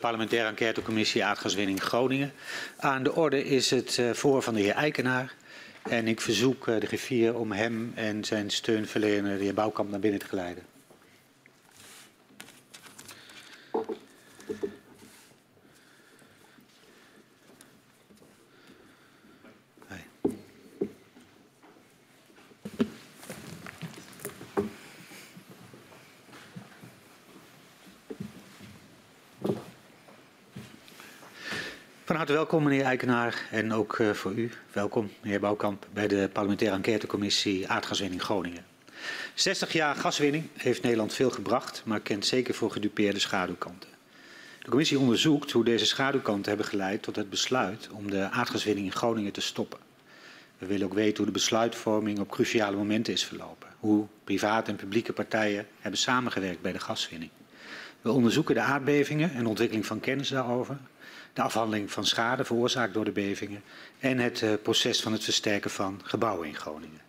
Parlementaire enquêtecommissie aardgaswinning Groningen. Aan de orde is het uh, voor van de heer Eikenaar. En ik verzoek uh, de griffier om hem en zijn steunverlener, de heer Bouwkamp, naar binnen te geleiden. Welkom, meneer Eikenaar. En ook uh, voor u, welkom, meneer Bouwkamp, bij de parlementaire enquêtecommissie Aardgaswinning Groningen. 60 jaar gaswinning heeft Nederland veel gebracht, maar kent zeker voor gedupeerde schaduwkanten. De commissie onderzoekt hoe deze schaduwkanten hebben geleid tot het besluit om de aardgaswinning in Groningen te stoppen. We willen ook weten hoe de besluitvorming op cruciale momenten is verlopen. Hoe private en publieke partijen hebben samengewerkt bij de gaswinning. We onderzoeken de aardbevingen en ontwikkeling van kennis daarover de afhandeling van schade veroorzaakt door de bevingen en het uh, proces van het versterken van gebouwen in Groningen.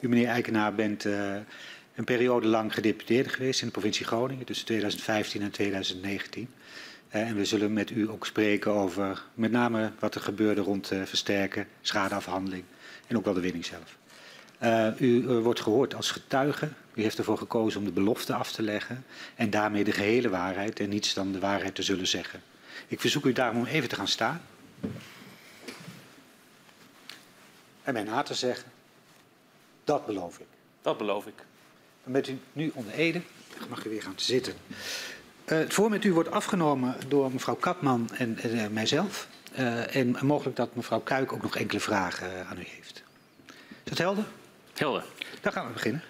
U, meneer Eikenaar, bent uh, een periode lang gedeputeerde geweest in de provincie Groningen tussen 2015 en 2019. Uh, en we zullen met u ook spreken over met name wat er gebeurde rond versterken, schadeafhandeling en ook wel de winning zelf. u wordt gehoord als getuige. U heeft ervoor gekozen om de belofte af te leggen en daarmee de gehele waarheid en niets dan de waarheid te zullen zeggen. Ik verzoek u daarom om even te gaan staan. En mij na te zeggen, dat beloof ik. Dat beloof ik. Dan bent u nu onder Ede. Dan mag u weer gaan zitten. Uh, het voor met u wordt afgenomen door mevrouw Kapman en uh, mijzelf. Uh, en mogelijk dat mevrouw Kuik ook nog enkele vragen aan u heeft. Is dat helder? Helder. Dan gaan we beginnen.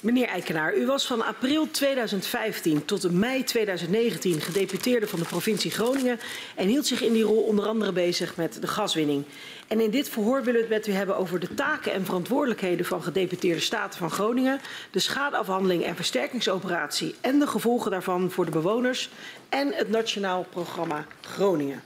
Meneer Eikenaar, u was van april 2015 tot mei 2019 gedeputeerde van de provincie Groningen en hield zich in die rol onder andere bezig met de gaswinning. En in dit verhoor willen we het met u hebben over de taken en verantwoordelijkheden van gedeputeerde staten van Groningen, de schadeafhandeling en versterkingsoperatie en de gevolgen daarvan voor de bewoners en het Nationaal Programma Groningen.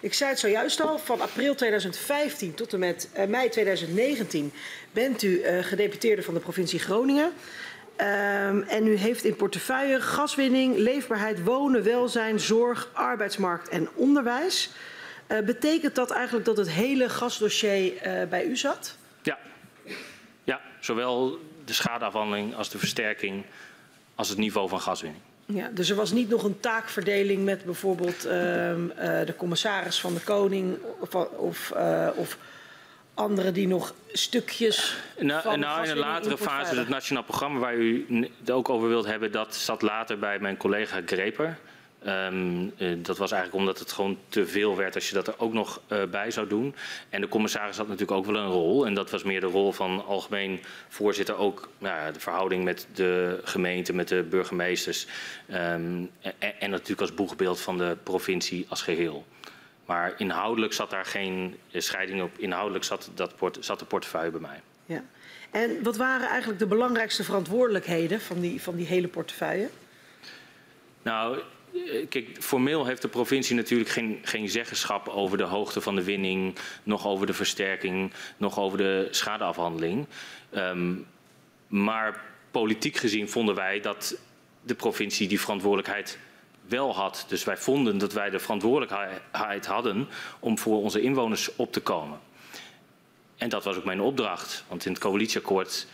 Ik zei het zojuist al, van april 2015 tot en met uh, mei 2019 bent u uh, gedeputeerde van de provincie Groningen. Um, en u heeft in portefeuille gaswinning, leefbaarheid, wonen, welzijn, zorg, arbeidsmarkt en onderwijs. Uh, betekent dat eigenlijk dat het hele gasdossier bij u zat? Ja. ja, zowel de schadeafhandeling als de versterking als het niveau van gaswinning. Ja, dus er was niet nog een taakverdeling met bijvoorbeeld uh, de commissaris van de Koning of, of, uh, of anderen die nog stukjes. Nou, van nou in een latere fase, het nationaal programma waar u het ook over wilt hebben, dat zat later bij mijn collega Greper. Um, uh, dat was eigenlijk omdat het gewoon te veel werd als je dat er ook nog uh, bij zou doen. En de commissaris had natuurlijk ook wel een rol. En dat was meer de rol van algemeen voorzitter. Ook nou, de verhouding met de gemeente, met de burgemeesters. Um, en, en, natuurlijk als boegbeeld van de provincie als geheel. Maar inhoudelijk zat daar geen scheiding op. Inhoudelijk zat, dat port, zat de portefeuille bij mij. Ja. En wat waren eigenlijk de belangrijkste verantwoordelijkheden van die, van die hele portefeuille? Nou, Kijk, formeel heeft de provincie natuurlijk geen, geen zeggenschap over de hoogte van de winning, nog over de versterking, nog over de schadeafhandeling. Um, maar politiek gezien vonden wij dat de provincie die verantwoordelijkheid wel had. Dus wij vonden dat wij de verantwoordelijkheid hadden om voor onze inwoners op te komen. En dat was ook mijn opdracht, want in het coalitieakkoord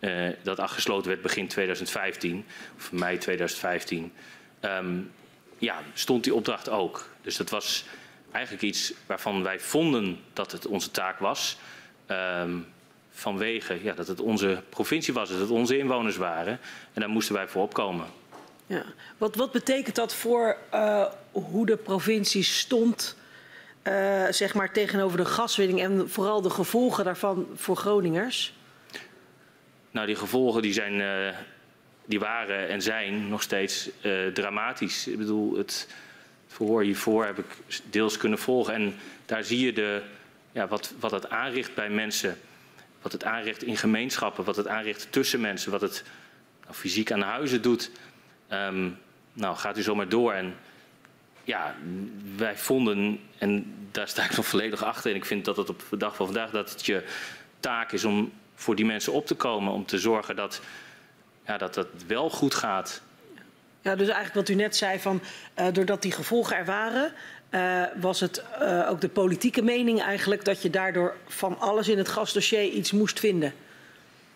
uh, dat afgesloten werd begin 2015, of mei 2015, um, ja, stond die opdracht ook. Dus dat was eigenlijk iets waarvan wij vonden dat het onze taak was. Um, vanwege ja, dat het onze provincie was, dat het onze inwoners waren. En daar moesten wij voor opkomen. Ja. Wat, wat betekent dat voor uh, hoe de provincie stond uh, zeg maar tegenover de gaswinning en vooral de gevolgen daarvan voor Groningers? Nou, die gevolgen die zijn uh, die waren en zijn nog steeds uh, dramatisch. Ik bedoel, het, verhoor hiervoor heb ik deels kunnen volgen. En daar zie je de, ja, wat, wat het aanricht bij mensen. Wat het aanricht in gemeenschappen. Wat het aanricht tussen mensen. Wat het nou, fysiek aan huizen doet. Um, nou, gaat u zomaar door. En ja, wij vonden, en daar sta ik nog volledig achter. En ik vind dat het op de dag van vandaag dat het je taak is om voor die mensen op te komen. Om te zorgen dat ja, dat het wel goed gaat. Ja, Ja, dus eigenlijk wat u net zei van, uh, doordat die gevolgen er waren, uh, was het uh, ook de politieke mening eigenlijk dat je daardoor van alles in het gasdossier iets moest vinden?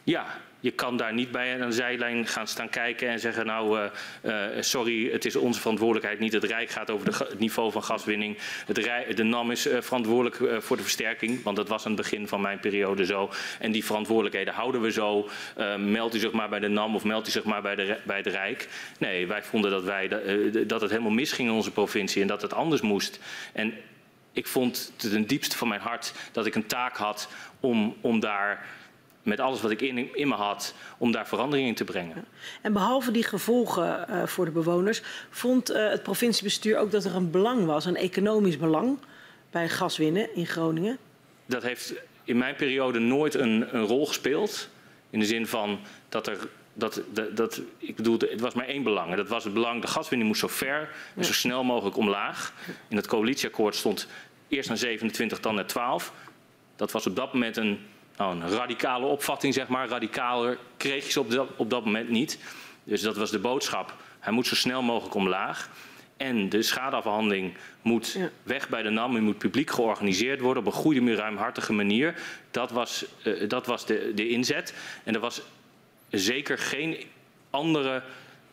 Ja, je kan daar niet bij aan de zijlijn gaan staan kijken en zeggen nou uh, uh, sorry, het is onze verantwoordelijkheid niet. Het Rijk gaat over de, het niveau van gaswinning. Het Rijk, de NAM is uh, verantwoordelijk voor de versterking, want dat was aan het begin van mijn periode zo. En die verantwoordelijkheden houden we zo. meldt u zich maar bij de NAM of meldt u zich maar bij, de, bij het Rijk. Nee, wij vonden dat, wij, dat het helemaal misging in onze provincie en dat het anders moest. En ik vond het ten diepste van mijn hart dat ik een taak had om, om daar met alles wat ik in, in me had, om daar verandering in te brengen. En behalve die gevolgen uh, voor de bewoners, vond uh, het provinciebestuur ook dat er een belang was, een economisch belang bij gaswinnen in Groningen? Dat heeft in mijn periode nooit een, een rol gespeeld. In de zin van dat er dat, dat, dat, ik bedoel, het was maar één belang. En dat was het belang, de gaswinning moest zo ver en zo snel mogelijk omlaag. In het coalitieakkoord stond eerst naar 27, dan naar 12. Dat was op dat moment een nou, een radicale opvatting, zeg maar. Radicaler kreeg je ze op dat, op dat moment niet. Dus dat was de boodschap. Hij moet zo snel mogelijk omlaag. En de schadeafhandeling moet ja. weg bij de NAM. Die moet publiek georganiseerd worden op een goede, ruimhartige manier. Dat was, uh, dat was de, de inzet. En er was zeker geen andere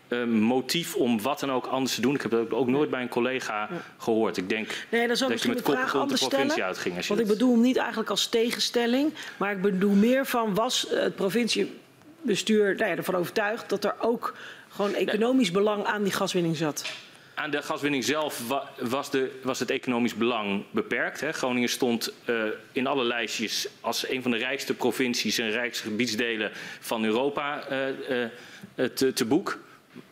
uh, motief om wat dan ook anders te doen. Ik heb dat ook nooit bij een collega gehoord. Ik denk nee, dat, dat je met kop rond de provincie stellen, uitging. Als je want dat... ik bedoel hem niet eigenlijk als tegenstelling, maar ik bedoel meer van was het provinciebestuur nou ja, ervan overtuigd dat er ook gewoon economisch belang aan die gaswinning zat? Aan de gaswinning zelf was, de, was het economisch belang beperkt. Hè. Groningen stond uh, in alle lijstjes als een van de rijkste provincies en rijkste gebiedsdelen van Europa uh, uh, te, te boek.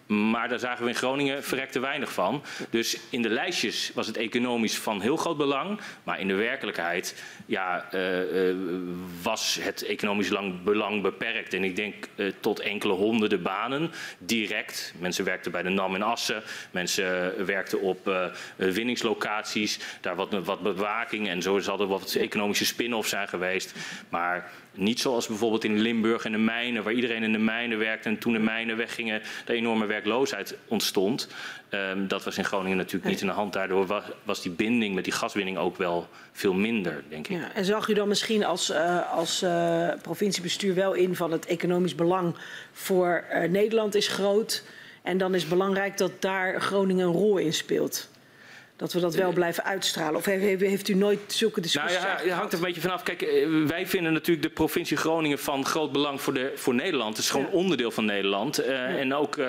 Maar daar zagen we in Groningen verrekte weinig van. Dus in de lijstjes was het economisch van heel groot belang. Maar in de werkelijkheid ja, uh, uh, was het economisch lang belang beperkt. En ik denk uh, tot enkele honderden banen direct. Mensen werkten bij de NAM in Assen. Mensen werkten op winningslocaties. Daar wat, wat bewaking. En zo zal er wat economische spin-offs zijn geweest. Maar niet zoals bijvoorbeeld in Limburg en de mijnen, waar iedereen in de mijnen werkte en toen de mijnen weggingen, de enorme werkloosheid ontstond. Um, dat was in Groningen natuurlijk niet in de hand. Daardoor was, was, die binding met die gaswinning ook wel veel minder, denk ik. Ja, en zag u dan misschien als, uh, als uh, provinciebestuur wel in van het economisch belang voor uh, Nederland is groot. En dan is het belangrijk dat daar Groningen een rol in speelt dat we dat wel blijven uitstralen? Of heeft, u nooit zulke discussies Nou ja, het hangt er een beetje vanaf. Kijk, eh, wij vinden natuurlijk de provincie Groningen van groot belang voor, de, voor Nederland. Het is gewoon ja. onderdeel van Nederland. Uh, ja. En ook, uh,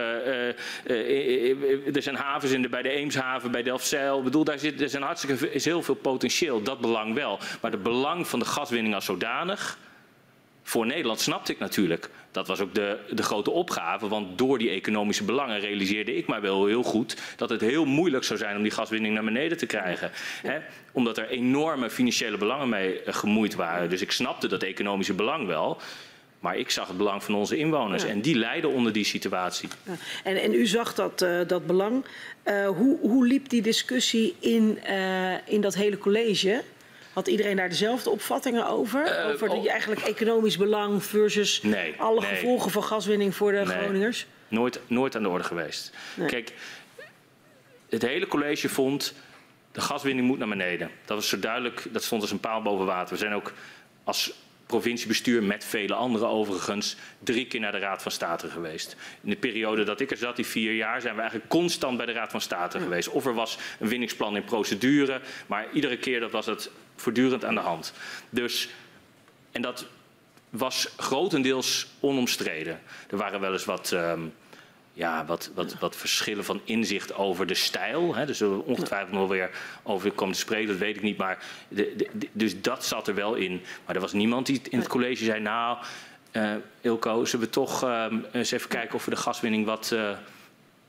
uh, er zijn havens in de, bij de Eemshaven, bij Delfzijl. Ik bedoel, daar zit, er zijn hartstikke, is heel veel potentieel. Dat belang wel. Maar het belang van de gaswinning als zodanig voor Nederland snapte ik natuurlijk. Dat was ook de, de grote opgave, want door die economische belangen realiseerde ik mij wel heel goed dat het heel moeilijk zou zijn om die gaswinning naar beneden te krijgen. Hè? Omdat er enorme financiële belangen mee gemoeid waren. Dus ik snapte dat economische belang wel. Maar ik zag het belang van onze inwoners ja. en die lijden onder die situatie. Ja. En, en, u zag dat, uh, dat belang. Uh, hoe, hoe, liep die discussie in, uh, in dat hele college? Had iedereen daar dezelfde opvattingen over? Uh, over die oh. eigenlijk economisch belang versus nee, alle nee. gevolgen van gaswinning voor de nee, Groningers? Nooit, nooit aan de orde geweest. Kijk, het hele college vond de gaswinning moet naar beneden. Dat was zo duidelijk, dat stond als een paal boven water. We zijn ook als provinciebestuur met vele anderen overigens drie keer naar de Raad van State geweest. In de periode dat ik er zat, die vier jaar, zijn we eigenlijk constant bij de Raad van State geweest. Of er was een winningsplan in procedure, maar iedere keer dat was het voortdurend aan de hand. Dus, en dat was grotendeels onomstreden. Er waren wel eens wat... Um, ja, wat, wat, wat verschillen van inzicht over de stijl. Hè. Dus er ongetwijfeld nog weer over komen te spreken, dat weet ik niet. Maar de, de, de, dus dat zat er wel in. Maar er was niemand die in het college zei... nou, uh, Ilko, zullen we toch uh, eens even kijken of we de gaswinning wat... Uh,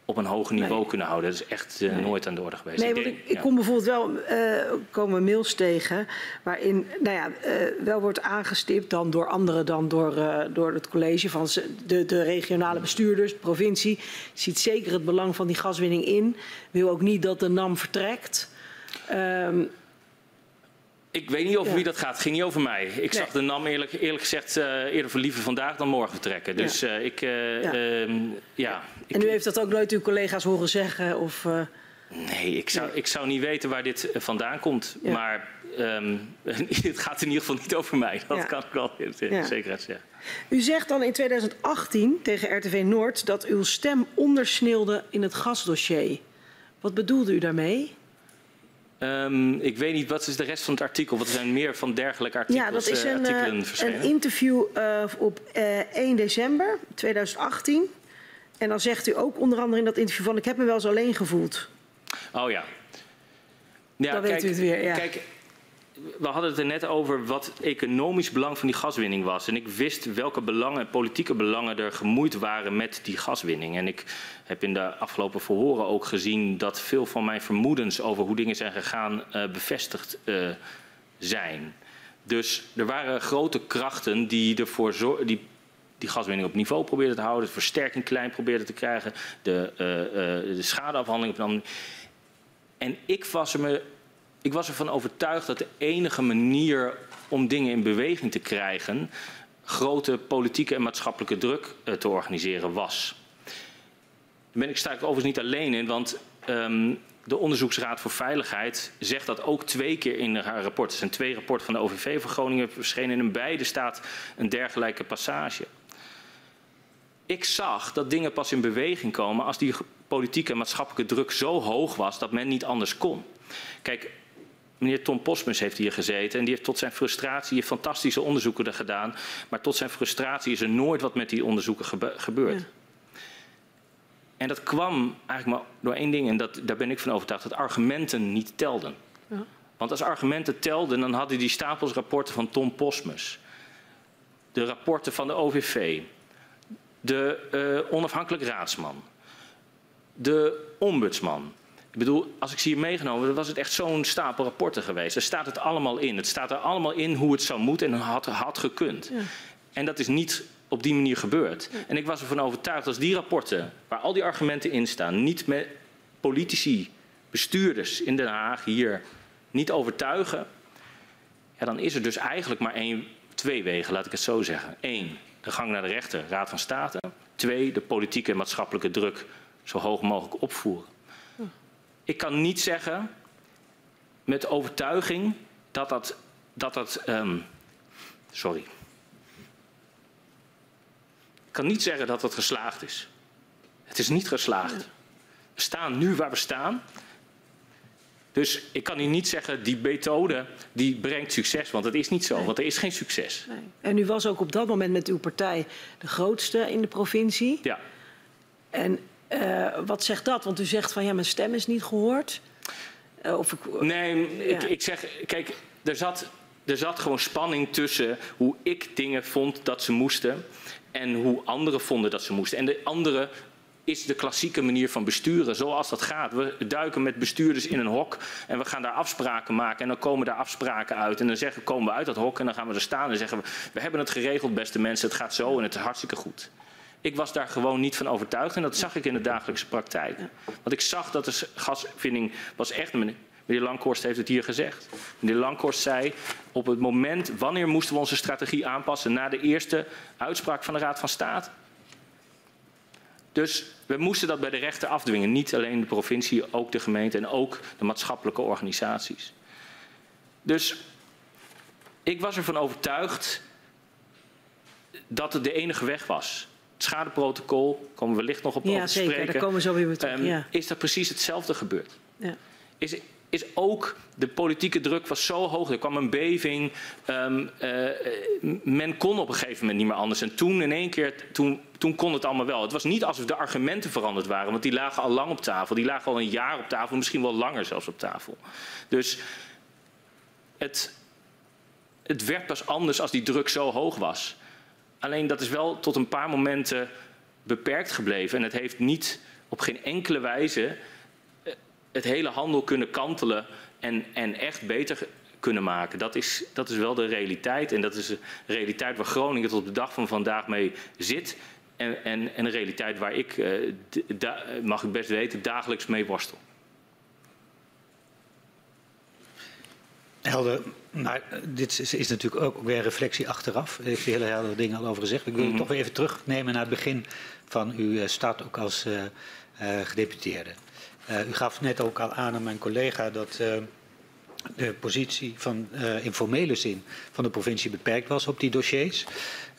op een hoger niveau nee. kunnen houden. Dat is echt uh, nee. nooit aan de orde geweest. Nee, want ik, ik ja. kom bijvoorbeeld wel uh, komen mails tegen waarin nou ja, uh, wel wordt aangestipt dan door anderen dan door, door het college van de, de regionale bestuurders, de provincie ziet zeker het belang van die gaswinning in. Wil ook niet dat de NAM vertrekt. Um, Ik weet niet over Ja. wie dat gaat. Het ging niet over mij. Ik Nee. zag de NAM eerlijk, eerlijk gezegd eh, eerder voor liever vandaag dan morgen vertrekken. Ja. Dus eh, ik, eh, Ja. ehm, ja. En u heeft dat ook nooit uw collega's horen zeggen? Of, eh, nee, ik zou, ik zou niet weten waar dit eh, vandaan komt. Ja. Maar ehm, het gaat in ieder geval niet over mij. Dat Ja. kan ik wel Ja. zekerheid zeggen. U zegt dan in 2018 tegen RTV Noord dat uw stem ondersneeuwde in het gasdossier. Wat bedoelde u daarmee? Ehm, ik weet niet, wat is de rest van het artikel? Want er zijn meer van dergelijke artikels, Ja, dat is eh, een, artikelen verschenen. een interview op eh, 1 december 2018. En dan zegt u ook onder andere in dat interview van... ik heb me wel eens alleen gevoeld. Oh ja. ja Dan weet u het weer, ja. Kijk, we hadden het er net over wat het economisch belang van die gaswinning was. En ik wist welke belangen, politieke belangen er gemoeid waren met die gaswinning. En ik heb in de afgelopen verhoren ook gezien dat veel van mijn vermoedens over hoe dingen zijn gegaan eh, bevestigd eh, zijn. Dus er waren grote krachten die ervoor zorgden. Die gaswinning op niveau probeerden te houden, de versterking klein probeerden te krijgen, de, eh, de schadeafhandeling op En ik was, er me, ik was ervan overtuigd dat de enige manier om dingen in beweging te krijgen, grote politieke en maatschappelijke druk eh, te organiseren was. Daar ben ik, sta ik overigens niet alleen in, want ehm, de Onderzoeksraad voor Veiligheid zegt dat ook twee keer in haar rapport. Er zijn twee rapporten van de OVV van Groningen verschenen en in beide staat een dergelijke passage. Ik zag dat dingen pas in beweging komen als die politieke en maatschappelijke druk zo hoog was dat men niet anders kon. Kijk, meneer Tom Posmus heeft hier gezeten en die heeft tot zijn frustratie heeft fantastische onderzoeken er gedaan, maar tot zijn frustratie is er nooit wat met die onderzoeken gebe gebeurd. Ja. En dat kwam eigenlijk maar door één ding en dat, daar ben ik van overtuigd, dat argumenten niet telden. Ja. Want als argumenten telden, dan hadden die stapels rapporten van Tom Posmus, de rapporten van de OVV, de eh, onafhankelijk raadsman, de ombudsman. Ik bedoel, als ik ze hier meegenomen, dan was het echt zo'n stapel rapporten geweest. Er staat het allemaal in. Het staat er allemaal in hoe het zou moeten en had, had gekund. Ja. En dat is niet op die manier gebeurd. En ik was ervan overtuigd als die rapporten, waar al die argumenten in staan, niet met politici, bestuurders in Den Haag hier niet overtuigen, ja, dan is er dus eigenlijk maar één, twee wegen, laat ik het zo zeggen. Eén, de gang naar de rechter, Raad van State. Twee, de politieke en maatschappelijke druk zo hoog mogelijk opvoeren. Ik kan niet zeggen met overtuiging dat dat. dat, dat ehm, sorry. Ik kan niet zeggen dat dat geslaagd is. Het is niet geslaagd. We staan nu waar we staan. Dus ik kan hier niet zeggen, die methode die brengt succes. Want het is niet zo, Nee. want er is geen succes. Nee. En u was ook op dat moment met uw partij de grootste in de provincie. Ja. En eh, wat zegt dat? Want u zegt van ja, mijn stem is niet gehoord. Eh, of ik, Nee, ik, Ja. ik zeg, kijk, er zat, er zat gewoon spanning tussen hoe ik dingen vond dat ze moesten en hoe anderen vonden dat ze moesten. En de andere is de klassieke manier van besturen, zoals dat gaat. We duiken met bestuurders in een hok en we gaan daar afspraken maken en dan komen daar afspraken uit. En dan zeggen, komen we uit dat hok en dan gaan we er staan en zeggen we, we hebben het geregeld beste mensen, het gaat zo en het is hartstikke goed. Ik was daar gewoon niet van overtuigd en dat zag ik in de dagelijkse praktijk. Want ik zag dat de gaswinning was echt... Meneer Lankhorst heeft het hier gezegd. Meneer Lankhorst zei op het moment wanneer moesten we onze strategie aanpassen... na de eerste uitspraak van de Raad van State. Dus we moesten dat bij de rechter afdwingen. Niet alleen de provincie, ook de gemeente en ook de maatschappelijke organisaties. Dus ik was ervan overtuigd dat het de enige weg was. Het schadeprotocol, komen we wellicht nog op over ja, te zeker. spreken. Daar komen we zo weer terug. Ehm, ja. Is dat precies hetzelfde gebeurd? Ja. Is, is ook de politieke druk was zo hoog. Er kwam een beving. ehm, eh, men kon op een gegeven moment niet meer anders. En toen in één keer, toen, toen kon het allemaal wel. Het was niet alsof de argumenten veranderd waren. Want die lagen al lang op tafel. Die lagen al een jaar op tafel. Misschien wel langer zelfs op tafel. Dus het, het werd pas anders als die druk zo hoog was. Alleen dat is wel tot een paar momenten beperkt gebleven. En het heeft niet op geen enkele wijze het hele handel kunnen kantelen en, en echt beter kunnen maken. Dat is, dat is wel de realiteit. En dat is een realiteit waar Groningen tot op de dag van vandaag mee zit. En, en, en een realiteit waar ik, eh, da- mag ik best weten, dagelijks mee worstel. Helder. Maar dit is, is, natuurlijk ook weer een reflectie achteraf. U heeft hele heldere dingen al over gezegd. Ik wil mm toch weer even terugnemen naar het begin van uw start ook als uh, uh, gedeputeerde. Uh, u gaf net ook al aan aan mijn collega dat de positie van uh, informele zin van de provincie beperkt was op die dossiers.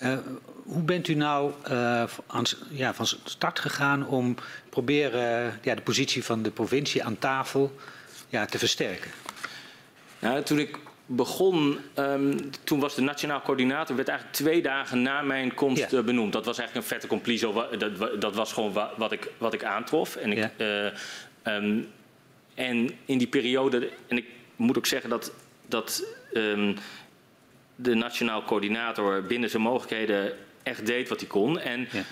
Uh, hoe bent u nou uh, aan, ja, van start gegaan om proberen ja, de positie van de provincie aan tafel ja, te versterken? Nou, toen ik begon, um, toen was de nationaal coördinator, werd eigenlijk twee dagen na mijn komst ja. benoemd. Dat was eigenlijk een vette complizo, dat, dat was gewoon wat ik, wat ik aantrof. En, ik, ja. Um, en in die periode, en ik moet ook zeggen dat, dat um, de nationaal coördinator binnen zijn mogelijkheden echt deed wat hij kon. En ja.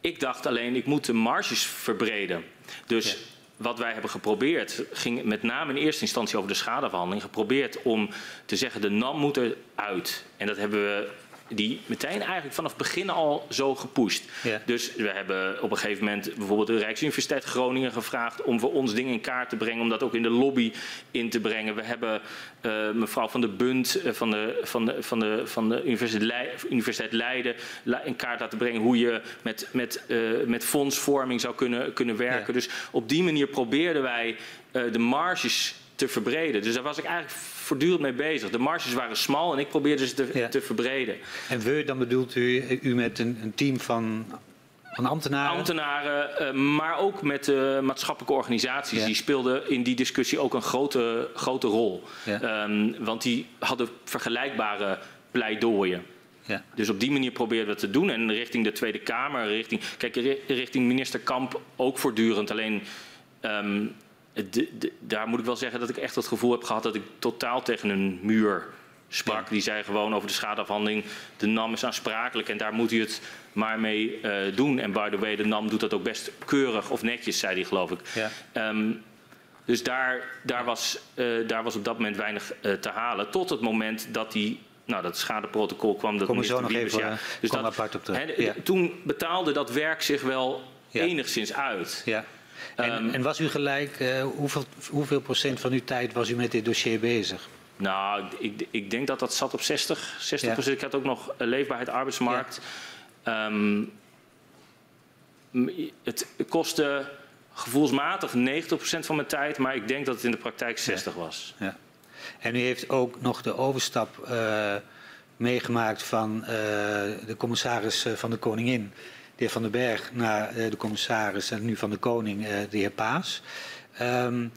ik dacht alleen, ik moet de marges verbreden. Dus ja. wat wij hebben geprobeerd, ging met name in eerste instantie over de schadeverhandeling, geprobeerd om te zeggen, de NAM moet eruit. En dat hebben we die meteen eigenlijk vanaf het begin al zo gepusht. Ja. Dus we hebben op een gegeven moment bijvoorbeeld de Rijksuniversiteit Groningen gevraagd om voor ons dingen in kaart te brengen, om dat ook in de lobby in te brengen. We hebben uh, mevrouw van de Bunt uh, van de, van de, van de, van de Universiteit, Le Universiteit Leiden in kaart laten brengen hoe je met, met, uh, met fondsvorming zou kunnen, kunnen werken. Ja. Dus op die manier probeerden wij de marges te verbreden. Dus daar was ik eigenlijk voortdurend mee bezig. De marges waren smal en ik probeerde ze te, ja. te verbreden. En we, dan bedoelt u, u met een, een team van van ambtenaren? Ambtenaren, uh, maar ook met uh, maatschappelijke organisaties. Ja. Die speelden in die discussie ook een grote, grote rol. Ja. Um, want die hadden vergelijkbare pleidooien. Ja. Dus op die manier probeerden we het te doen. En richting de Tweede Kamer, richting, kijk, richting minister Kamp ook voortdurend. Alleen um, de, de, daar moet ik wel zeggen dat ik echt het gevoel heb gehad dat ik totaal tegen een muur sprak. Ja. Die zei gewoon over de schadeafhandeling, de NAM is aansprakelijk en daar moet u het maar mee uh, doen. En by the way, de NAM doet dat ook best keurig of netjes, zei hij geloof ik. Ja. Um, dus daar, daar, was, uh, daar was op dat moment weinig uh, te halen. Tot het moment dat die nou, dat schadeprotocol kwam. Dat Kom zo nog even ja. dus dat, apart op terug. He, ja. Toen betaalde dat werk zich wel ja. enigszins uit. Ja. En, um, en, was u gelijk, uh, hoeveel, hoeveel procent van uw tijd was u met dit dossier bezig? Nou, ik, ik denk dat dat zat op 60, 60 procent. Ja. Ik had ook nog leefbaarheid arbeidsmarkt. Ja. Um, het kostte gevoelsmatig 90 procent van mijn tijd, maar ik denk dat het in de praktijk 60 ja. was. Ja. En u heeft ook nog de overstap uh, meegemaakt van uh, de commissaris van de Koningin de heer Van den Berg naar uh, de commissaris en nu van de koning uh, de heer Paas. Um,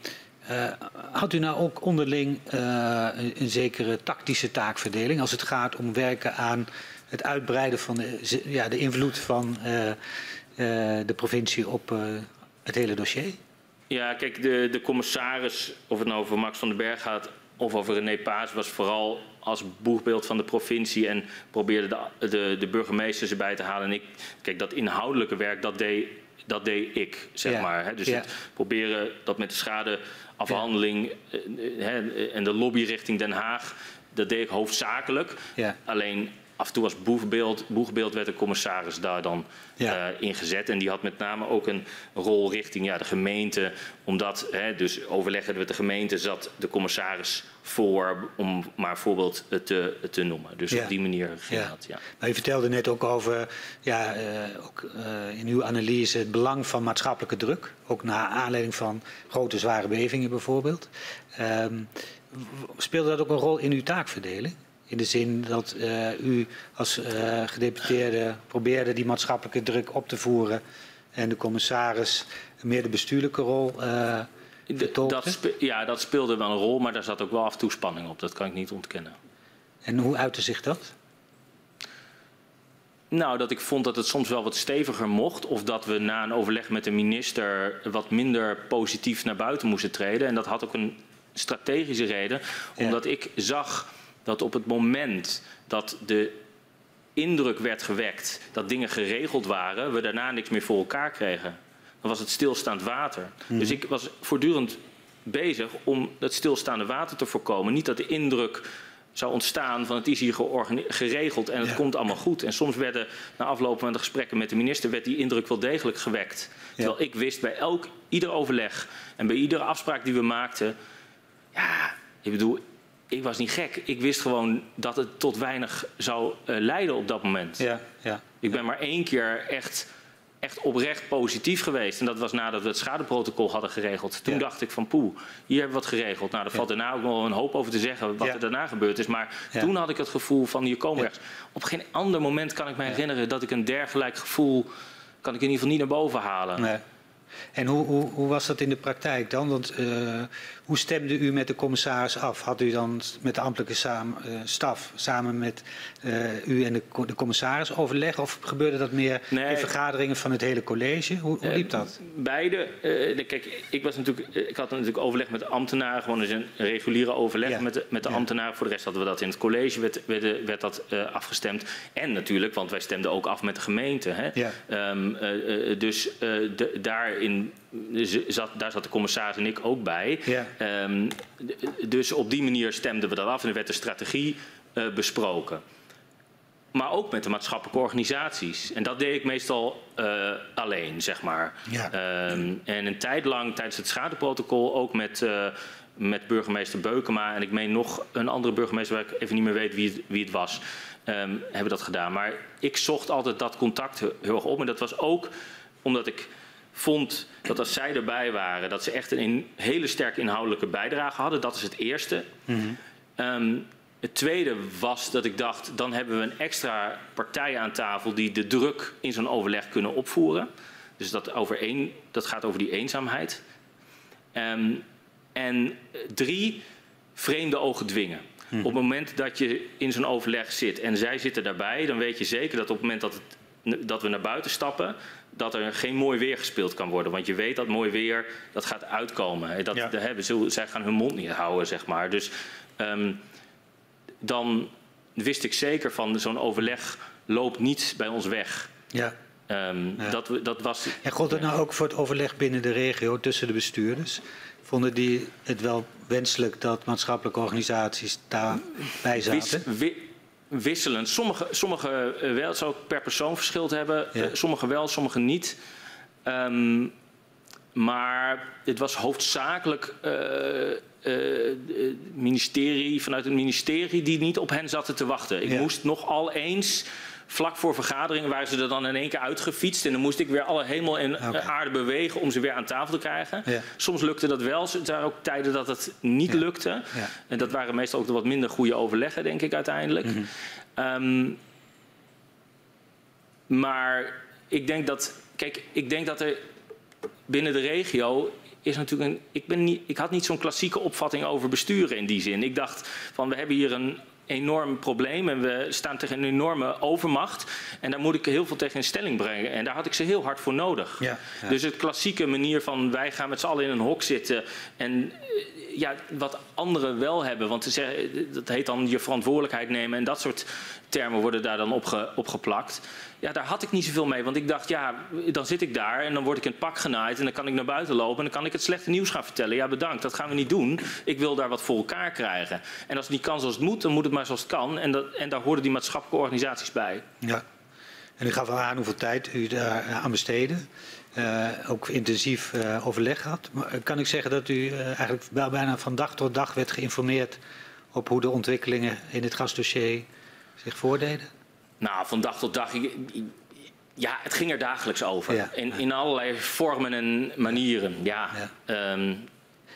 uh, had u nou ook onderling een, een, zekere tactische taakverdeling als het gaat om werken aan het uitbreiden van de, ja, de invloed van de provincie op het hele dossier? Ja, kijk, de, de commissaris, of het nou over Max van den Berg gaat of over René Paas, was vooral als boegbeeld van de provincie en probeerde de, de, de burgemeesters erbij te halen. En ik, kijk, dat inhoudelijke werk, dat deed, dat deed ik, zeg ja. maar. Hè. Dus ja. het proberen dat met de schadeafhandeling ja. en de lobby richting Den Haag, dat deed ik hoofdzakelijk. Alleen af en toe als boegbeeld, boegbeeld werd de commissaris daar dan ja. uh, ingezet. En die had met name ook een rol richting ja, de gemeente. Omdat, hè, dus overleggen met de gemeente, zat de commissaris voor, om maar een voorbeeld te, te noemen. Dus ja. op die manier ging ja. dat, ja. Maar u vertelde net ook over, ja, uh, ook, uh, in uw analyse, het belang van maatschappelijke druk. Ook naar aanleiding van grote zware bevingen bijvoorbeeld. Um, speelde dat ook een rol in uw taakverdeling? In de zin dat uh, u als uh, gedeputeerde probeerde die maatschappelijke druk op te voeren en de commissaris meer de bestuurlijke rol uh, dat Ja, dat speelde wel een rol, maar daar zat ook wel af en toe spanning op. Dat kan ik niet ontkennen. En hoe uitte zich dat? Nou, dat ik vond dat het soms wel wat steviger mocht. Of dat we na een overleg met de minister wat minder positief naar buiten moesten treden. En dat had ook een strategische reden. Omdat ja. ik zag dat op het moment dat de indruk werd gewekt dat dingen geregeld waren, we daarna niks meer voor elkaar kregen. Dan was het stilstaand water. Mm. Dus ik was voortdurend bezig om dat stilstaande water te voorkomen. Niet dat de indruk zou ontstaan van het is hier geregeld en het ja. komt allemaal goed. En soms werden na afloop van de gesprekken met de minister werd die indruk wel degelijk gewekt. Ja. Terwijl ik wist bij elk, ieder overleg en bij iedere afspraak die we maakten, ja, ik bedoel, ik was niet gek. Ik wist gewoon dat het tot weinig zou uh, leiden op dat moment. Ja, ja. Ik ben maar één keer echt, echt oprecht positief geweest. En dat was nadat we het schadeprotocol hadden geregeld. Toen Ja. dacht ik van poeh, hier hebben we wat geregeld. Nou, daar valt daarna ook nog wel een hoop over te zeggen wat er daarna gebeurd is. Maar toen had ik het gevoel van hier komen we. Op geen ander moment kan ik me herinneren dat ik een dergelijk gevoel... kan ik in ieder geval niet naar boven halen. Nee. En hoe, hoe, hoe was dat in de praktijk dan? Want eh, hoe stemde u met de commissaris af? Had u dan met de ambtelijke samen, eh, staf samen met eh, u en de, de commissaris overleg? Of gebeurde dat meer Nee. in vergaderingen van het hele college? Hoe, hoe liep dat? Eh, Beide. eh, kijk, ik, was natuurlijk, ik had natuurlijk overleg met de ambtenaren, gewoon eens een reguliere overleg Ja. met, de, met de Ja. ambtenaren. Voor de rest hadden we dat in het college, werd, werd, werd dat afgestemd. En natuurlijk, want wij stemden ook af met de gemeente. Hè? Ja. Ehm, eh, eh, dus de- daarin zat, daar zat de commissaris en ik ook bij. Ja. Ehm, dus op die manier stemden we dat af en er werd de strategie eh, besproken. Maar ook met de maatschappelijke organisaties. En dat deed ik meestal eh, alleen, zeg maar. Ja. Ehm, en een tijd lang tijdens het schadeprotocol ook met, eh, met burgemeester Beukema. En ik meen nog een andere burgemeester waar ik even niet meer weet wie het, wie het was. ehm, hebben we dat gedaan. Maar ik zocht altijd dat contact he- heel erg op. En dat was ook omdat ik vond dat als zij erbij waren, dat ze echt een in- hele sterke inhoudelijke bijdrage hadden. Dat is het eerste. Ehm, het tweede was dat ik dacht, dan hebben we een extra partij aan tafel die de druk in zo'n overleg kunnen opvoeren. Dus dat, over één, dat gaat over die eenzaamheid. Ehm, en drie, vreemde ogen dwingen. Op het moment dat je in zo'n overleg zit en zij zitten daarbij, dan weet je zeker dat op het moment dat, het, dat we naar buiten stappen, dat er geen mooi weer gespeeld kan worden. Want je weet dat mooi weer, dat gaat uitkomen. Dat, Ja. dat hebben ze, zij gaan hun mond niet houden, zeg maar. Dus ehm, dan wist ik zeker van zo'n overleg loopt niet bij ons weg. Ja. Ehm, Ja. dat, dat was, En gold het nou ook voor het overleg binnen de regio tussen de bestuurders? Vonden die het wel wenselijk dat maatschappelijke organisaties daarbij zaten? wi- wisselend. Sommige, sommige eh, wel, het zou ook per persoon verschild hebben. Ja. Eh, sommige wel, sommige niet. Ehm, maar het was hoofdzakelijk het ministerie, vanuit het ministerie die niet op hen zaten te wachten. Ik Ja. moest nogal eens, vlak voor vergaderingen, waren ze er dan in één keer uitgefietst. En dan moest ik weer alle hemel en eh, aarde bewegen om ze weer aan tafel te krijgen. Ja. Soms lukte dat wel. Er waren ook tijden dat het niet Ja. lukte. Ja. En dat waren meestal ook de wat minder goede overleggen, denk ik uiteindelijk. Mhm. Ehm, maar ik denk dat, kijk, ik denk dat er binnen de regio is natuurlijk een. Ik, ben niet, ik had niet zo'n klassieke opvatting over besturen in die zin. Ik dacht van we hebben hier een enorm probleem en we staan tegen een enorme overmacht. En daar moet ik heel veel tegen in stelling brengen. En daar had ik ze heel hard voor nodig. Ja, ja. Dus het klassieke manier van wij gaan met z'n allen in een hok zitten en eh, ja, wat anderen wel hebben. Want ze zeggen, dat heet dan je verantwoordelijkheid nemen en dat soort termen worden daar dan opge, opgeplakt. Ja, daar had ik niet zoveel mee. Want ik dacht, ja, dan zit ik daar en dan word ik in het pak genaaid en dan kan ik naar buiten lopen en dan kan ik het slechte nieuws gaan vertellen. Ja, bedankt, dat gaan we niet doen. Ik wil daar wat voor elkaar krijgen. En als het niet kan zoals het moet, dan moet het maar zoals het kan. En, dat, en daar horen die maatschappelijke organisaties bij. Ja. En u gaf wel aan hoeveel tijd u daar eh, aan besteedde. Eh, ook intensief eh, overleg had. Maar kan ik zeggen dat u eigenlijk bijna van dag tot dag werd geïnformeerd op hoe de ontwikkelingen in het gasdossier zich voordeden? Nou, van dag tot dag. Ja, het ging er dagelijks over. Ja. In, in allerlei vormen en manieren. Ja. ehm,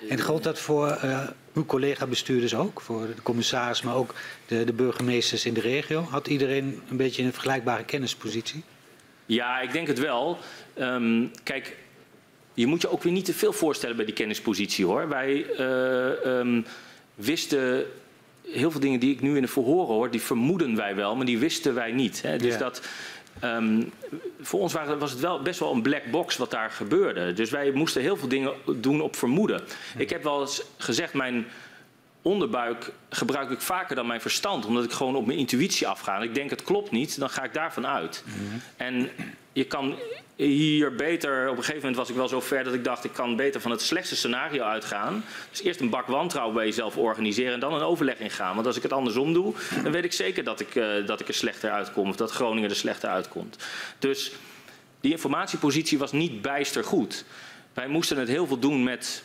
En geldt dat voor eh, uw collega-bestuurders ook? Voor de commissaris, maar ook de, de burgemeesters in de regio? Had iedereen een beetje een vergelijkbare kennispositie? ja, ik denk het wel. Ehm, kijk, je moet je ook weer niet te veel voorstellen bij die kennispositie hoor. Wij eh, ehm, wisten heel veel dingen die ik nu in de verhoren hoor, die vermoeden wij wel, maar die wisten wij niet. Hè. Dus Ja. dat. ehm, voor ons waren, was het wel best wel een black box wat daar gebeurde. Dus wij moesten heel veel dingen doen op vermoeden. Ik heb wel eens gezegd, mijn onderbuik gebruik ik vaker dan mijn verstand. Omdat ik gewoon op mijn intuïtie afga. En ik denk het klopt niet, dan ga ik daarvan uit. En je kan hier beter... Op een gegeven moment was ik wel zo ver dat ik dacht... ik kan beter van het slechtste scenario uitgaan. Dus eerst een bak wantrouwen bij jezelf organiseren... en dan een overleg ingaan. Want als ik het andersom doe... dan weet ik zeker dat ik, eh, dat ik er slechter uitkom... of dat Groningen er slechter uitkomt. Dus die informatiepositie was niet bijster goed. Wij moesten het heel veel doen met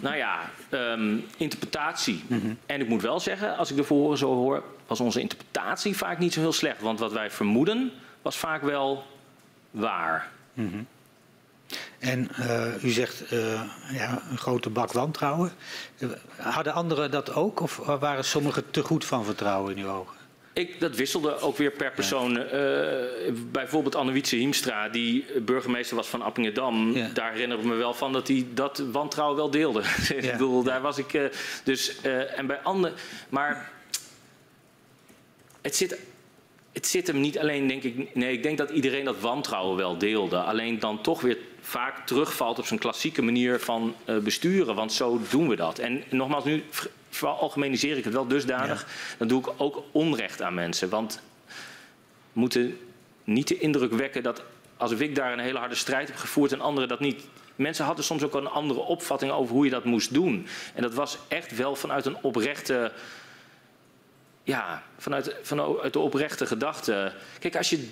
Nou ja, um, interpretatie. Mm -hmm. En ik moet wel zeggen, als ik de verhoren zo hoor, was onze interpretatie vaak niet zo heel slecht. Want wat wij vermoeden, was vaak wel waar. Mm -hmm. En uh, u zegt uh, ja, een grote bak wantrouwen. Hadden anderen dat ook? Of waren sommigen te goed van vertrouwen in uw ogen? Ik, dat wisselde ook weer per persoon. Ja. Uh, bijvoorbeeld Annewietse Hiemstra, die burgemeester was van Appingedam. Ja. Daar herinner ik me wel van dat hij dat wantrouwen wel deelde. Ja. ik bedoel, daar was ik. Dus, en bij anderen. Maar het zit, het zit hem niet alleen, denk ik. Nee, ik denk dat iedereen dat wantrouwen wel deelde. Alleen dan toch weer vaak terugvalt op zijn klassieke manier van besturen. Want zo doen we dat. En nogmaals, nu veralgemeniseer ik het wel dusdanig, ja. dan doe ik ook onrecht aan mensen. Want we moeten niet de indruk wekken dat als ik daar een hele harde strijd heb gevoerd en anderen dat niet. Mensen hadden soms ook een andere opvatting over hoe je dat moest doen. En dat was echt wel vanuit een oprechte. Ja, vanuit, vanuit de oprechte gedachte. Kijk, als je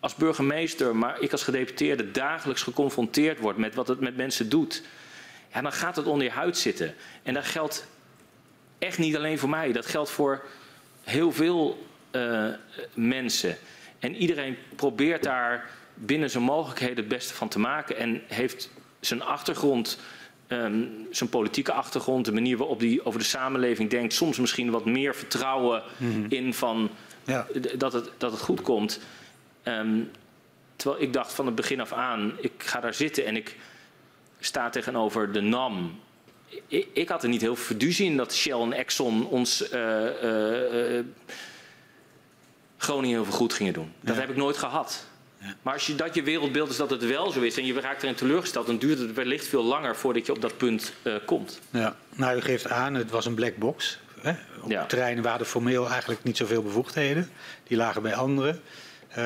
als burgemeester, maar ik als gedeputeerde dagelijks geconfronteerd wordt met wat het met mensen doet ja, dan gaat het onder je huid zitten. En dat geldt echt niet alleen voor mij. Dat geldt voor heel veel uh, mensen. En iedereen probeert daar binnen zijn mogelijkheden het beste van te maken. En heeft zijn achtergrond, um, zijn politieke achtergrond, de manier waarop hij over de samenleving denkt, soms misschien wat meer vertrouwen mm -hmm. in van ja. dat, het, dat het goed komt. Um, terwijl ik dacht van het begin af aan, ik ga daar zitten en ik staat tegenover de NAM. Ik, ik had er niet heel veel fiducie in dat Shell en Exxon ons uh, uh, uh, Groningen heel veel goed gingen doen. Dat ja. heb ik nooit gehad. Maar als je, dat je wereldbeeld is dat het wel zo is en je raakt erin teleurgesteld, dan duurt het wellicht veel langer voordat je op dat punt komt. Ja, nou u geeft aan, het was een black box. Hè? Op ja. terreinen waren er formeel eigenlijk niet zoveel bevoegdheden. Die lagen bij anderen. Uh,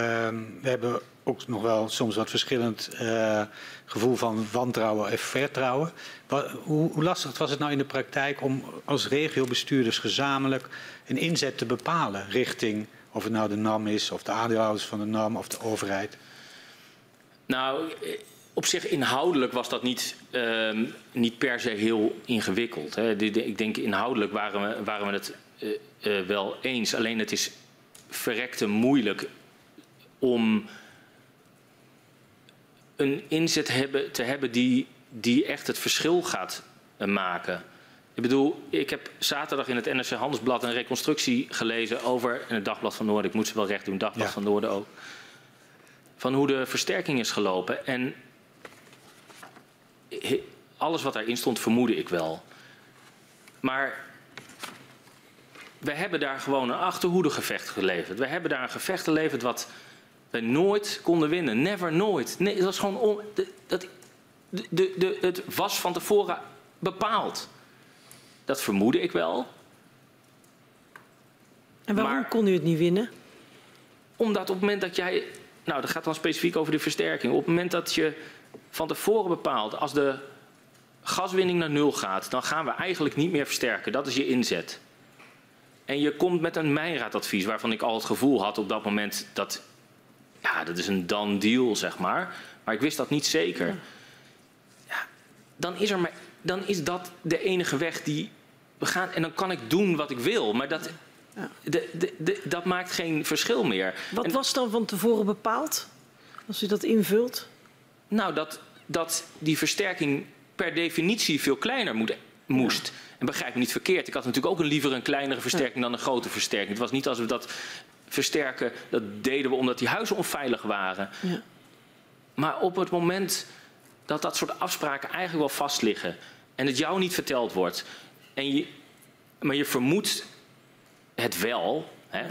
we hebben ook nog wel soms wat verschillend uh, gevoel van wantrouwen en vertrouwen. Wat, hoe, hoe, lastig was het nou in de praktijk om als regiobestuurders gezamenlijk een inzet te bepalen richting of het nou de NAM is, of de aandeelhouders van de NAM of de overheid? Nou, op zich inhoudelijk was dat niet, uh, niet per se heel ingewikkeld. Hè. Ik denk inhoudelijk waren we, waren we het uh, uh, wel eens. Alleen het is verrekte moeilijk om een inzet hebben, te hebben die, die echt het verschil gaat maken. Ik bedoel, ik heb zaterdag in het NRC Handelsblad een reconstructie gelezen over, in het Dagblad van Noorden, ik moet ze wel recht doen, Dagblad ja. van Noorden ook, van hoe de versterking is gelopen. En alles wat daarin stond vermoedde ik wel. Maar we hebben daar gewoon een achterhoedegevecht geleverd. We hebben daar een gevecht geleverd wat wij nooit konden winnen. Never, nooit. Nee, dat was gewoon on, dat, de, de, de, het was van tevoren bepaald. Dat vermoedde ik wel. En waarom maar, kon u het niet winnen? Omdat op het moment dat jij. Nou, dat gaat dan specifiek over de versterking. Op het moment dat je van tevoren bepaalt. als de gaswinning naar nul gaat. dan gaan we eigenlijk niet meer versterken. Dat is je inzet. En je komt met een mijnraadadvies. waarvan ik al het gevoel had op dat moment. dat ja, dat is een done deal, zeg maar. Maar ik wist dat niet zeker. Ja, dan, is er maar, dan is dat de enige weg die we gaan. En dan kan ik doen wat ik wil. Maar dat, ja. de, de, de, dat maakt geen verschil meer. Wat en, was dan van tevoren bepaald? Als u dat invult? Nou, dat, dat die versterking per definitie veel kleiner moet, moest. Ja. En begrijp me niet verkeerd. Ik had natuurlijk ook een liever een kleinere versterking ja. dan een grote versterking. Het was niet alsof we dat versterken, dat deden we omdat die huizen onveilig waren. Ja. Maar op het moment dat dat soort afspraken eigenlijk wel vast liggen en het jou niet verteld wordt, en je, maar je vermoedt het wel. Hè,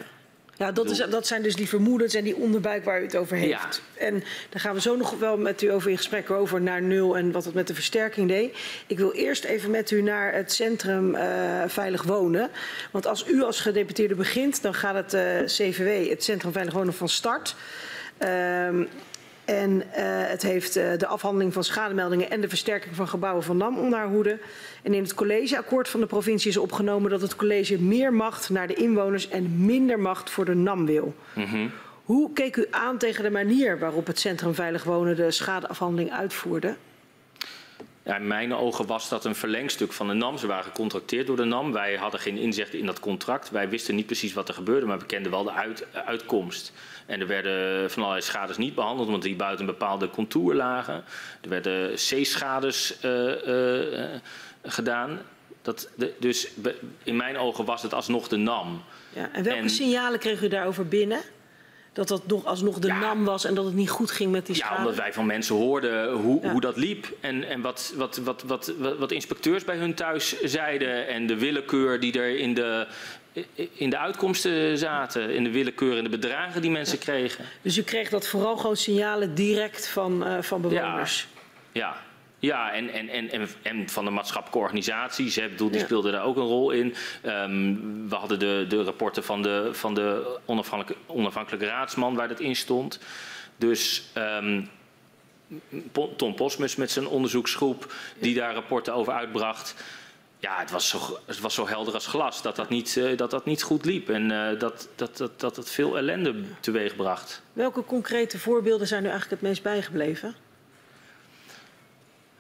ja, dat, is, dat zijn dus die vermoedens en die onderbuik waar u het over heeft. Ja. En daar gaan we zo nog wel met u over in gesprek over naar nul en wat het met de versterking deed. Ik wil eerst even met u naar het centrum uh, Veilig Wonen. Want als u als gedeputeerde begint, dan gaat het uh, CVW, het Centrum Veilig Wonen, van start. Uh, en uh, het heeft uh, de afhandeling van schademeldingen en de versterking van gebouwen van NAM onder haar hoede. En in het collegeakkoord van de provincie is opgenomen dat het college meer macht naar de inwoners en minder macht voor de NAM wil. Mm -hmm. Hoe keek u aan tegen de manier waarop het Centrum Veilig Wonen de schadeafhandeling uitvoerde? Ja, in mijn ogen was dat een verlengstuk van de NAM. Ze waren gecontracteerd door de NAM. Wij hadden geen inzicht in dat contract. Wij wisten niet precies wat er gebeurde, maar we kenden wel de uit, uitkomst. En er werden van allerlei schades niet behandeld, want die buiten een bepaalde contour lagen. Er werden C-schades uh, uh, gedaan. Dat, de, dus in mijn ogen was het alsnog de NAM. Ja, en welke en, signalen kreeg u daarover binnen? Dat dat nog alsnog de ja, NAM was en dat het niet goed ging met die schade? Ja, omdat wij van mensen hoorden hoe, ja. hoe dat liep. En, en wat, wat, wat, wat, wat, inspecteurs bij hun thuis zeiden. En de willekeur die er in de, in de uitkomsten zaten. In de willekeur en de bedragen die mensen ja. kregen. Dus u kreeg dat vooral gewoon signalen direct van, uh, van bewoners? ja. Ja, en, en, en, en van de maatschappelijke organisaties. Hè, bedoel, die ja. speelden daar ook een rol in. Um, we hadden de, de rapporten van de, van de onafhankelijke, onafhankelijke raadsman waar dat in stond. Dus um, Tom Posmus met zijn onderzoeksgroep die daar rapporten over uitbracht. Ja, het was zo, het was zo helder als glas dat dat niet, uh, dat dat niet goed liep. En uh, dat, dat, dat, dat het veel ellende teweeg bracht. Welke concrete voorbeelden zijn u eigenlijk het meest bijgebleven?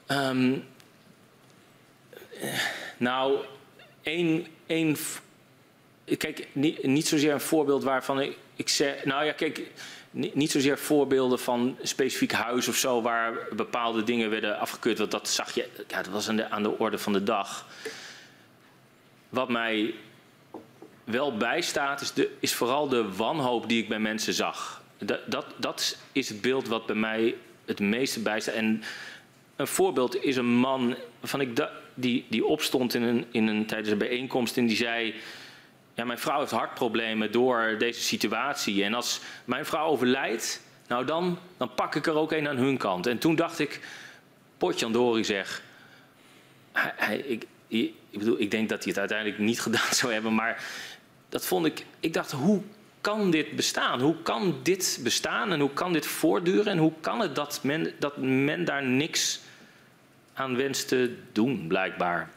Um, nou, één, één. Kijk, niet, niet zozeer een voorbeeld waarvan ik, ik zeg. Nou ja, kijk, niet, zozeer voorbeelden van een specifiek huis of zo waar bepaalde dingen werden afgekeurd. Want dat zag je, ja, dat was aan de, aan de orde van de dag. Wat mij wel bijstaat, is, de, is vooral de wanhoop die ik bij mensen zag. Dat, dat, dat is het beeld wat bij mij het meeste bijstaat. En een voorbeeld is een man van ik die, die opstond in een, in een, tijdens een bijeenkomst en die zei... Ja, mijn vrouw heeft hartproblemen door deze situatie. En als mijn vrouw overlijdt, nou dan, dan pak ik er ook een aan hun kant. En toen dacht ik, Potjandori zeg... Hij, ik, ik, bedoel, ik denk dat hij het uiteindelijk niet gedaan zou hebben, maar dat vond ik... Ik dacht, hoe kan dit bestaan? Hoe kan dit bestaan en hoe kan dit voortduren? En hoe kan het dat men, dat men daar niks aan wenst te doen, blijkbaar.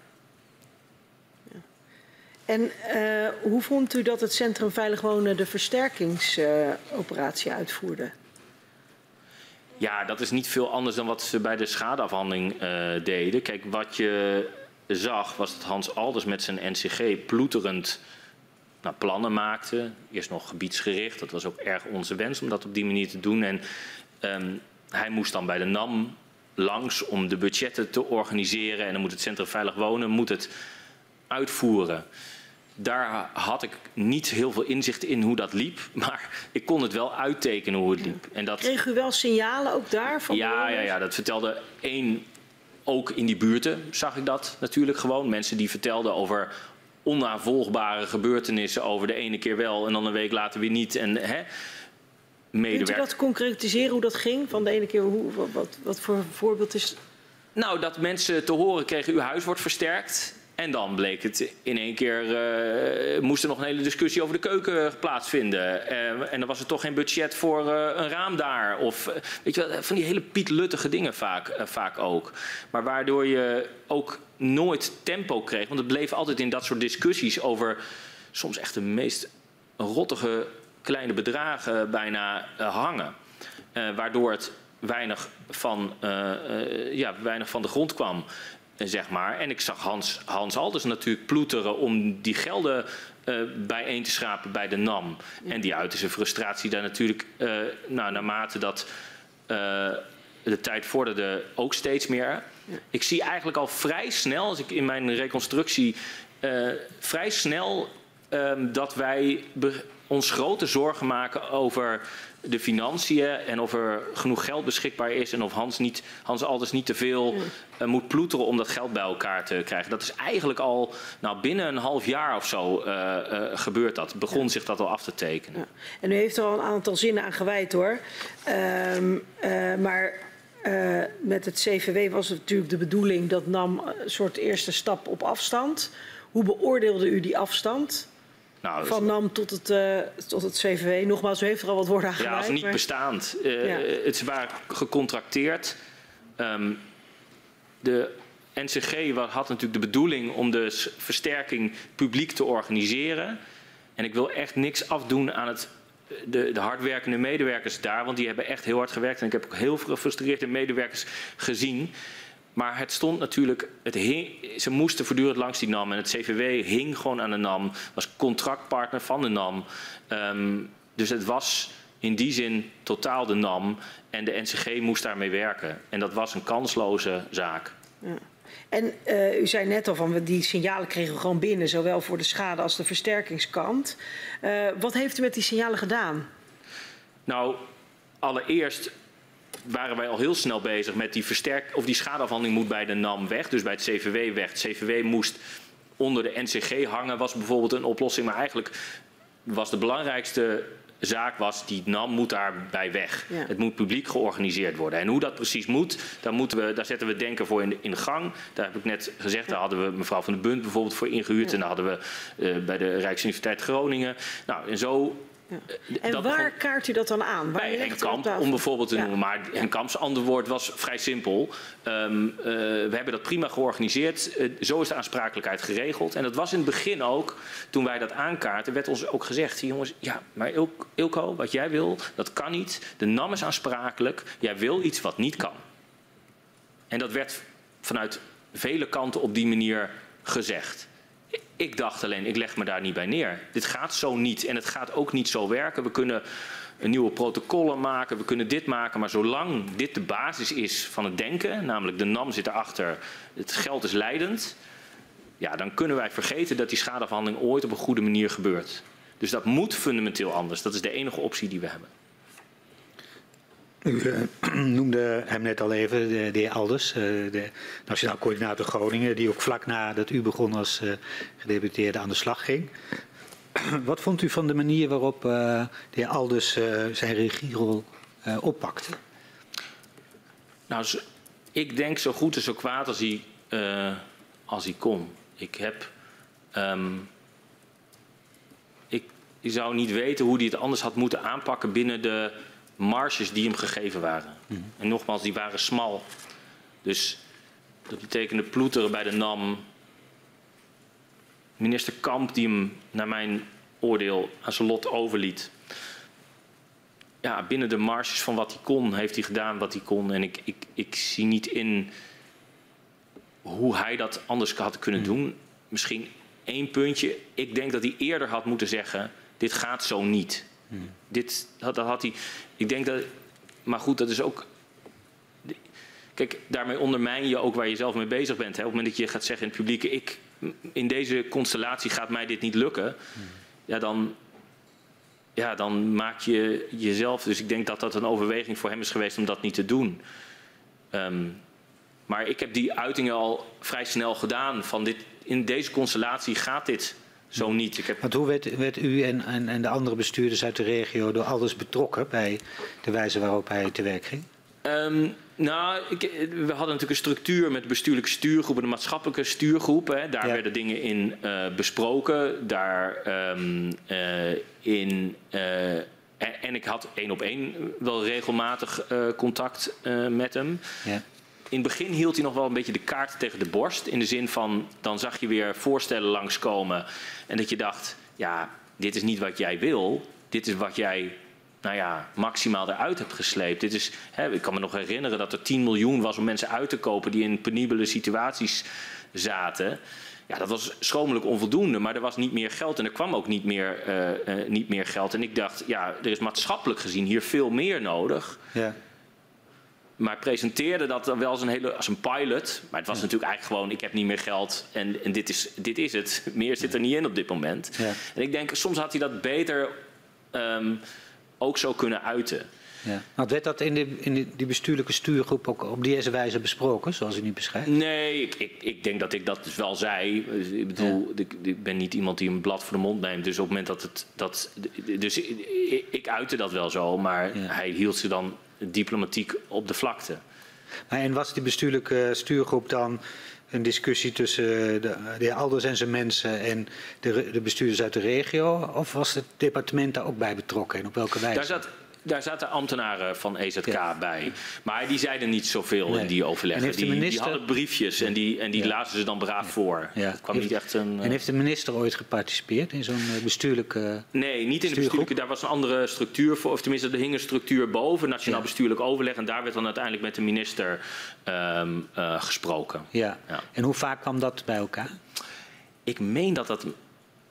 En uh, hoe vond u dat het Centrum Veilig Wonen de versterkingsoperatie uitvoerde? Ja, dat is niet veel anders dan wat ze bij de schadeafhandeling uh, deden. Kijk, wat je zag was dat Hans Alders met zijn NCG ploeterend nou, plannen maakte. Eerst nog gebiedsgericht. Dat was ook erg onze wens om dat op die manier te doen. En um, hij moest dan bij de NAM langs om de budgetten te organiseren. En dan moet het Centrum Veilig Wonen moet het uitvoeren. Daar had ik niet heel veel inzicht in hoe dat liep, maar ik kon het wel uittekenen hoe het liep. En dat... Kreeg u wel signalen ook daarvan? Ja, ja, ja, dat vertelde één, ook in die buurten zag ik dat natuurlijk gewoon. Mensen die vertelden over onnavolgbare gebeurtenissen, over de ene keer wel en dan een week later weer niet. En, hè, medewerker. Kunt u dat concretiseren hoe dat ging? Van de ene keer, hoe, wat, wat voor voorbeeld is Nou, dat mensen te horen kregen, uw huis wordt versterkt. En dan bleek het in één keer, uh, moest er nog een hele discussie over de keuken plaatsvinden. Uh, en dan was er toch geen budget voor uh, een raam daar. Of weet je wel, van die hele pietluttige dingen vaak, vaak ook. Maar waardoor je ook nooit tempo kreeg. Want het bleef altijd in dat soort discussies over soms echt de meest rottige kleine bedragen bijna hangen. Waardoor het weinig van, ja, weinig van de grond kwam. Zeg maar. En ik zag Hans, Hans Alders natuurlijk ploeteren om die gelden bijeen te schrapen bij de NAM. En die uitte zijn frustratie daar natuurlijk, nou, naarmate dat de tijd vorderde, ook steeds meer. Ja. Ik zie eigenlijk al vrij snel, als ik in mijn reconstructie, vrij snel um, dat wij ons grote zorgen maken over de financiën en of er genoeg geld beschikbaar is en of Hans, niet, Hans Alders niet te veel uh, moet ploeteren om dat geld bij elkaar te krijgen. Dat is eigenlijk al nou, binnen een half jaar of zo uh, uh, gebeurt dat. Begon ja. zich dat al af te tekenen. Ja. En u heeft er al een aantal zinnen aan gewijd hoor. Um, maar met het CVW was het natuurlijk de bedoeling dat nam een soort eerste stap op afstand. Hoe beoordeelde u die afstand? Nou, van NAM tot het, uh, tot het CVW. Nogmaals, u heeft er al wat woorden aan Ja, als niet maar... bestaand. Uh, ja. Het waren gecontracteerd. Um, de NCG had natuurlijk de bedoeling om de versterking publiek te organiseren. En ik wil echt niks afdoen aan het, de, de hardwerkende medewerkers daar. Want die hebben echt heel hard gewerkt. En ik heb ook heel veel gefrustreerde medewerkers gezien. Maar het stond natuurlijk, het hing, ze moesten voortdurend langs die NAM. En het CVW hing gewoon aan de NAM, was contractpartner van de NAM. Um, dus het was in die zin totaal de NAM. En de NCG moest daarmee werken. En dat was een kansloze zaak. Ja. En uh, u zei net al van die signalen kregen we gewoon binnen, zowel voor de schade als de versterkingskant. Uh, wat heeft u met die signalen gedaan? Nou, allereerst waren wij al heel snel bezig met die versterk of die schadeafhandeling moet bij de NAM weg, dus bij het CVW weg. Het CVW moest onder de NCG hangen, was bijvoorbeeld een oplossing, maar eigenlijk was de belangrijkste zaak was, die NAM moet daarbij weg. Ja. Het moet publiek georganiseerd worden. En hoe dat precies moet, daar, moeten we, daar zetten we denken voor in de, in gang. Daar heb ik net gezegd, daar hadden we mevrouw van de Bunt bijvoorbeeld voor ingehuurd. Ja. En daar hadden we uh, bij de Rijksuniversiteit Groningen. Nou, en zo en dat waar kaart u dat dan aan? Waar bij Henk Kamp, om bijvoorbeeld te noemen. Maar ja. Henk Kamps antwoord was vrij simpel. Um, uh, we hebben dat prima georganiseerd. Uh, zo is de aansprakelijkheid geregeld. En dat was in het begin ook, toen wij dat aankaarten, werd ons ook gezegd... jongens, ja, maar Ilko, wat jij wil, dat kan niet. De NAM is aansprakelijk. Jij wil iets wat niet kan. En dat werd vanuit vele kanten op die manier gezegd. Ik dacht alleen, ik leg me daar niet bij neer. Dit gaat zo niet en het gaat ook niet zo werken. We kunnen nieuwe protocollen maken, we kunnen dit maken. Maar zolang dit de basis is van het denken, namelijk de NAM zit erachter, het geld is leidend. Ja, dan kunnen wij vergeten dat die schadeafhandeling ooit op een goede manier gebeurt. Dus dat moet fundamenteel anders. Dat is de enige optie die we hebben. U noemde hem net al even, de, de heer Alders, uh, de Nationaal Coördinator Groningen, die ook vlak nadat u begon als uh, gedeputeerde aan de slag ging. Wat vond u van de manier waarop de heer Alders zijn regierol oppakte? Nou, ik denk zo goed en zo kwaad als hij, als hij kon. Ik heb... Um, ik, ik zou niet weten hoe hij het anders had moeten aanpakken binnen de marges die hem gegeven waren. Mm. En nogmaals, die waren smal. Dus dat betekende ploeteren bij de NAM. Minister Kamp die hem, naar mijn oordeel, aan zijn lot overliet. Ja, binnen de marges van wat hij kon, heeft hij gedaan wat hij kon. En ik, ik, ik zie niet in hoe hij dat anders had kunnen mm. doen. Misschien één puntje. Ik denk dat hij eerder had moeten zeggen: dit gaat zo niet. Hmm. Dit dat, dat had hij. Ik denk dat. Maar goed, dat is ook. Kijk, daarmee ondermijn je ook waar je zelf mee bezig bent. Hè? Op het moment dat je gaat zeggen in het publiek: ik, in deze constellatie gaat mij dit niet lukken. Hmm. Ja, dan, ja, dan maak je jezelf. Dus ik denk dat dat een overweging voor hem is geweest om dat niet te doen. Um, maar ik heb die uitingen al vrij snel gedaan. Van dit, in deze constellatie gaat dit zo niet. Ik heb... Want hoe werd, werd u en, en, en, de andere bestuurders uit de regio door alles betrokken bij de wijze waarop hij te werk ging? Um, nou, ik, we hadden natuurlijk een structuur met de bestuurlijke stuurgroep en de maatschappelijke stuurgroep. Hè. Daar ja. werden dingen in uh, besproken. Daar um, uh, in. Uh, en, en, ik had één op één wel regelmatig contact met hem. Ja in het begin hield hij nog wel een beetje de kaart tegen de borst. In de zin van, dan zag je weer voorstellen langskomen. En dat je dacht, ja, dit is niet wat jij wil. Dit is wat jij, nou ja, maximaal eruit hebt gesleept. Dit is, hè, ik kan me nog herinneren dat er 10 miljoen was om mensen uit te kopen die in penibele situaties zaten. Ja, dat was schromelijk onvoldoende, maar er was niet meer geld en er kwam ook niet meer, uh, uh, niet meer geld. En ik dacht, ja, er is maatschappelijk gezien hier veel meer nodig. Ja. Maar presenteerde dat dan wel als een, hele, als een pilot. Maar het was natuurlijk eigenlijk gewoon, ik heb niet meer geld en, en dit, is, dit is het. Meer zit er niet in op dit moment. Ja. En ik denk, soms had hij dat beter um, ook zo kunnen uiten. Ja. Maar werd dat in, de, in die bestuurlijke stuurgroep ook op deze wijze besproken, zoals u nu beschrijft? Nee, ik, ik, ik denk dat ik dat dus wel zei. Ik bedoel, ja. ik, ik, ben niet iemand die een blad voor de mond neemt. Dus op het moment dat het. Dat, dus ik, ik uitte dat wel zo, maar ja. hij hield ze dan diplomatiek op de vlakte. En was die bestuurlijke stuurgroep dan een discussie tussen de, de heer Alders en zijn mensen en de, de, bestuurders uit de regio? Of was het departement daar ook bij betrokken en op welke wijze? Daar zat, daar zaten ambtenaren van EZK bij. Maar die zeiden niet zoveel nee. in die overleggen. Die, minister... die, hadden briefjes en die, en die lazen ze dan braaf voor. Ja. Het kwam heeft, niet echt een, en heeft de minister ooit geparticipeerd in zo'n bestuurlijke... Nee, niet in de bestuurlijke. Daar was een andere structuur voor. Of tenminste, er hing een structuur boven. Nationaal bestuurlijk overleg. En daar werd dan uiteindelijk met de minister um, uh, gesproken. Ja. ja. En hoe vaak kwam dat bij elkaar? Ik meen dat dat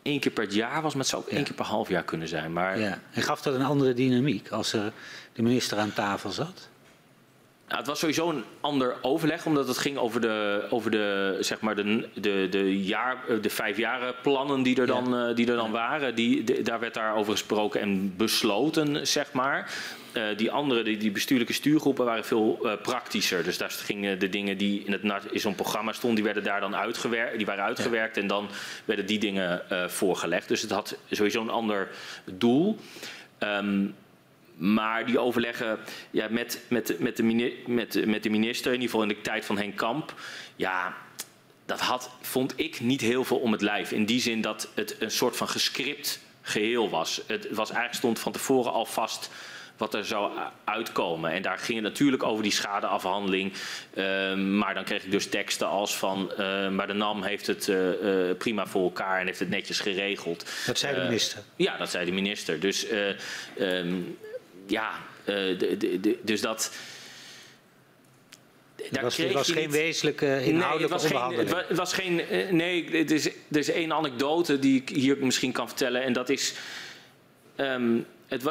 één keer per jaar was, maar het zou ook één keer per half jaar kunnen zijn. Maar... Ja. En gaf dat een andere dynamiek als er de minister aan tafel zat? Nou, het was sowieso een ander overleg, omdat het ging over de, over de, zeg maar de, de, de, jaar, de vijfjaren plannen die er dan, ja. die er dan waren. Die, de, daar werd daarover gesproken en besloten, zeg maar. Uh, die andere, die, die, bestuurlijke stuurgroepen, waren veel uh, praktischer. Dus daar gingen de dingen die in, het, in zo'n programma stonden, die werden daar dan uitgewerkt. Die waren uitgewerkt ja. en dan werden die dingen voorgelegd. Dus het had sowieso een ander doel. Um, maar die overleggen ja, met, met, met, de met, met de minister, in ieder geval in de tijd van Henk Kamp, ja, dat had, vond ik, niet heel veel om het lijf. In die zin dat het een soort van gescript geheel was. Het was eigenlijk stond van tevoren al vast wat er zou uitkomen. En daar ging het natuurlijk over die schadeafhandeling. Uh, maar dan kreeg ik dus teksten als van... Uh, maar de NAM heeft het uh, prima voor elkaar en heeft het netjes geregeld. Dat zei de minister? Ja, dat zei de minister. Dus um, ja, de, de, de, dus dat... Daar was, het was geen niet... wezenlijke inhoudelijke nee, het was. Geen, het was geen, nee, er is, er is één anekdote die ik hier misschien kan vertellen. En dat is... Um, het,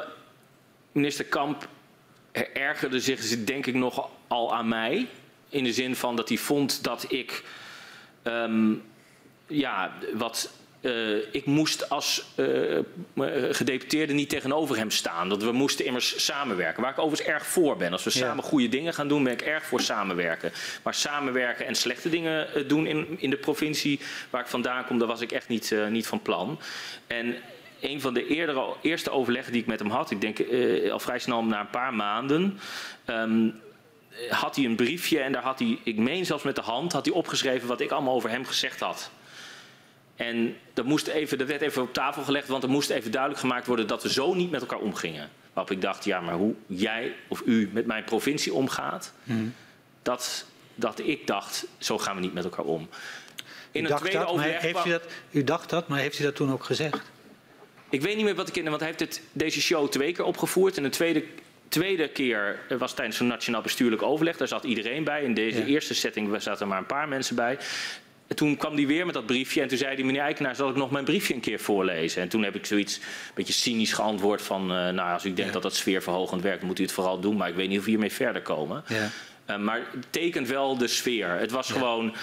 minister Kamp ergerde zich denk ik nog al aan mij. In de zin van dat hij vond dat ik um, ja, wat uh, ik moest als uh, gedeputeerde niet tegenover hem staan. Dat we moesten immers samenwerken. Waar ik overigens erg voor ben. Als we ja. samen goede dingen gaan doen, ben ik erg voor samenwerken. Maar samenwerken en slechte dingen doen in, in de provincie waar ik vandaan kom, daar was ik echt niet, niet van plan. En een van de eerdere, eerste overleggen die ik met hem had, ik denk al vrij snel na een paar maanden, um, had hij een briefje en daar had hij, ik meen zelfs met de hand, had hij opgeschreven wat ik allemaal over hem gezegd had. En dat, moest even, dat werd even op tafel gelegd, want er moest even duidelijk gemaakt worden dat we zo niet met elkaar omgingen. Waarop ik dacht, ja, maar hoe jij of u met mijn provincie omgaat, hmm. dat, dat ik dacht, zo gaan we niet met elkaar om. In u, een tweede dat, overleg, heeft u, dat, u dacht dat, maar heeft u dat toen ook gezegd? Ik weet niet meer wat ik in, want hij heeft het, deze show twee keer opgevoerd. En de tweede, tweede keer was tijdens een nationaal bestuurlijk overleg. Daar zat iedereen bij. In deze ja. eerste setting zaten er maar een paar mensen bij. En toen kwam hij weer met dat briefje en toen zei hij, meneer Eikenaar, zal ik nog mijn briefje een keer voorlezen? En toen heb ik zoiets een beetje cynisch geantwoord van, uh, nou als u denkt ja. dat dat sfeerverhogend werkt, moet u het vooral doen, maar ik weet niet of we hiermee verder komen. Ja. Uh, maar het tekent wel de sfeer. Het was gewoon,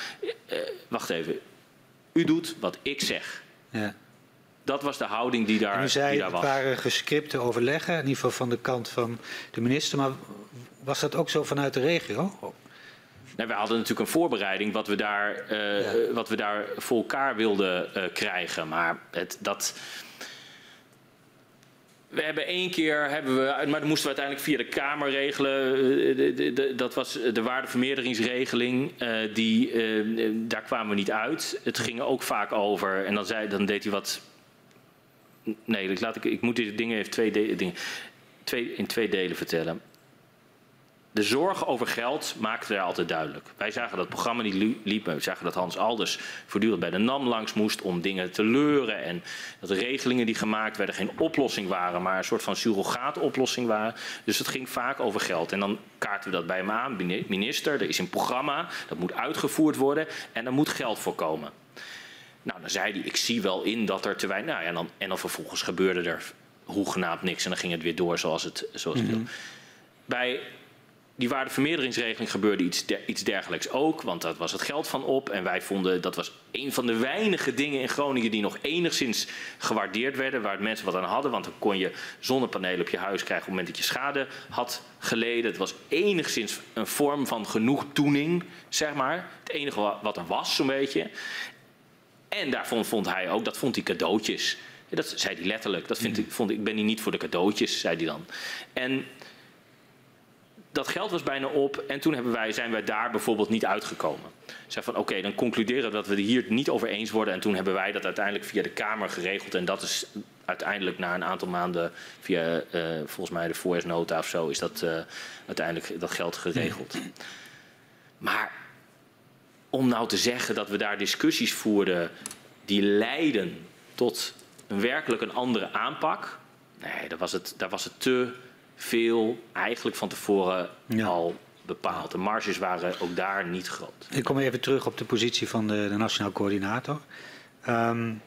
uh, wacht even, u doet wat ik zeg. Ja. Dat was de houding die daar, en u zei, die daar was. Het waren gescripte overleggen, in ieder geval van de kant van de minister, maar was dat ook zo vanuit de regio? Nou, wij hadden natuurlijk een voorbereiding wat we daar, uh, ja. wat we daar voor elkaar wilden uh, krijgen. Maar het, dat. We hebben één keer, hebben we, maar dat moesten we uiteindelijk via de Kamer regelen. De, de, de, dat was de waardevermeerderingsregeling. Uh, die, daar kwamen we niet uit. Het ging ook vaak over. En dan, zei, dan deed hij wat. Nee, laat ik, ik moet deze dingen even twee, dingen, twee, in twee delen vertellen. De zorg over geld maakte er altijd duidelijk. Wij zagen dat het programma niet liep. We zagen dat Hans Alders voortdurend bij de NAM langs moest om dingen te leuren. En dat de regelingen die gemaakt werden geen oplossing waren, maar een soort van surrogaatoplossing waren. Dus het ging vaak over geld. En dan kaarten we dat bij hem aan. Minister, er is een programma, dat moet uitgevoerd worden en er moet geld voor komen. Nou, dan zei hij, ik zie wel in dat er te weinig... Nou ja, en, dan, en dan vervolgens gebeurde er hoegenaamd niks en dan ging het weer door zoals het, zoals het mm -hmm. Bij die waardevermeerderingsregeling gebeurde iets, der, iets dergelijks ook, want dat was het geld van op. En wij vonden dat was een van de weinige dingen in Groningen die nog enigszins gewaardeerd werden, waar mensen wat aan hadden. Want dan kon je zonnepanelen op je huis krijgen op het moment dat je schade had geleden. Het was enigszins een vorm van genoegdoening, zeg maar. Het enige wat er was, zo'n beetje. En daarvan vond hij ook, dat vond hij cadeautjes. Dat zei hij letterlijk. Dat vind ik, vond ik, ben hier niet voor de cadeautjes, zei hij dan. En dat geld was bijna op en toen hebben wij, zijn wij daar bijvoorbeeld niet uitgekomen. Zeg van oké, okay, dan concluderen we dat we het hier niet over eens worden en toen hebben wij dat uiteindelijk via de Kamer geregeld en dat is uiteindelijk na een aantal maanden via uh, volgens mij de voorjaarsnota of zo is dat uh, uiteindelijk dat geld geregeld. Maar om nou te zeggen dat we daar discussies voerden die leiden tot een werkelijk een andere aanpak. Nee, daar was het, daar was het te veel eigenlijk van tevoren ja. al bepaald. De marges waren ook daar niet groot. Ik kom even terug op de positie van de, de Nationaal Coördinator. Um,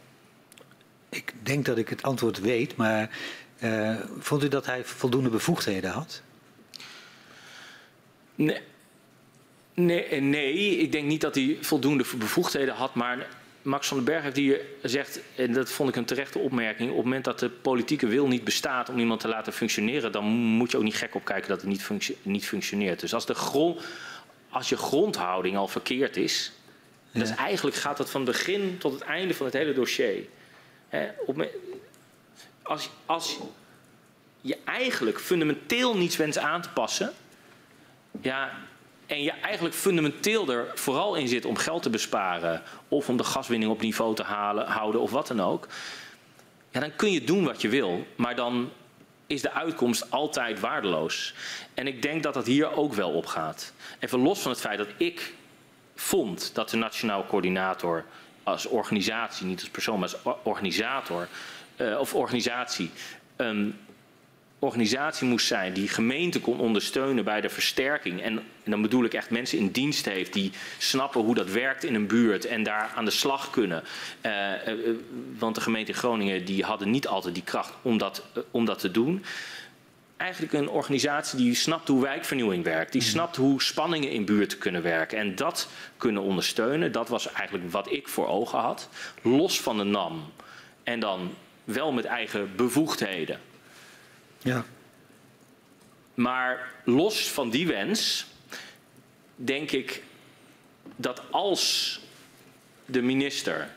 ik denk dat ik het antwoord weet, maar uh, vond u dat hij voldoende bevoegdheden had? Nee. Nee, nee, ik denk niet dat hij voldoende bevoegdheden had, maar Max van den Berg heeft hier gezegd, en dat vond ik een terechte opmerking, op het moment dat de politieke wil niet bestaat om iemand te laten functioneren, dan moet je ook niet gek opkijken dat het niet, functio niet functioneert. Dus als, de grond, als je grondhouding al verkeerd is, ja. dus eigenlijk gaat dat van begin tot het einde van het hele dossier. Hè, op, als, als je eigenlijk fundamenteel niets wenst aan te passen, ja, en je eigenlijk fundamenteel er vooral in zit om geld te besparen of om de gaswinning op niveau te halen, houden of wat dan ook, ja, dan kun je doen wat je wil, maar dan is de uitkomst altijd waardeloos. En ik denk dat dat hier ook wel op gaat. Even los van het feit dat ik vond dat de nationaal coördinator als organisatie, niet als persoon, maar als organisator uh, of organisatie, um, organisatie moest zijn die gemeente kon ondersteunen bij de versterking. En, en, dan bedoel ik echt mensen in dienst heeft die snappen hoe dat werkt in een buurt en daar aan de slag kunnen. Uh, uh, want de gemeente Groningen die hadden niet altijd die kracht om dat, uh, om dat te doen. Eigenlijk een organisatie die snapt hoe wijkvernieuwing werkt. Die snapt hoe spanningen in buurten kunnen werken. En dat kunnen ondersteunen. Dat was eigenlijk wat ik voor ogen had. Los van de NAM. En dan wel met eigen bevoegdheden. Ja. Maar los van die wens, denk ik dat als de minister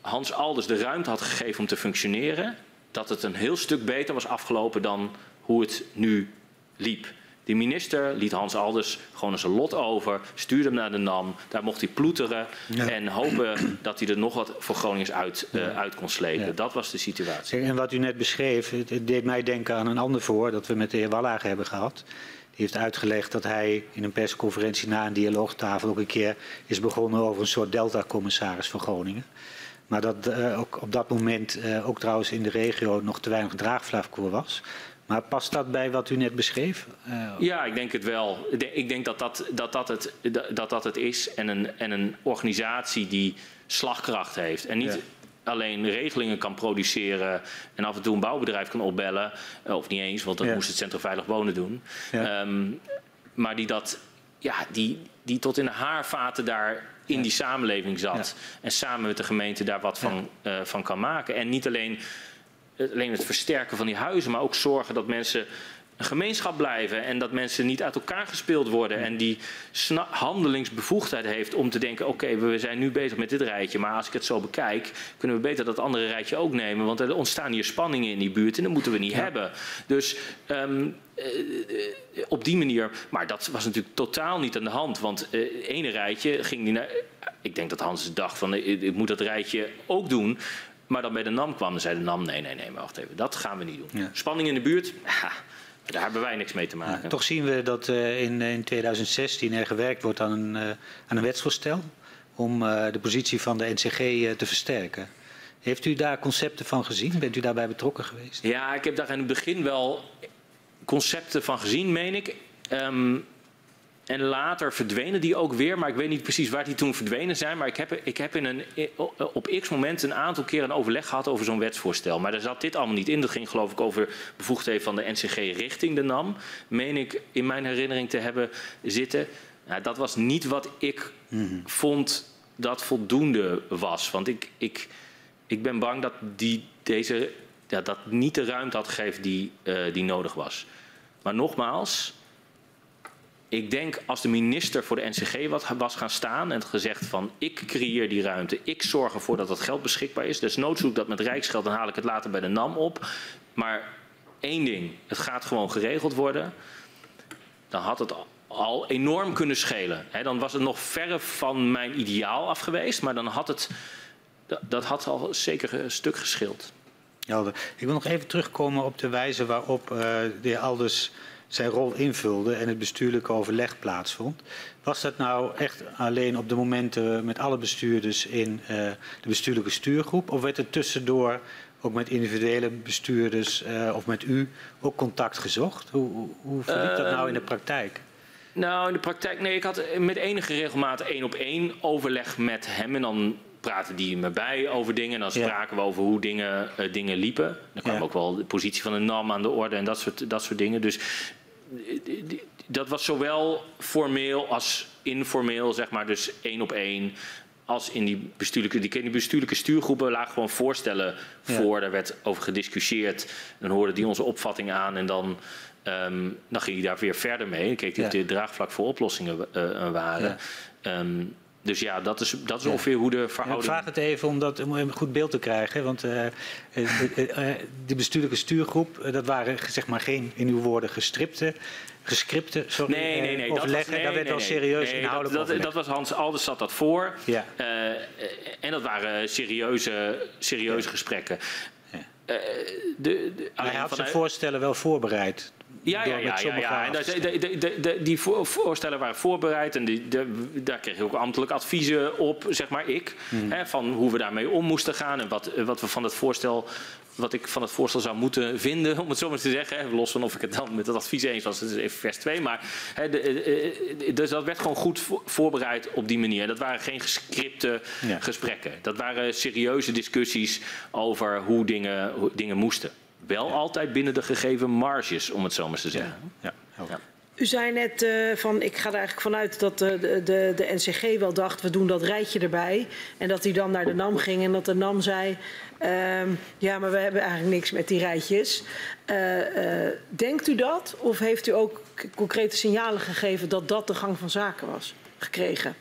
Hans Alders de ruimte had gegeven om te functioneren, dat het een heel stuk beter was afgelopen dan hoe het nu liep. Die minister liet Hans Alders gewoon zijn lot over, stuurde hem naar de NAM. Daar mocht hij ploeteren ja. en hopen dat hij er nog wat voor Groningers uit, uh, uit kon slepen. Ja. Dat was de situatie. En wat u net beschreef, het deed mij denken aan een ander voor dat we met de heer Wallager hebben gehad. Die heeft uitgelegd dat hij in een persconferentie na een dialoogtafel ook een keer is begonnen over een soort delta-commissaris voor Groningen. Maar dat uh, ook op dat moment uh, ook trouwens in de regio nog te weinig draagvlak voor was. Maar past dat bij wat u net beschreef? Uh, ja, ik denk het wel. Ik denk dat dat, dat, dat, het, dat, dat het is. En een, en een organisatie die slagkracht heeft. En niet ja. alleen regelingen kan produceren en af en toe een bouwbedrijf kan opbellen. Of niet eens, want dat ja. moest het Centrum Veilig Wonen doen. Ja. Um, maar die, dat, ja, die, die tot in de haarvaten daar in die samenleving zat. En samen met de gemeente daar wat van, uh, van kan maken. En niet alleen alleen het versterken van die huizen, maar ook zorgen dat mensen een gemeenschap blijven en dat mensen niet uit elkaar gespeeld worden en die handelingsbevoegdheid heeft om te denken, oké, okay, we zijn nu bezig met dit rijtje, maar als ik het zo bekijk, kunnen we beter dat andere rijtje ook nemen, want er ontstaan hier spanningen in die buurt en dat moeten we niet ja. hebben. Dus um, uh, op die manier, maar dat was natuurlijk totaal niet aan de hand, want uh, ene rijtje ging die naar, ik denk dat Hans dacht van, ik moet dat rijtje ook doen, maar dan bij de NAM kwam, dan zei de NAM: nee, nee, nee, maar wacht even, dat gaan we niet doen. Ja. Spanning in de buurt, daar hebben wij niks mee te maken. Ja, toch zien we dat uh, in, in 2016 er gewerkt wordt aan een, uh, aan een wetsvoorstel om uh, de positie van de NCG te versterken. Heeft u daar concepten van gezien? Bent u daarbij betrokken geweest? Ja, ik heb daar in het begin wel concepten van gezien, meen ik. Um, en later verdwenen die ook weer, maar ik weet niet precies waar die toen verdwenen zijn. Maar ik heb, ik heb in een, op x moment een aantal keer een overleg gehad over zo'n wetsvoorstel. Maar daar zat dit allemaal niet in. Dat ging geloof ik over bevoegdheden van de NCG richting de NAM. Meen ik in mijn herinnering te hebben zitten. Nou, dat was niet wat ik mm -hmm. vond dat voldoende was. Want ik, ik, ik ben bang dat die deze, ja, dat niet de ruimte had gegeven die, uh, die nodig was. Maar nogmaals ik denk als de minister voor de NCG wat was gaan staan en gezegd van ik creëer die ruimte, ik zorg ervoor dat dat geld beschikbaar is. Dus noodzoek dat met rijksgeld, dan haal ik het later bij de NAM op. Maar één ding, het gaat gewoon geregeld worden. Dan had het al enorm kunnen schelen. He, dan was het nog verre van mijn ideaal af geweest, maar dan had het, dat had al zeker een stuk geschild. Helder. Ik wil nog even terugkomen op de wijze waarop uh, de heer Alders zijn rol invulde en het bestuurlijke overleg plaatsvond. Was dat nou echt alleen op de momenten met alle bestuurders in uh, de bestuurlijke stuurgroep? Of werd er tussendoor ook met individuele bestuurders uh, of met u ook contact gezocht? Hoe, hoe, hoe verliep dat nou in de praktijk? Nou, in de praktijk, nee, ik had met enige regelmaat één op één overleg met hem. En dan praten die me bij over dingen. En dan spraken ja. we over hoe dingen, uh, dingen liepen. Dan kwam ja. ook wel de positie van de NAM aan de orde en dat soort, dat soort dingen. Dus dat was zowel formeel als informeel, zeg maar. Dus één op één. Als in die bestuurlijke, die, die bestuurlijke stuurgroepen lagen gewoon voorstellen ja. voor. Daar werd over gediscussieerd. Dan hoorden die onze opvatting aan en dan Um, dan ging je daar weer verder mee. Keek ja. de draagvlak voor oplossingen uh, waren. Ja. Um, dus ja, dat is, dat is ongeveer hoe de verhouding... Ik vraag het even om, dat, om een goed beeld te krijgen. Want uh, de bestuurlijke stuurgroep, dat waren zeg maar geen, in uw woorden, gestripte gescripte sorry, nee, nee, nee, overleggen. Dat was, nee, Daar werd nee, wel serieus nee, inhoudelijk dat, dat, dat, was Hans Alders zat dat voor. Ja. Uh, en dat waren serieuze, serieuze ja. gesprekken. Ja. Uh, de, de, hij had zijn voorstellen wel voorbereid. Ja, ja, ja, ja, ja. En de, de, de, de, die voorstellen waren voorbereid en die, daar kreeg ik ook ambtelijk adviezen op, zeg maar ik, hmm. hè, van hoe we daarmee om moesten gaan en wat, wat we van het voorstel wat ik van het voorstel zou moeten vinden, om het zo maar te zeggen. Los van of ik het dan met het advies eens was, dat is even vers 2. Maar hè, de, dus dat werd gewoon goed voorbereid op die manier. Dat waren geen gescripte ja. gesprekken. Dat waren serieuze discussies over hoe dingen, hoe dingen moesten. Wel ja. altijd binnen de gegeven marges, om het zo maar te zeggen. Ja. ja. U zei net uh, van, ik ga er eigenlijk vanuit dat de, de, de NCG wel dacht, we doen dat rijtje erbij. En dat hij dan naar de NAM ging en dat de NAM zei, uh, ja, maar we hebben eigenlijk niks met die rijtjes. Uh, uh, denkt u dat? Of heeft u ook concrete signalen gegeven dat dat de gang van zaken was gekregen?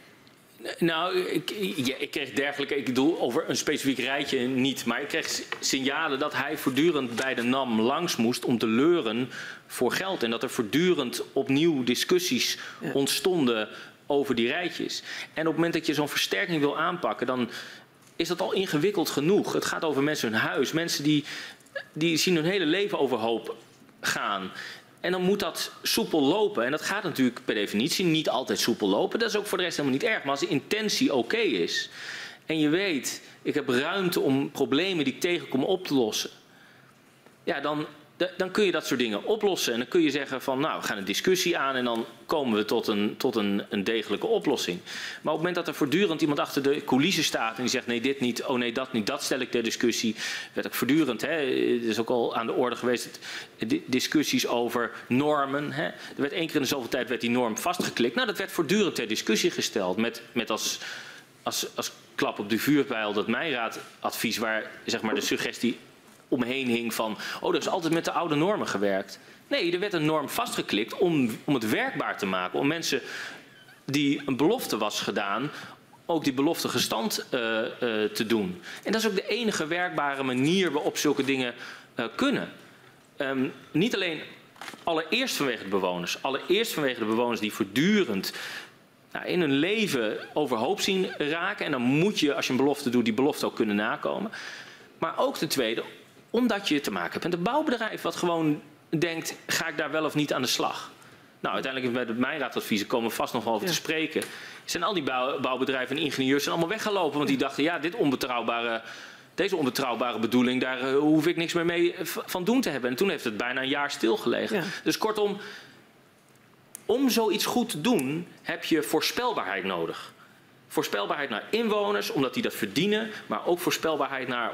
Nou, ik, ja, ik kreeg dergelijke, ik bedoel over een specifiek rijtje niet, maar ik kreeg signalen dat hij voortdurend bij de NAM langs moest om te leuren voor geld. En dat er voortdurend opnieuw discussies ja. ontstonden over die rijtjes. En op het moment dat je zo'n versterking wil aanpakken, dan is dat al ingewikkeld genoeg. Het gaat over mensen hun huis, mensen die, die zien hun hele leven overhoop gaan. En dan moet dat soepel lopen. En dat gaat natuurlijk per definitie niet altijd soepel lopen. Dat is ook voor de rest helemaal niet erg. Maar als de intentie oké is. En je weet, ik heb ruimte om problemen die ik tegenkom op te lossen. Ja, dan, dan kun je dat soort dingen oplossen. En dan kun je zeggen van, nou, we gaan een discussie aan en dan komen we tot een, tot een, een degelijke oplossing. Maar op het moment dat er voortdurend iemand achter de coulissen staat en die zegt, nee, dit niet, oh nee, dat niet, dat stel ik ter discussie. Werd ook voortdurend, hè, het is ook al aan de orde geweest, discussies over normen. Hè. Er werd één keer in de zoveel tijd werd die norm vastgeklikt. Nou, dat werd voortdurend ter discussie gesteld met, met als... Als, als klap op de vuurpijl dat mijnraadadvies waar zeg maar, de suggestie omheen hing van, oh, er is altijd met de oude normen gewerkt. Nee, er werd een norm vastgeklikt om, om het werkbaar te maken. Om mensen die een belofte was gedaan, ook die belofte gestand uh, uh, te doen. En dat is ook de enige werkbare manier waarop zulke dingen uh, kunnen. Um, niet alleen allereerst vanwege de bewoners. Allereerst vanwege de bewoners die voortdurend nou, in hun leven overhoop zien raken. En dan moet je, als je een belofte doet, die belofte ook kunnen nakomen. Maar ook ten tweede, omdat je te maken hebt met een bouwbedrijf wat gewoon denkt, ga ik daar wel of niet aan de slag? Nou, uiteindelijk bij de mijnraadadviezen komen we vast nog wel over te spreken. Zijn al die bouw, bouwbedrijven en ingenieurs zijn allemaal weggelopen, want die dachten, ja, dit onbetrouwbare, deze onbetrouwbare bedoeling, daar uh, hoef ik niks meer mee van doen te hebben. En toen heeft het bijna een jaar stilgelegen. Ja. Dus kortom, om zoiets goed te doen, heb je voorspelbaarheid nodig. Voorspelbaarheid naar inwoners, omdat die dat verdienen. Maar ook voorspelbaarheid naar,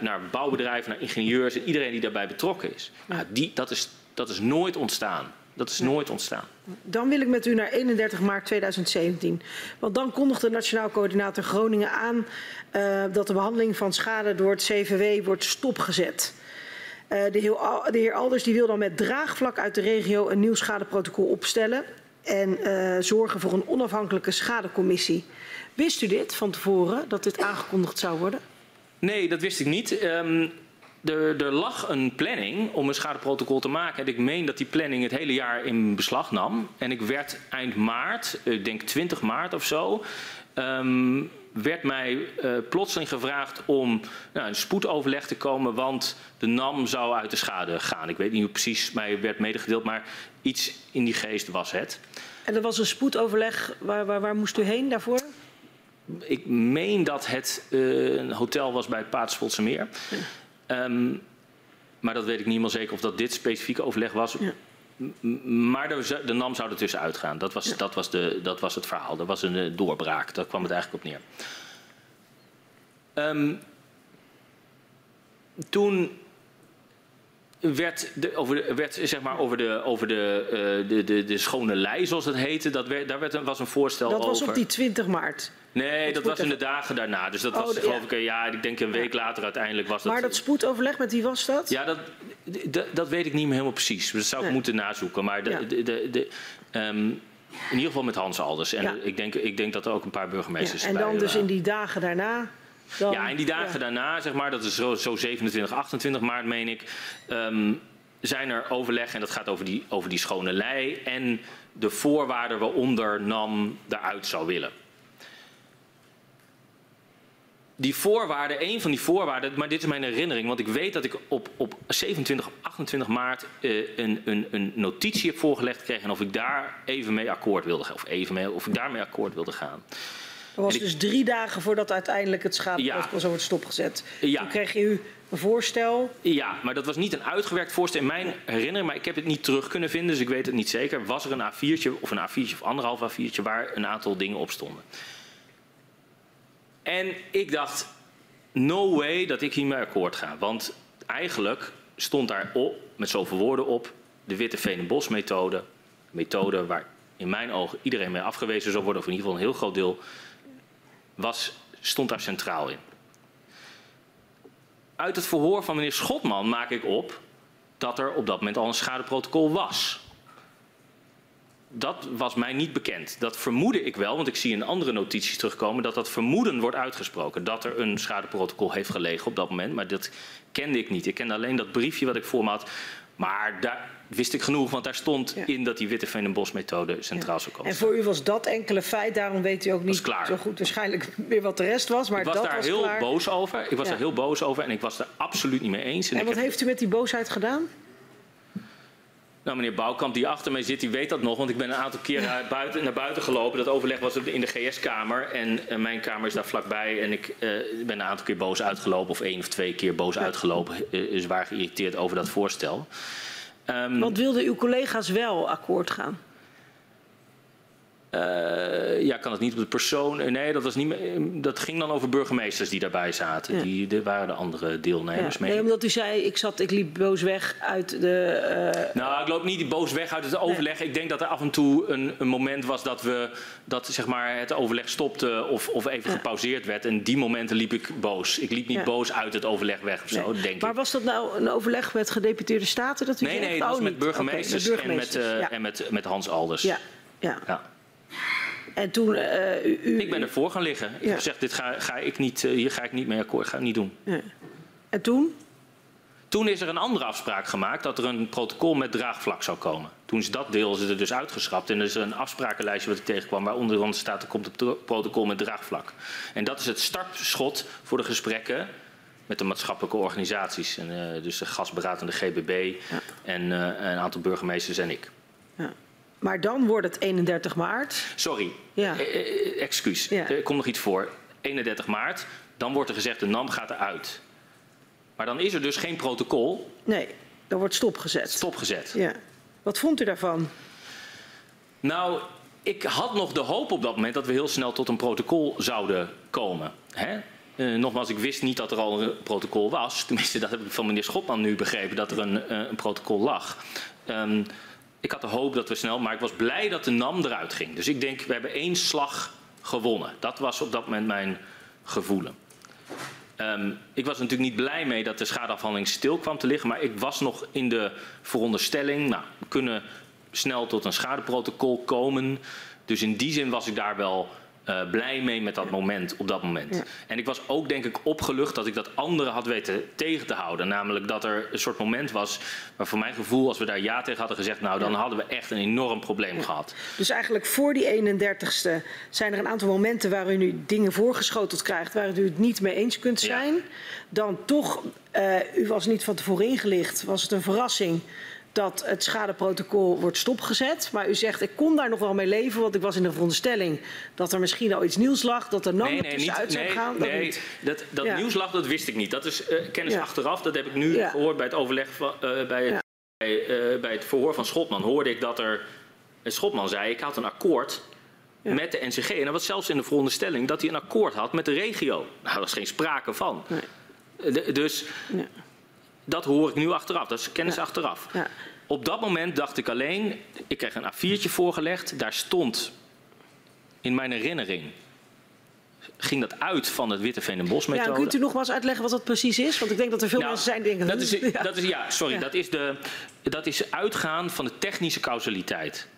naar bouwbedrijven, naar ingenieurs en iedereen die daarbij betrokken is. Nou, die, dat, is dat is nooit ontstaan. Dat is nooit ontstaan. Dan wil ik met u naar 31 maart 2017. Want dan kondigde Nationaal Coördinator Groningen aan uh, dat de behandeling van schade door het CVW wordt stopgezet. Uh, de, heer, de heer Alders die wil dan met draagvlak uit de regio een nieuw schadeprotocol opstellen. En uh, zorgen voor een onafhankelijke schadecommissie. Wist u dit van tevoren, dat dit aangekondigd zou worden? Nee, dat wist ik niet. Um, er, er, lag een planning om een schadeprotocol te maken. En ik meen dat die planning het hele jaar in beslag nam. En ik werd eind maart, ik denk 20 maart of zo, um, werd mij uh, plotseling gevraagd om nou, een spoedoverleg te komen, want de NAM zou uit de schade gaan. Ik weet niet hoe precies mij werd medegedeeld, maar iets in die geest was het. En er was een spoedoverleg, waar, waar, waar moest u heen daarvoor? Ik meen dat het uh, een hotel was bij het Meer. Ja. Um, maar dat weet ik niet helemaal zeker of dat dit specifieke overleg was. Ja. Maar de, de, NAM zou er tussenuit gaan. Dat was, ja. dat, was de, dat was het verhaal. Dat was een uh, doorbraak. Daar kwam het eigenlijk op neer. Um, toen werd, de, over, de, werd zeg maar over, de, over de, uh, de, de, de schone lei, zoals het heette, dat werd, daar werd een, was een voorstel over. Dat was op die 20 maart? Nee, dat was in de dagen daarna. Dus dat oh, was geloof ja. ik, ja, ik denk een week later uiteindelijk was dat. Maar dat spoedoverleg, met wie was dat? Ja, dat, dat, dat weet ik niet meer helemaal precies. Dat zou ik nee. moeten nazoeken. Maar de, de, de, de um, in ieder geval met Hans Alders. En ja. ik, denk, ik denk dat er ook een paar burgemeesters ja, En dan dus in die dagen daarna? Dan, ja, in die dagen ja. daarna, zeg maar, dat is zo, zo 27, 28 maart, meen ik. Um, zijn er overleg, en dat gaat over die, over die schone lei. en de voorwaarden waaronder NAM eruit zou willen. Die voorwaarden, een van die voorwaarden, maar dit is mijn herinnering, want ik weet dat ik op, op 27 of 28 maart uh, een, een, een notitie heb voorgelegd gekregen en of ik daar even mee akkoord wilde gaan. Of even mee, of ik daarmee akkoord wilde gaan. Dat was dus drie dagen voordat uiteindelijk het schadeprotocol ja. zo wordt stopgezet. Ja. Toen kreeg u een voorstel. Ja, maar dat was niet een uitgewerkt voorstel in mijn herinnering, maar ik heb het niet terug kunnen vinden, dus ik weet het niet zeker. Was er een A4'tje of een A4'tje of anderhalf A4'tje waar een aantal dingen op stonden. En ik dacht, no way dat ik hiermee akkoord ga. Want eigenlijk stond daar op, met zoveel woorden op, de witte en bosmethode. Methode waar in mijn ogen iedereen mee afgewezen zou worden, of in ieder geval een heel groot deel, was, stond daar centraal in. Uit het verhoor van meneer Schotman maak ik op dat er op dat moment al een schadeprotocol was dat was mij niet bekend. Dat vermoedde ik wel, want ik zie in andere notities terugkomen dat dat vermoeden wordt uitgesproken. Dat er een schadeprotocol heeft gelegen op dat moment, maar dat kende ik niet. Ik kende alleen dat briefje wat ik voor me had. Maar daar wist ik genoeg, want daar stond ja. in dat die witte methode centraal ja. zou komen. En voor u was dat enkele feit, daarom weet u ook niet zo goed waarschijnlijk meer wat de rest was. Maar ik was dat daar was heel klaar. boos over. Ik was ja. daar heel boos over en ik was er absoluut niet mee eens. En, en wat heb... heeft u met die boosheid gedaan? Nou, meneer Bouwkamp, die achter mij zit, die weet dat nog. Want ik ben een aantal keer naar buiten, naar buiten gelopen. Dat overleg was in de GS-kamer. En uh, mijn kamer is daar vlakbij. En ik uh, ben een aantal keer boos uitgelopen. Of één of twee keer boos uitgelopen. Uh, zwaar geïrriteerd over dat voorstel. Um, Want wilden uw collega's wel akkoord gaan? Uh, ja, kan het niet op de persoon. Nee, dat, was niet, dat ging dan over burgemeesters die daarbij zaten. Ja. Die, die waren de andere deelnemers ja. mee. Nee, omdat u zei, ik, zat, ik liep boos weg uit de. Uh... Nou, ik loop niet boos weg uit het overleg. Nee. Ik denk dat er af en toe een, een, moment was dat, we, dat zeg maar, het overleg stopte of, of even ja. gepauzeerd werd. En die momenten liep ik boos. Ik liep niet boos uit het overleg weg of nee. zo, denk maar ik. was dat nou een overleg met gedeputeerde staten? Dat u nee, nee, dat was oh, met burgemeesters, okay, met burgemeesters, en, met, uh, en met, met Hans Alders. Ja, ja. En toen, uh, u, u, ik ben ervoor gaan liggen. Ik heb gezegd, dit ga, ga ik niet, uh, hier ga ik niet mee akkoord, ga ik niet doen. Ja. En toen? Toen is er een andere afspraak gemaakt dat er een protocol met draagvlak zou komen. Toen is dat deel is er dus uitgeschrapt en er is een afsprakenlijstje wat ik tegenkwam waaronder dan staat er komt het protocol met draagvlak. En dat is het startschot voor de gesprekken met de maatschappelijke organisaties. En, uh, dus de gasberaad en de GBB ja. en een aantal burgemeesters en ik. Maar dan wordt het 31 maart. Sorry, ja. eh, excuus. Ja. Er komt nog iets voor. 31 maart, dan wordt er gezegd de NAM gaat eruit. Maar dan is er dus geen protocol. Nee, dan wordt stopgezet. Stopgezet. Ja. Wat vond u daarvan? Nou, ik had nog de hoop op dat moment dat we heel snel tot een protocol zouden komen. Hè? Uh, nogmaals, ik wist niet dat er al een protocol was. Tenminste, dat heb ik van meneer Schotman nu begrepen, dat er een, uh, een protocol lag. Um, ik had de hoop dat we snel, maar ik was blij dat de NAM eruit ging. Dus ik denk, we hebben één slag gewonnen. Dat was op dat moment mijn gevoelen. Um, ik was natuurlijk niet blij mee dat de schadeafhandeling stil kwam te liggen, maar ik was nog in de veronderstelling, nou, we kunnen snel tot een schadeprotocol komen. Dus in die zin was ik daar wel uh, blij mee met dat moment op dat moment. En ik was ook denk ik opgelucht dat ik dat anderen had weten tegen te houden. Namelijk dat er een soort moment was waar voor mijn gevoel, als we daar ja tegen hadden gezegd, nou dan hadden we echt een enorm probleem gehad. Dus eigenlijk voor die 31ste zijn er een aantal momenten waar u nu dingen voorgeschoteld krijgt waar u het niet mee eens kunt zijn. Dan toch, uh, u was niet van tevoren ingelicht, was het een verrassing dat het schadeprotocol wordt stopgezet. Maar u zegt, ik kon daar nog wel mee leven, want ik was in de veronderstelling dat er misschien al iets nieuws lag, dat er NAM nee, nee, uit zou nee, gaan. Dat nee, dat, dat nieuws lag, dat wist ik niet. Dat is uh, kennis achteraf, dat heb ik nu gehoord bij het overleg van, uh, bij, het, bij, uh, bij, het verhoor van Schotman. Hoorde ik dat er, Schotman zei, ik had een akkoord met de NCG. En dat was zelfs in de veronderstelling dat hij een akkoord had met de regio. Nou, daar was geen sprake van. De, dus dat hoor ik nu achteraf. Dat is kennis achteraf. Ja. Op dat moment dacht ik alleen, ik kreeg een A4'tje voorgelegd. Daar stond in mijn herinnering ging dat uit van het Witte en Bos methode. Ja, kunt u nog maar eens uitleggen wat dat precies is? Want ik denk dat er veel nou, mensen zijn die denken... Dat is, ja. Dat is, ja, sorry. Dat, is de, dat is uitgaan van de technische causaliteit.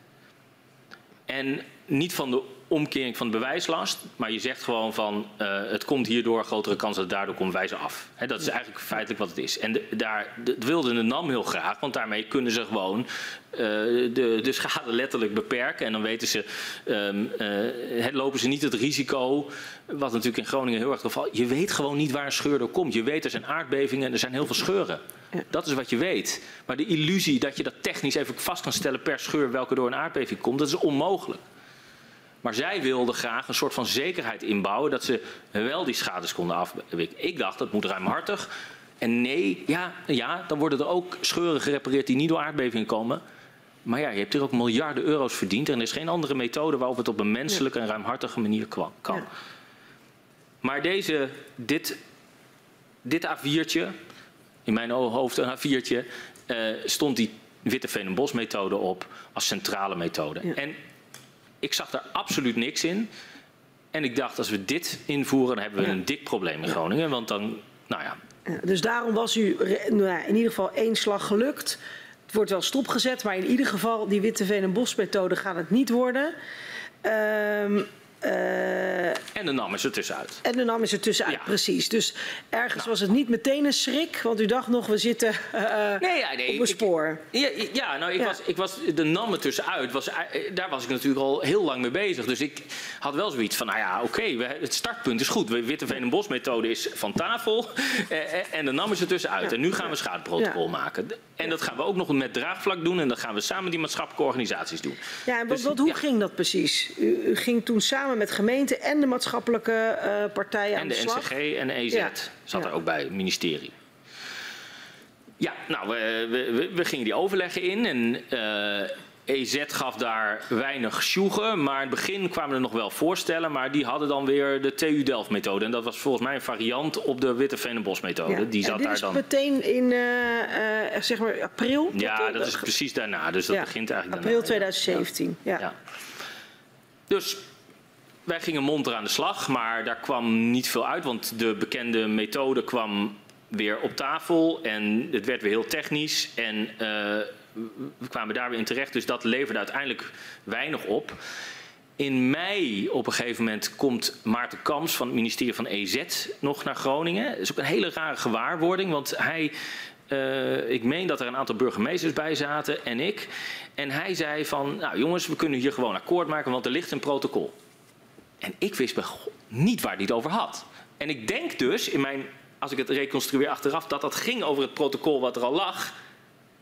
En niet van de omkering van de bewijslast. Maar je zegt gewoon van uh, het komt hierdoor, grotere kans dat het daardoor komt wijzen af. He, dat is eigenlijk feitelijk wat het is. En de, daar dat wilde de NAM heel graag, want daarmee kunnen ze gewoon uh, de, de schade letterlijk beperken. En dan weten ze, um, uh, lopen ze niet het risico, wat natuurlijk in Groningen heel erg het geval Je weet gewoon niet waar een scheur door komt. Je weet er zijn aardbevingen en er zijn heel veel scheuren. Dat is wat je weet. Maar de illusie dat je dat technisch even vast kan stellen per scheur welke door een aardbeving komt, dat is onmogelijk. Maar zij wilden graag een soort van zekerheid inbouwen dat ze wel die schades konden afwikkelen. Ik dacht dat moet ruimhartig. En nee, ja, ja, dan worden er ook scheuren gerepareerd die niet door aardbevingen komen. Maar ja, je hebt hier ook miljarden euro's verdiend en er is geen andere methode waarop het op een menselijke en ruimhartige manier kan. Ja. Maar deze, dit, dit A4'tje, in mijn hoofd een A4'tje, uh, stond die Witte Veen methode op als centrale methode. Ja. En ik zag daar absoluut niks in. En ik dacht, als we dit invoeren, dan hebben we een dik probleem in Groningen. Want dan, nou ja. Dus daarom was u nou, in ieder geval één slag gelukt. Het wordt wel stopgezet, maar in ieder geval die witte veen- en bosmethode gaat het niet worden. Um, uh, en de NAM is er tussenuit. En de NAM is er tussenuit, ja. precies. Dus ergens nou. was het niet meteen een schrik, want u dacht nog, we zitten uh, nee, ja, nee, op een spoor. Ik, ja, ja, nou, ik, ja. Was, ik was de NAM er tussenuit, was, daar was ik natuurlijk al heel lang mee bezig. Dus ik had wel zoiets van, nou ja, oké, okay, het startpunt is goed. De Witteveen en Bos methode is van tafel en de NAM is er tussenuit. En nu gaan we schadeprotocol maken. En dat gaan we ook nog met draagvlak doen en dat gaan we samen die maatschappelijke organisaties doen. Ja, en wat, dus, wat hoe ging dat precies? U, u ging toen samen met gemeenten en de maatschappelijke uh, partijen en aan de, de slag. En de NCG en de EZ ja. zat ja. er ook bij, het ministerie. Ja, nou, we, we, we gingen die overleggen in en uh, EZ gaf daar weinig sjoegen, maar in het begin kwamen er nog wel voorstellen, maar die hadden dan weer de TU Delft methode. En dat was volgens mij een variant op de Witte Veenenbos methode. Ja. Die zat en daar is dan. meteen in uh, zeg maar april? Ja, dat is precies daarna. Dus dat begint eigenlijk April daarna. 2017, ja. ja. Dus wij gingen monter aan de slag, maar daar kwam niet veel uit, want de bekende methode kwam weer op tafel en het werd weer heel technisch en uh, we kwamen daar weer in terecht, dus dat leverde uiteindelijk weinig op. In mei op een gegeven moment komt Maarten Kams van het ministerie van EZ nog naar Groningen. Dat is ook een hele rare gewaarwording, want hij uh, ik meen dat er een aantal burgemeesters bij zaten en ik. En hij zei van, nou jongens, we kunnen hier gewoon akkoord maken, want er ligt een protocol. En ik wist niet waar hij het over had. En ik denk dus, in mijn, als ik het reconstrueer achteraf, dat dat ging over het protocol wat er al lag,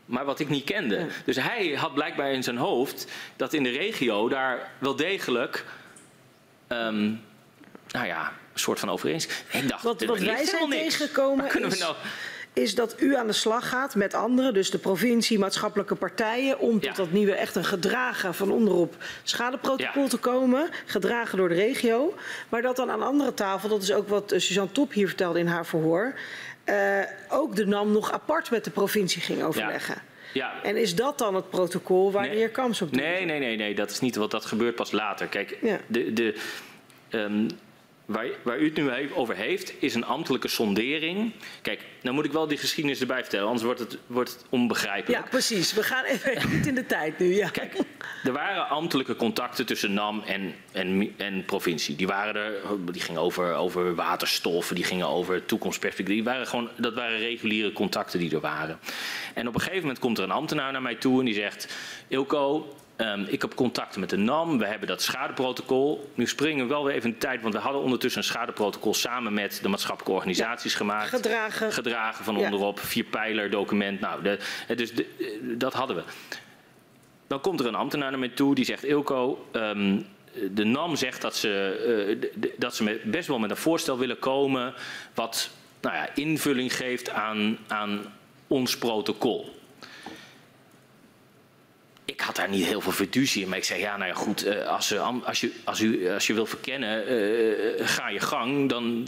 maar wat ik niet kende. Dus hij had blijkbaar in zijn hoofd dat in de regio daar wel degelijk, um, nou ja, een soort van overeenstemming. Ik dacht, wat, wat wij zijn tegengekomen kunnen we nou is dat u aan de slag gaat met anderen, dus de provincie, maatschappelijke partijen, om tot ja. dat nieuwe echt een gedragen van onderop schadeprotocol ja. te komen, gedragen door de regio. Maar dat dan aan andere tafel, dat is ook wat Suzanne Top hier vertelde in haar verhoor, uh, ook de NAM nog apart met de provincie ging overleggen. Ja. Ja. En is dat dan het protocol waar nee. de heer Kams op doet? Nee, nee, nee, nee, dat is niet, want dat gebeurt pas later. Kijk, ja. de, de, um, waar, waar u het nu over heeft, is een ambtelijke sondering. Kijk, nou moet ik wel die geschiedenis erbij vertellen, anders wordt het, wordt het onbegrijpelijk. Ja, precies. We gaan even goed in de tijd nu. Ja. Kijk, er waren ambtelijke contacten tussen NAM en, en, en provincie. Die, waren er, die gingen over, over waterstoffen, die gingen over toekomstperspectief. Die waren gewoon, dat waren reguliere contacten die er waren. En op een gegeven moment komt er een ambtenaar naar mij toe en die zegt... Ilko, Um, ik heb contacten met de NAM, we hebben dat schadeprotocol. Nu springen we wel weer even in de tijd, want we hadden ondertussen een schadeprotocol samen met de maatschappelijke organisaties ja, gemaakt. Gedragen. Gedragen van onderop, ja. vierpijler document. Nou, de, dus de, dat hadden we. Dan komt er een ambtenaar naar mij toe die zegt: Ilko, um, de NAM zegt dat ze, uh, dat ze met, best wel met een voorstel willen komen. wat nou ja, invulling geeft aan, aan ons protocol ik had daar niet heel veel fiducie in. Maar ik zei, ja, nou ja, goed, als, als, je, als, u, als je wil verkennen, uh, ga je gang. Dan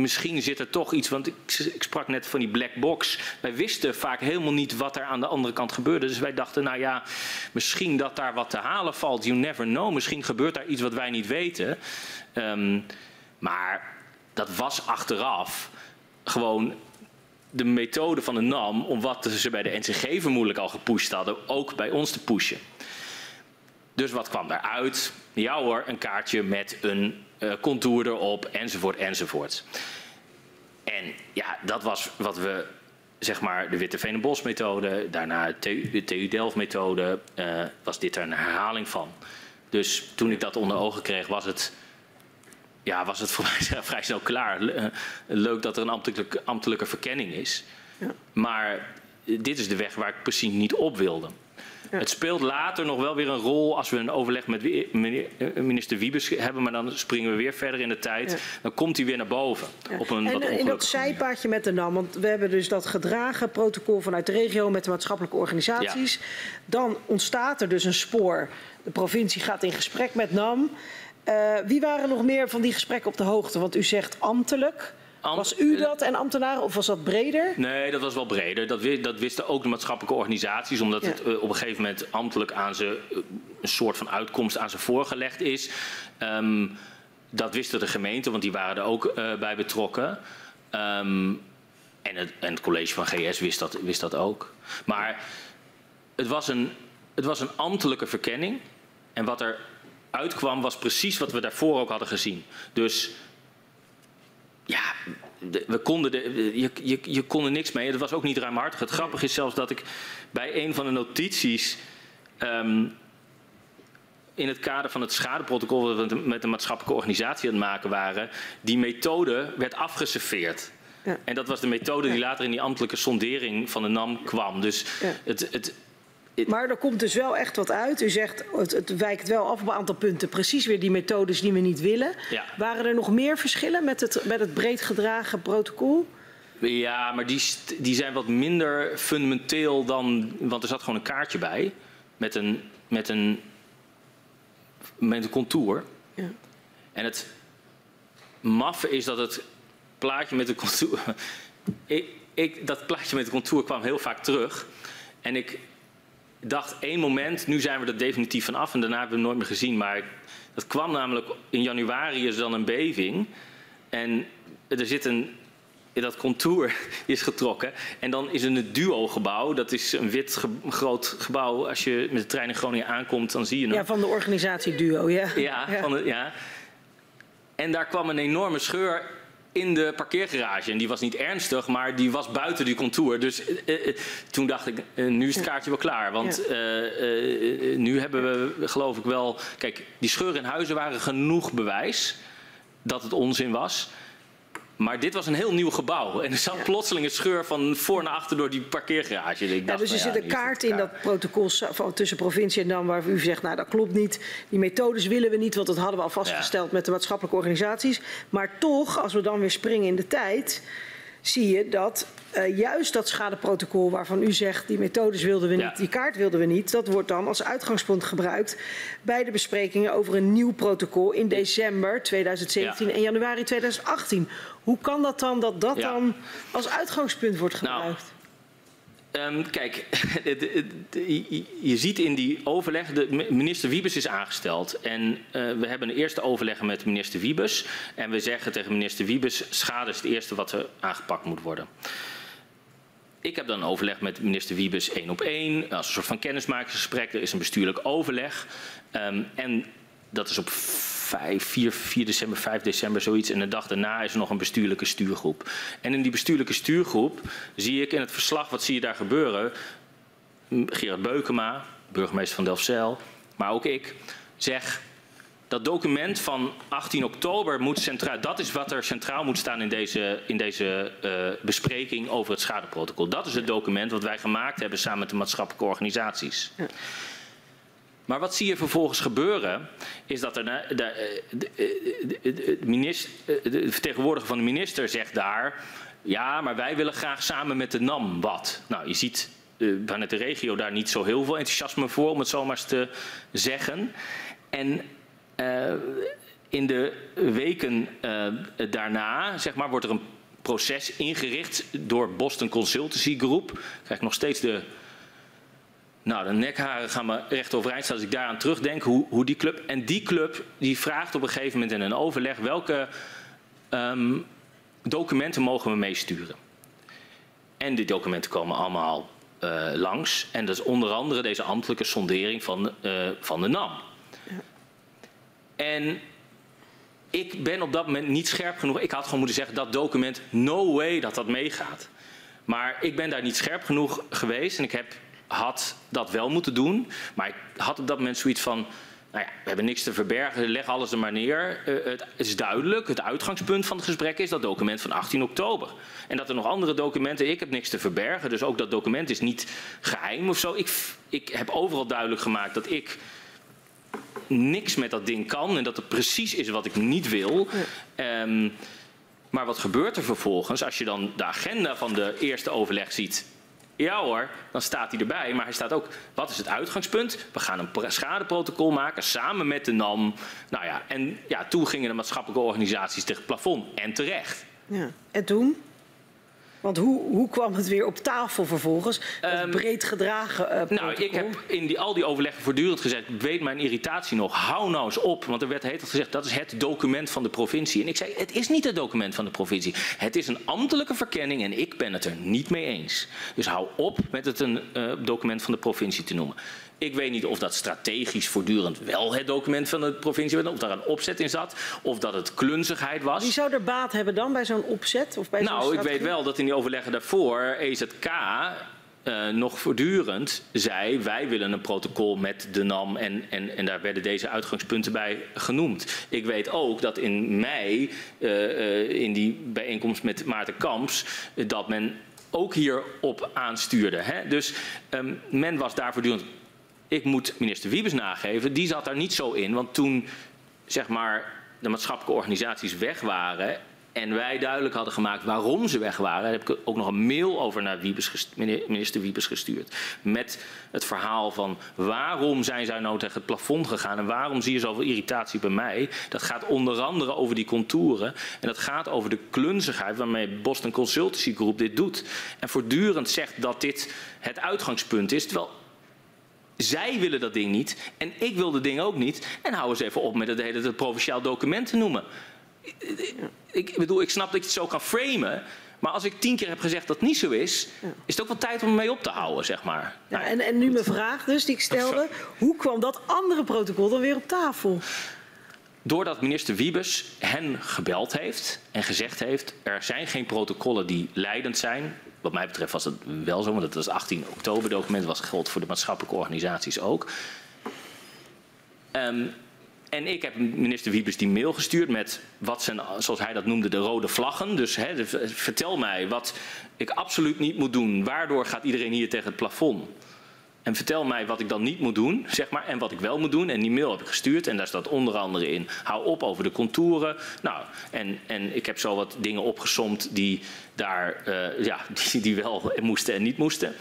misschien zit er toch iets, want ik, ik, sprak net van die black box. Wij wisten vaak helemaal niet wat er aan de andere kant gebeurde. Dus wij dachten, nou ja, misschien dat daar wat te halen valt. You never know. Misschien gebeurt daar iets wat wij niet weten. Um, maar dat was achteraf gewoon de methode van de NAM om wat ze bij de NCG vermoedelijk al gepusht hadden, ook bij ons te pushen. Dus wat kwam daaruit? Ja hoor, een kaartje met een uh, contour erop, enzovoort, enzovoort. En ja, dat was wat we, zeg maar, de Witte Veenenbos methode, daarna de TU, de TU Delft methode, uh, was dit er een herhaling van. Dus toen ik dat onder ogen kreeg, was het ja, was het voor mij vrij snel klaar. Leuk dat er een ambtelijke, ambtelijke verkenning is. Ja. Maar dit is de weg waar ik precies niet op wilde. Ja. Het speelt later nog wel weer een rol als we een overleg met minister Wiebes hebben, maar dan springen we weer verder in de tijd. Ja. Dan komt hij weer naar boven. Ja. Op een en wat in dat zijpaadje met de NAM, want we hebben dus dat gedragen protocol vanuit de regio met de maatschappelijke organisaties. Dan ontstaat er dus een spoor. De provincie gaat in gesprek met NAM. Uh, wie waren nog meer van die gesprekken op de hoogte? Want u zegt ambtelijk. Am was u dat en ambtenaren of was dat breder? Nee, dat was wel breder. Dat, dat wisten ook de maatschappelijke organisaties, omdat ja. het uh, op een gegeven moment ambtelijk aan ze uh, een soort van uitkomst aan ze voorgelegd is. Um, dat wisten de gemeenten, want die waren er ook bij betrokken. Um, en, het, en het college van GS wist dat, wist dat ook. Maar het was, een, het was een ambtelijke verkenning. En wat er uitkwam was precies wat we daarvoor ook hadden gezien. Dus ja, we konden de, je, je, je kon er niks mee. Het was ook niet ruimhartig. Het grappige is zelfs dat ik bij een van de notities... Um, in het kader van het schadeprotocol dat we met de maatschappelijke organisatie aan het maken waren... die methode werd afgeserveerd. Ja. En dat was de methode die later in die ambtelijke sondering van de NAM kwam. Dus ja. het, het, maar er komt dus wel echt wat uit. U zegt het, het wijkt wel af op een aantal punten. Precies weer die methodes die we niet willen. Ja. Waren er nog meer verschillen met het, met het breed gedragen protocol? Ja, maar die, die zijn wat minder fundamenteel dan. Want er zat gewoon een kaartje bij. Met een, met een, met een contour. Ja. En het maffe is dat het plaatje met de contour. ik, ik, dat plaatje met de contour kwam heel vaak terug. En ik dacht één moment, nu zijn we er definitief van af en daarna hebben we het nooit meer gezien. Maar dat kwam namelijk in januari is dan een beving. En er zit een, dat contour is getrokken. En dan is er een duo-gebouw. Dat is een wit ge groot gebouw. Als je met de trein in Groningen aankomt, dan zie je hem. Ja, van de organisatie Duo, ja. Ja, ja. Van de, ja. En daar kwam een enorme scheur in de parkeergarage. En die was niet ernstig, maar die was buiten die contour. Dus uh, uh, toen dacht ik, nu is het kaartje wel klaar. Want ja. nu hebben we, geloof ik wel... Kijk, die scheuren in huizen waren genoeg bewijs dat het onzin was. Maar dit was een heel nieuw gebouw. En er zat ja. plotseling een scheur van voor naar achter door die parkeergarage. Ik dacht, ja, dus er zit een kaart in dat protocol van, tussen provincie en dan waar u zegt, nou dat klopt niet. Die methodes willen we niet, want dat hadden we al vastgesteld met de maatschappelijke organisaties. Maar toch, als we dan weer springen in de tijd, zie je dat uh, juist dat schadeprotocol waarvan u zegt die methodes wilden we niet, die kaart wilden we niet, dat wordt dan als uitgangspunt gebruikt bij de besprekingen over een nieuw protocol in december 2017 ja. en januari 2018. Hoe kan dat dan dat dat ja. dan als uitgangspunt wordt gebruikt? Um, kijk, je ziet in die overleg, de minister Wiebes is aangesteld. En uh, we hebben een eerste overleg met minister Wiebes. En we zeggen tegen minister Wiebes, schade is het eerste wat er aangepakt moet worden. Ik heb dan overleg met minister Wiebes één op één. Als een soort van kennismakingsgesprek. Er is een bestuurlijk overleg. Um, en dat is op 5, 4, 4 december, 5 december, zoiets. En de dag daarna is er nog een bestuurlijke stuurgroep. En in die bestuurlijke stuurgroep zie ik in het verslag, wat zie je daar gebeuren? Gerard Beukema, burgemeester van Delfzijl, maar ook ik, zeg... Dat document van 18 oktober moet centraal, dat is wat er centraal moet staan in deze, in deze uh, bespreking over het schadeprotocol. Dat is het document wat wij gemaakt hebben samen met de maatschappelijke organisaties. Ja. Maar wat zie je vervolgens gebeuren, is dat er de, de, de, minister, de vertegenwoordiger van de minister zegt daar, ja, maar wij willen graag samen met de NAM wat. Nou, je ziet vanuit de regio daar niet zo heel veel enthousiasme voor, om het zo maar eens te zeggen. En in de weken daarna, zeg maar, wordt er een proces ingericht door Boston Consultancy Group. Krijg nog steeds de nou, de nekharen gaan me recht overeind staan als ik daaraan terugdenk hoe, hoe die club. En die club die vraagt op een gegeven moment in een overleg welke um, documenten mogen we meesturen. En die documenten komen allemaal uh, langs. En dat is onder andere deze ambtelijke sondering van, uh, van de NAM. Ja. En ik ben op dat moment niet scherp genoeg. Ik had gewoon moeten zeggen dat document, no way dat dat meegaat. Maar ik ben daar niet scherp genoeg geweest en ik heb had dat wel moeten doen. Maar ik had op dat moment zoiets van. Nou ja, we hebben niks te verbergen, leg alles er maar neer. Uh, het is duidelijk, het uitgangspunt van het gesprek is dat document van 18 oktober. En dat er nog andere documenten, ik heb niks te verbergen, dus ook dat document is niet geheim of zo. Ik, ik heb overal duidelijk gemaakt dat ik niks met dat ding kan en dat het precies is wat ik niet wil. Ja. Um, maar wat gebeurt er vervolgens als je dan de agenda van de eerste overleg ziet ja hoor, dan staat hij erbij. Maar hij staat ook, wat is het uitgangspunt? We gaan een schadeprotocol maken samen met de NAM. Nou ja, en ja, toen gingen de maatschappelijke organisaties tegen het plafond. En terecht. Ja. En toen? Want hoe, hoe kwam het weer op tafel vervolgens? Um, breed gedragen uh, Nou, ik heb in die, al die overleggen voortdurend gezegd... weet mijn irritatie nog, hou nou eens op. Want er werd heet gezegd, dat is het document van de provincie. En ik zei, het is niet het document van de provincie. Het is een ambtelijke verkenning en ik ben het er niet mee eens. Dus hou op met het een uh, document van de provincie te noemen. Ik weet niet of dat strategisch voortdurend wel het document van de provincie was, of daar een opzet in zat, of dat het klunzigheid was. Wie zou er baat hebben dan bij zo'n opzet? Of bij nou, ik weet wel dat in die overleggen daarvoor EZK uh, nog voortdurend zei: wij willen een protocol met de NAM en, en, en daar werden deze uitgangspunten bij genoemd. Ik weet ook dat in mei, uh, uh, in die bijeenkomst met Maarten Kamps, dat men ook hierop aanstuurde. Hè? Dus um, men was daar voortdurend ik moet minister Wiebes nageven, die zat daar niet zo in. Want toen zeg maar, de maatschappelijke organisaties weg waren en wij duidelijk hadden gemaakt waarom ze weg waren, heb ik ook nog een mail over naar Wiebes, minister Wiebes gestuurd. Met het verhaal van waarom zijn zij nou tegen het plafond gegaan en waarom zie je zoveel irritatie bij mij. Dat gaat onder andere over die contouren en dat gaat over de klunzigheid waarmee Boston Consultancy Group dit doet. En voortdurend zegt dat dit het uitgangspunt is, terwijl zij willen dat ding niet en ik wil dat ding ook niet. En hou eens even op met het hele het provinciaal document te noemen. Ik bedoel, ik snap dat je het zo kan framen. Maar als ik tien keer heb gezegd dat het niet zo is, ja. is het ook wel tijd om mee op te houden, zeg maar. Ja, en, en nu mijn vraag dus, die ik stelde. Hoe kwam dat andere protocol dan weer op tafel? Doordat minister Wiebes hen gebeld heeft en gezegd heeft... er zijn geen protocollen die leidend zijn wat mij betreft was het wel zo, want het was 18 oktober document, was geldt voor de maatschappelijke organisaties ook. Um, en ik heb minister Wiebes die mail gestuurd met wat zijn, zoals hij dat noemde, de rode vlaggen. Dus hè, vertel mij wat ik absoluut niet moet doen. Waardoor gaat iedereen hier tegen het plafond? En vertel mij wat ik dan niet moet doen, zeg maar, en wat ik wel moet doen. En die mail heb ik gestuurd en daar staat onder andere in... hou op over de contouren. Nou, en, en ik heb zo wat dingen opgesomd die daar uh, ja, die, die wel moesten en niet moesten.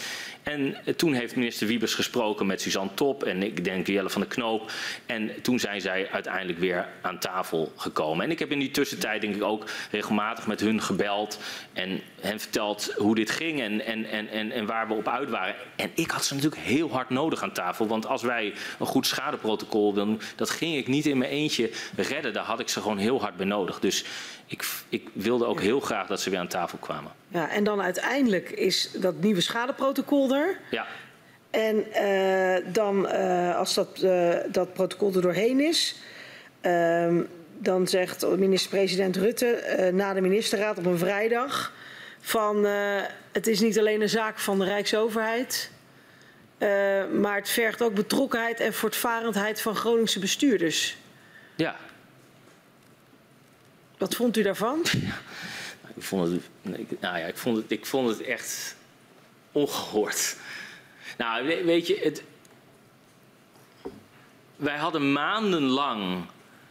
En toen heeft minister Wiebes gesproken met Suzanne Top en ik denk Jelle van de Knoop. En toen zijn zij uiteindelijk weer aan tafel gekomen. En ik heb in die tussentijd denk ik ook regelmatig met hun gebeld en hen verteld hoe dit ging en, en, en, en, en waar we op uit waren. En ik had ze natuurlijk heel hard nodig aan tafel. Want als wij een goed schadeprotocol wilden, dat ging ik niet in mijn eentje redden. Daar had ik ze gewoon heel hard bij nodig. Dus ik, ik wilde ook heel graag dat ze weer aan tafel kwamen. Ja, en dan uiteindelijk is dat nieuwe schadeprotocol er. Ja. En uh, dan, uh, als dat, uh, dat protocol er doorheen is, ehm, dan zegt minister-president Rutte na de ministerraad op een vrijdag van het is niet alleen een zaak van de Rijksoverheid, maar het vergt ook betrokkenheid en voortvarendheid van Groningse bestuurders. Ja, wat vond u daarvan? ik, vond het, nou ja, ik, vond het, ik vond het echt ongehoord. Nou, weet je, het, wij hadden maandenlang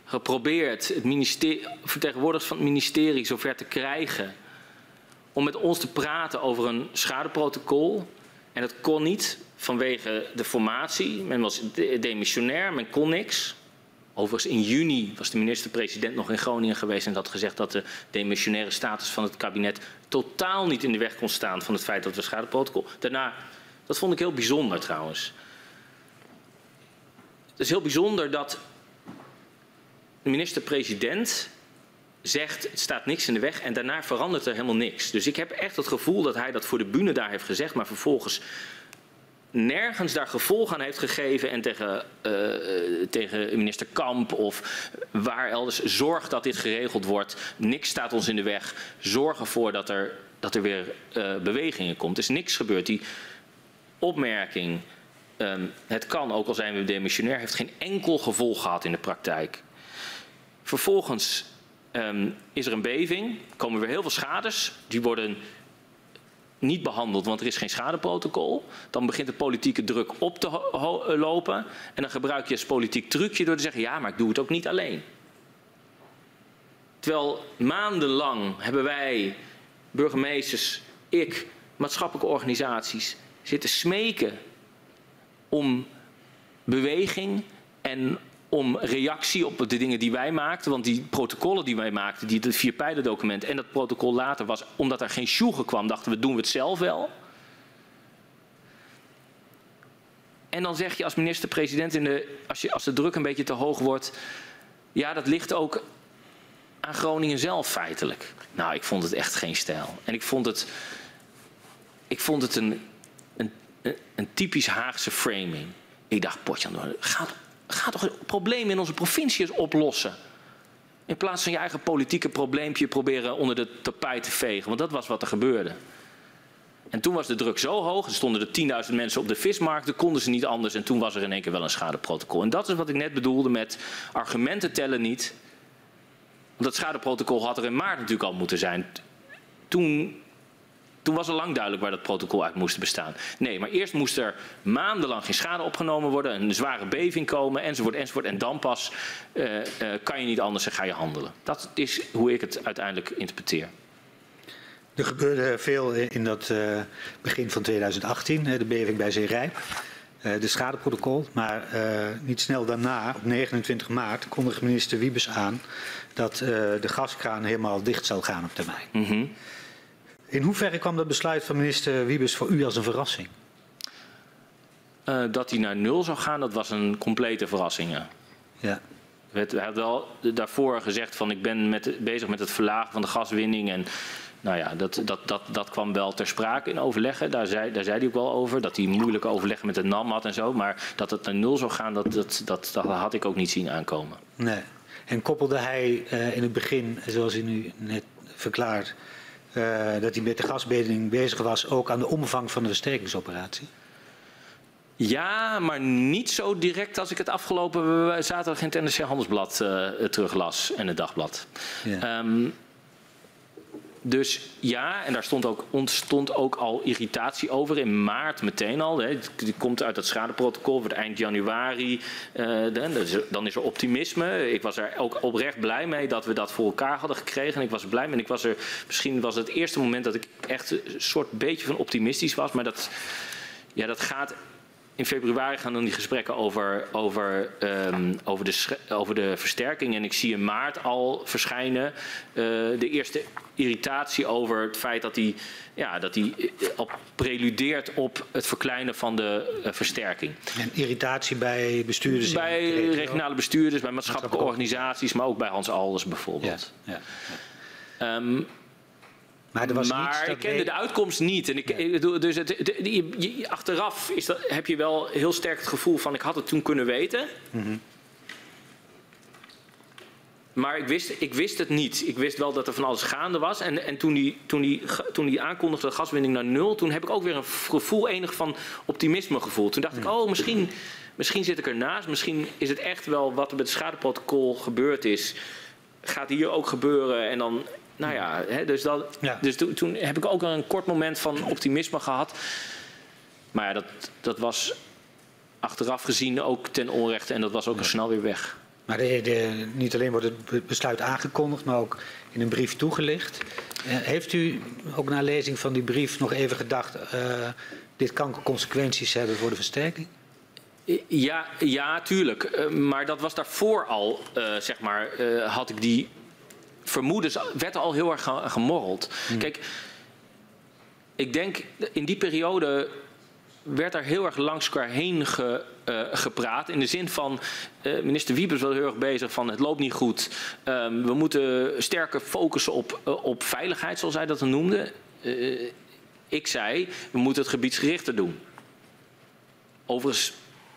geprobeerd het vertegenwoordigers van het ministerie zover te krijgen om met ons te praten over een schadeprotocol. En dat kon niet vanwege de formatie. Men was demissionair, men kon niks. Overigens in juni was de minister-president nog in Groningen geweest en had gezegd dat de demissionaire status van het kabinet totaal niet in de weg kon staan van het feit dat we schadeprotocol. Daarna, dat vond ik heel bijzonder trouwens. Het is heel bijzonder dat de minister-president zegt het staat niks in de weg en daarna verandert er helemaal niks. Dus ik heb echt het gevoel dat hij dat voor de bühne daar heeft gezegd, maar vervolgens nergens daar gevolg aan heeft gegeven en tegen, uh, tegen minister Kamp of waar elders zorg dat dit geregeld wordt. Niks staat ons in de weg. Zorg ervoor dat er, dat er weer uh, bewegingen komt. Er is niks gebeurd. Die opmerking, um, het kan ook al zijn we demissionair, heeft geen enkel gevolg gehad in de praktijk. Vervolgens um, is er een beving, komen weer heel veel schades. Die worden niet behandeld, want er is geen schadeprotocol. Dan begint de politieke druk op te lopen. En dan gebruik je als politiek trucje door te zeggen: ja, maar ik doe het ook niet alleen. Terwijl maandenlang hebben wij, burgemeesters, ik, maatschappelijke organisaties, zitten smeken om beweging en om reactie op de dingen die wij maakten. Want die protocollen die wij maakten, die, het vier document en dat protocol later was, omdat er geen sjoegen kwam, dachten we doen we het zelf wel. En dan zeg je als minister-president, als, als de druk een beetje te hoog wordt, ja, dat ligt ook aan Groningen zelf feitelijk. Nou, ik vond het echt geen stijl. En ik vond het, ik vond het een, een, een typisch Haagse framing. Ik dacht, Potjan, gaat Ga toch het probleem in onze provincie eens oplossen. In plaats van je eigen politieke probleempje proberen onder de tapijt te vegen. Want dat was wat er gebeurde. En toen was de druk zo hoog, er stonden er 10.000 mensen op de vismarkt, konden ze niet anders en toen was er in één keer wel een schadeprotocol. En dat is wat ik net bedoelde met argumenten tellen niet. Want dat schadeprotocol had er in maart natuurlijk al moeten zijn. Toen toen was al lang duidelijk waar dat protocol uit moest bestaan. Nee, maar eerst moest er maandenlang geen schade opgenomen worden, een zware beving komen, enzovoort, enzovoort. En dan pas uh, uh, kan je niet anders en ga je handelen. Dat is hoe ik het uiteindelijk interpreteer. Er gebeurde veel in dat uh, begin van 2018, de beving bij Zeerijp. de schadeprotocol. Maar niet snel daarna, op 29 maart, kondigde minister Wiebes aan dat de gaskraan helemaal dicht zou gaan op termijn. Mm -hmm. In hoeverre kwam dat besluit van minister Wiebes voor u als een verrassing? Uh, dat hij naar nul zou gaan, dat was een complete verrassing. Ja. ja. Hij had wel daarvoor gezegd van ik ben met, bezig met het verlagen van de gaswinning. En nou ja, dat, dat, dat, dat kwam wel ter sprake in overleggen. Daar zei, daar zei hij ook wel over. Dat hij moeilijke overleggen met de NAM had en zo. Maar dat het naar nul zou gaan, dat, dat, dat, dat had ik ook niet zien aankomen. Nee. En koppelde hij uh, in het begin, zoals u nu net verklaart, dat hij met de gasbeding bezig was, ook aan de omvang van de versterkingsoperatie? Ja, maar niet zo direct als ik het afgelopen zaterdag in het NRC Handelsblad uh, teruglas en het dagblad. Ja. Um, dus ja, en daar stond ook, ontstond ook al irritatie over in maart meteen al. Hè. Die komt uit het schadeprotocol, wordt eind januari. Uh, dan is er optimisme. Ik was er ook oprecht blij mee dat we dat voor elkaar hadden gekregen. En ik was blij mee. En ik was er, misschien was het eerste moment dat ik echt een soort beetje van optimistisch was. Maar dat, ja, dat gaat in februari gaan dan die gesprekken over, over, um, over, de, over de versterking. En ik zie in maart al verschijnen uh, de eerste irritatie over het feit dat hij, ja, dat hij eh, op preludeert op het verkleinen van de uh, versterking. En irritatie bij bestuurders? Bij regionale bestuurders, bij maatschappelijke organisaties, maar ook bij Hans Alders bijvoorbeeld. Ja, ja, um, maar, er was maar ik kende de uitkomst niet. En ik, dus het, de, achteraf is dat, heb je wel heel sterk het gevoel van ik had het toen kunnen weten. Mm -hmm. Maar ik wist, ik wist het niet. Ik wist wel dat er van alles gaande was. En, en toen, die, toen, die, toen die aankondigde de gaswinning naar nul, toen heb ik ook weer een gevoel enig van optimisme gevoeld. Toen dacht ik, oh, misschien, misschien zit ik ernaast. Misschien is het echt wel wat er met het schadeprotocol gebeurd is. Gaat hier ook gebeuren. En dan, nou ja, hè, dus, dat, dus to, toen heb ik ook een kort moment van optimisme gehad. Maar ja, dat, dat was achteraf gezien ook ten onrechte en dat was ook ja. snel weer weg. Maar de, de, niet alleen wordt het besluit aangekondigd, maar ook in een brief toegelicht. Uh, heeft u ook na lezing van die brief nog even gedacht, uh, dit kan consequenties hebben voor de versterking? Ja, ja tuurlijk. Uh, maar dat was daarvoor al, zeg maar, had ik die vermoedens, werd al heel erg gemorreld. Hmm. Kijk, ik denk in die periode werd er heel erg langs elkaar heen ge, uh, gepraat. In de zin van, uh, minister Wiebes was heel erg bezig van het loopt niet goed. Um, we moeten sterker focussen op, uh, op veiligheid, zoals hij dat noemde. ik zei, we moeten het gebiedsgerichter doen. Overigens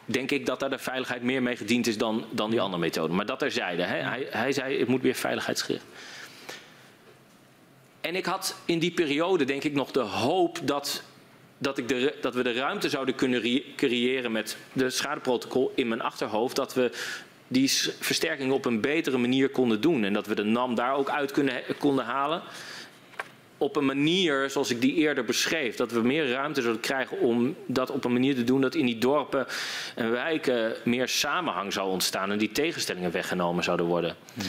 denk ik dat daar de veiligheid meer mee gediend is dan, dan die andere methode. Maar dat terzijde. Hè. Hij, hij zei, het moet weer veiligheidsgericht. En ik had in die periode denk ik nog de hoop dat dat, ik de, dat we de ruimte zouden kunnen creëren met de schadeprotocol in mijn achterhoofd. Dat we die versterking op een betere manier konden doen. En dat we de NAM daar ook uit kunnen, konden halen. Op een manier zoals ik die eerder beschreef. Dat we meer ruimte zouden krijgen om dat op een manier te doen dat in die dorpen en wijken meer samenhang zou ontstaan. En die tegenstellingen weggenomen zouden worden. Mm.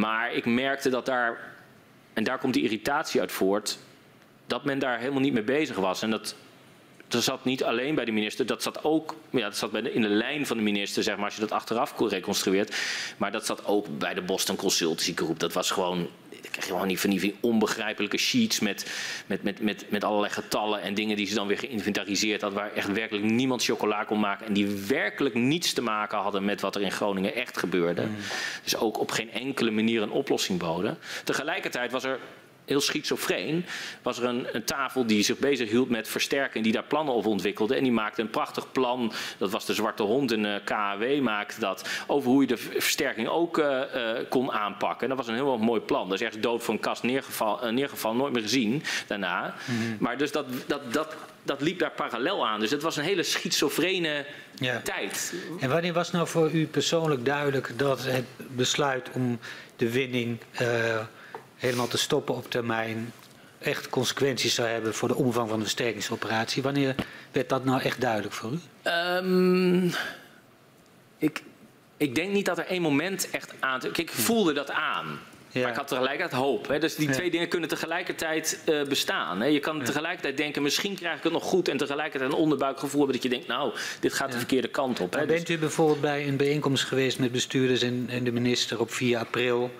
Maar ik merkte dat daar, en daar komt die irritatie uit voort dat men daar helemaal niet mee bezig was. En dat, dat zat niet alleen bij de minister, dat zat ook ja, dat zat bij de, in de lijn van de minister, zeg maar, als je dat achteraf reconstrueert. Maar dat zat ook bij de Boston Consultancy Group. Dat was gewoon, dan krijg je gewoon niet van die onbegrijpelijke sheets met, met, met, met, met allerlei getallen en dingen die ze dan weer geïnventariseerd hadden, waar echt werkelijk niemand chocola kon maken en die werkelijk niets te maken hadden met wat er in Groningen echt gebeurde. Mm. Dus ook op geen enkele manier een oplossing boden. Tegelijkertijd was er heel schizofreen, was er een, een, tafel die zich bezig hield met versterken, die daar plannen op ontwikkelde. En die maakte een prachtig plan, dat was de Zwarte Hond, een uh, eh, KAW maakte dat, over hoe je de versterking ook uh, uh, kon aanpakken. En dat was een heel mooi plan. Dat is echt dood van kast neergevallen, neergevallen nooit meer gezien daarna. Mm Maar dus dat, dat, dat, dat liep daar parallel aan. Dus het was een hele schizofrene ja. tijd. En wanneer was nou voor u persoonlijk duidelijk dat het besluit om de winning helemaal te stoppen op termijn echt consequenties zou hebben voor de omvang van de versterkingsoperatie. Wanneer werd dat nou echt duidelijk voor u? Um, ik, ik denk niet dat er één moment echt aan... Kijk, ik voelde dat aan. Ja. Maar ik had tegelijkertijd hoop. Hè? Dus die twee dingen kunnen tegelijkertijd uh, bestaan. Hè? Je kan ja. tegelijkertijd denken, misschien krijg ik het nog goed. En tegelijkertijd een onderbuikgevoel hebben dat je denkt, nou, dit gaat de verkeerde kant op. Hè? Bent u bijvoorbeeld bij een bijeenkomst geweest met bestuurders en, en de minister op 4 april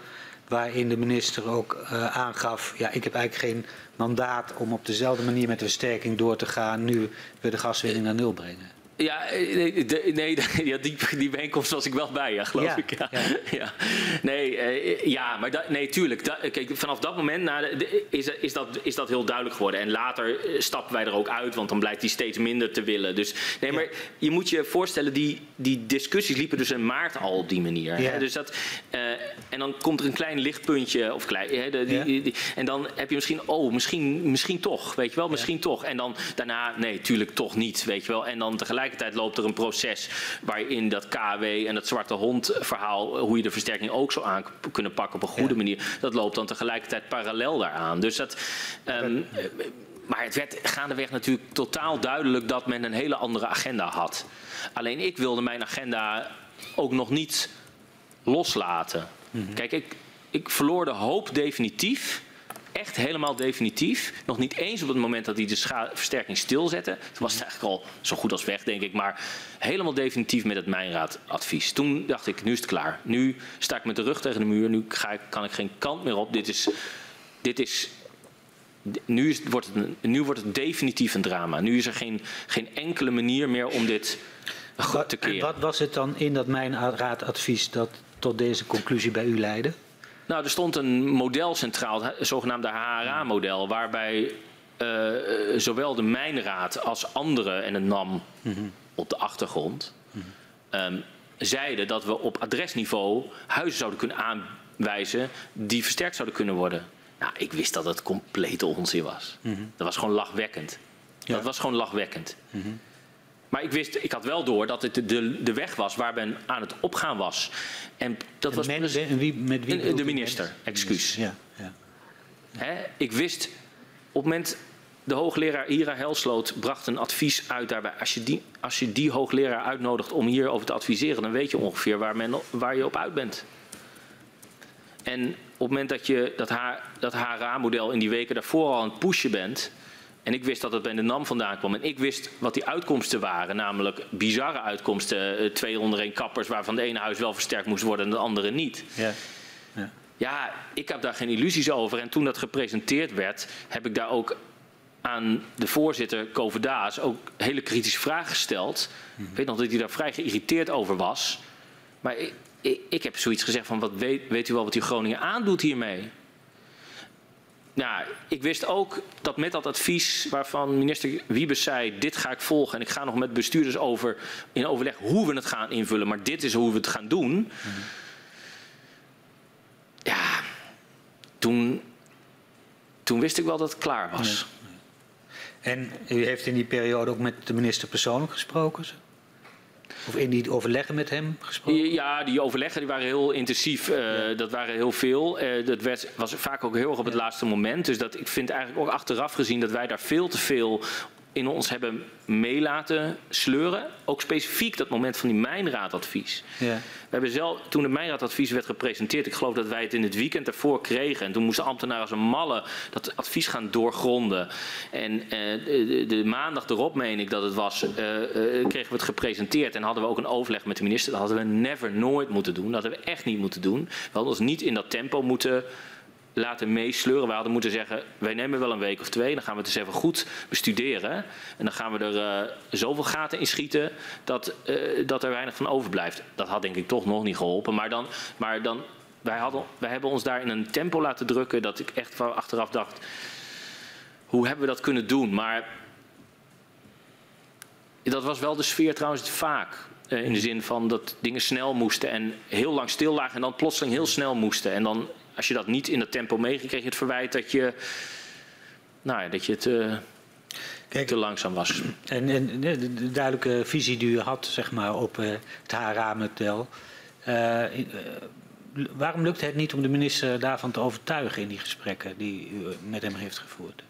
waarin de minister ook uh, aangaf, ja, ik heb eigenlijk geen mandaat om op dezelfde manier met de versterking door te gaan nu we de gaswinning naar nul brengen. Ja, eh, nee, de, nee ja, die, die bijeenkomst was ik wel bij, ja, geloof ik. Ja. Ja. ja. Nee, uh, ja, maar da, nee, tuurlijk. Da, kijk, vanaf dat moment na de, is, is, dat, is dat heel duidelijk geworden. En later stappen wij er ook uit, want dan blijkt hij steeds minder te willen. Dus nee, maar je moet je voorstellen, die, die discussies liepen dus in maart al op die manier. Hè? Dus dat, en dan komt er een klein lichtpuntje, of klein, hè, die, die, en dan heb je misschien, oh, misschien, misschien toch, weet je wel, misschien toch. En dan daarna, nee, tuurlijk toch niet, weet je wel. En dan tegelijk tegelijkertijd loopt er een proces waarin dat KW en dat zwarte hond verhaal, hoe je de versterking ook zou aan kunnen pakken op een goede manier, dat loopt dan tegelijkertijd parallel daaraan. Dus dat. Um, maar het werd gaandeweg natuurlijk totaal duidelijk dat men een hele andere agenda had. Alleen ik wilde mijn agenda ook nog niet loslaten. Mhm. Kijk, ik, ik verloor de hoop definitief echt helemaal definitief. Nog niet eens op het moment dat hij de versterking stilzette. Toen was het eigenlijk al zo goed als weg, denk ik. Maar helemaal definitief met het Mijnraadadvies. Toen dacht ik, nu is het klaar. Nu sta ik met de rug tegen de muur. Nu ga ik, kan ik geen kant meer op. Dit is, dit is nu, is, wordt het, nu wordt het definitief een drama. Nu is er geen, geen enkele manier meer om dit goed te keren. En wat was het dan in dat Mijnraadadvies dat tot deze conclusie bij u leidde? Nou, er stond een model centraal, het zogenaamde HRA-model, waarbij uh, zowel de Mijnraad als anderen en het NAM op de achtergrond um, zeiden dat we op adresniveau huizen zouden kunnen aanwijzen die versterkt zouden kunnen worden. Nou, ik wist dat het complete onzin was. Dat was gewoon lachwekkend. Dat was gewoon lachwekkend. Maar ik wist, ik had wel door dat het de, de weg was waar men aan het opgaan was. En dat was. Men, en wie, met wie de minister, excuus. Ja, ja. Hè, ik wist op het moment. De hoogleraar Ira Helsloot bracht een advies uit daarbij. Als je, die, als je die hoogleraar uitnodigt om hierover te adviseren, dan weet je ongeveer waar, men, waar je op uit bent. En op het moment dat je dat, dat HRA-model in die weken daarvoor al aan het pushen bent, en ik wist dat het bij de NAM vandaan kwam. En ik wist wat die uitkomsten waren. Namelijk bizarre uitkomsten. Eh, twee onder één kappers waarvan de ene huis wel versterkt moest worden en de andere niet. Ja. Ja. ja, ik heb daar geen illusies over. En toen dat gepresenteerd werd, heb ik daar ook aan de voorzitter Koverdaas ook hele kritische vragen gesteld. Mhm. Ik weet nog dat hij daar vrij geïrriteerd over was. Maar ik, ik, ik heb zoiets gezegd van, wat weet, weet u wel wat die Groningen aandoet hiermee? Nou, ik wist ook dat met dat advies waarvan minister Wiebes zei: dit ga ik volgen en ik ga nog met bestuurders over in overleg hoe we het gaan invullen, maar dit is hoe we het gaan doen. Ja, toen, toen wist ik wel dat het klaar was. En u heeft in die periode ook met de minister persoonlijk gesproken? Of in die overleggen met hem gesproken? Ja, die overleggen die waren heel intensief. Uh, Dat waren heel veel. Uh, dat werd, was vaak ook heel erg op het laatste moment. Dus dat, ik vind eigenlijk ook achteraf gezien dat wij daar veel te veel in ons hebben meelaten sleuren. Ook specifiek dat moment van die mijnraadadvies. Ja. We hebben zelf, toen het mijnraadadvies werd gepresenteerd, ik geloof dat wij het in het weekend ervoor kregen. En toen moesten ambtenaren als een malle dat advies gaan doorgronden. En eh, de, de, maandag erop, meen ik dat het was, eh, eh, kregen we het gepresenteerd. En hadden we ook een overleg met de minister. Dat hadden we never, nooit moeten doen. Dat hadden we echt niet moeten doen. We hadden ons niet in dat tempo moeten laten meesleuren. We hadden moeten zeggen, wij nemen wel een week of twee. Dan gaan we het eens even goed bestuderen. En dan gaan we er uh, zoveel gaten in schieten dat, uh, dat er weinig van overblijft. Dat had denk ik toch nog niet geholpen. Maar dan, maar dan wij, hadden, wij hebben ons daar in een tempo laten drukken dat ik echt achteraf dacht, hoe hebben we dat kunnen doen? Maar dat was wel de sfeer trouwens vaak. Uh, in de zin van dat dingen snel moesten en heel lang stil lagen en dan plotseling heel snel moesten. En dan als je dat niet in dat tempo je het verwijt dat je, nou ja, dat je te, Kijk, te langzaam was. En, en de, duidelijke visie die u had zeg maar, op uh, het HRA-model. Uh, uh, waarom lukte het niet om de minister daarvan te overtuigen in die gesprekken die u met hem heeft gevoerd?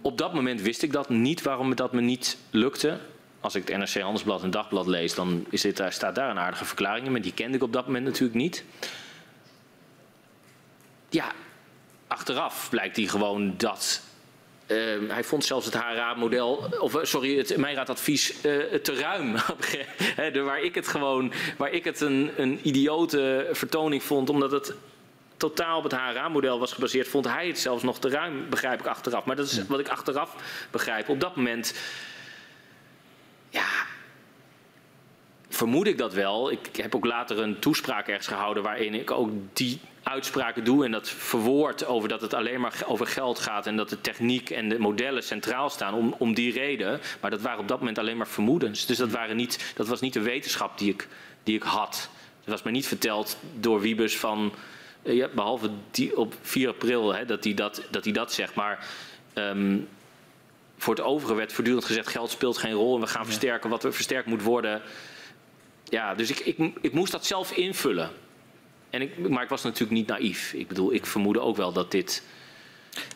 Op dat moment wist ik dat niet, waarom dat me niet lukte. Als ik het NRC Handelsblad en Dagblad lees, dan is dit, staat daar een aardige verklaring in. Maar die kende ik op dat moment natuurlijk niet ja, achteraf blijkt hij gewoon dat. Uh, hij vond zelfs het HRA-model, of eh, sorry, het Mijnraadadvies uh, te ruim. waar ik het gewoon, waar ik het een, een idiote vertoning vond, omdat het totaal op het HRA-model was gebaseerd, vond hij het zelfs nog te ruim, begrijp ik achteraf. Maar dat is wat ik achteraf begrijp. Op dat moment, ja, vermoed ik dat wel. Ik heb ook later een toespraak ergens gehouden waarin ik ook die uitspraken doe en dat verwoord over dat het alleen maar over geld gaat en dat de techniek en de modellen centraal staan om, om die reden. Maar dat waren op dat moment alleen maar vermoedens. Dus dat, waren niet, dat was niet de wetenschap die ik, die ik had. Het was me niet verteld door Wiebes van, eh, ja, behalve die op 4 april, hè, dat hij dat, dat, dat zegt. Maar um, voor het overige werd voortdurend gezegd: geld speelt geen rol en we gaan versterken wat er versterkt moet worden. Ja, dus ik, ik, ik moest dat zelf invullen. En ik, maar ik was natuurlijk niet naïef. Ik bedoel, ik vermoedde ook wel dat dit.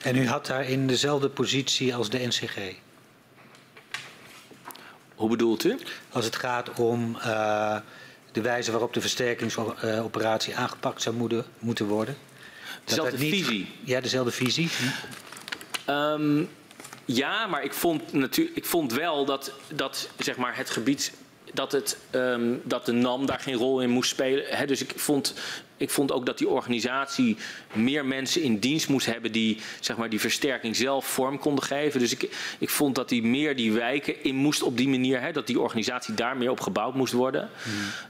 En u had daar in dezelfde positie als de NCG? Hoe bedoelt u? Als het gaat om uh, de wijze waarop de versterkingsoperatie aangepakt zou moeten, moeten worden? Dezelfde niet, visie? Ja, dezelfde visie. Um, ja, maar ik vond, natuurlijk, ik vond wel dat, dat zeg maar, het gebied dat, het, um, dat de NAM daar geen rol in moest spelen. He, dus ik vond, ik vond ook dat die organisatie meer mensen in dienst moest hebben die zeg maar, die versterking zelf vorm konden geven. Dus ik, ik vond dat die meer die wijken in moest op die manier. He, dat die organisatie daar meer op gebouwd moest worden.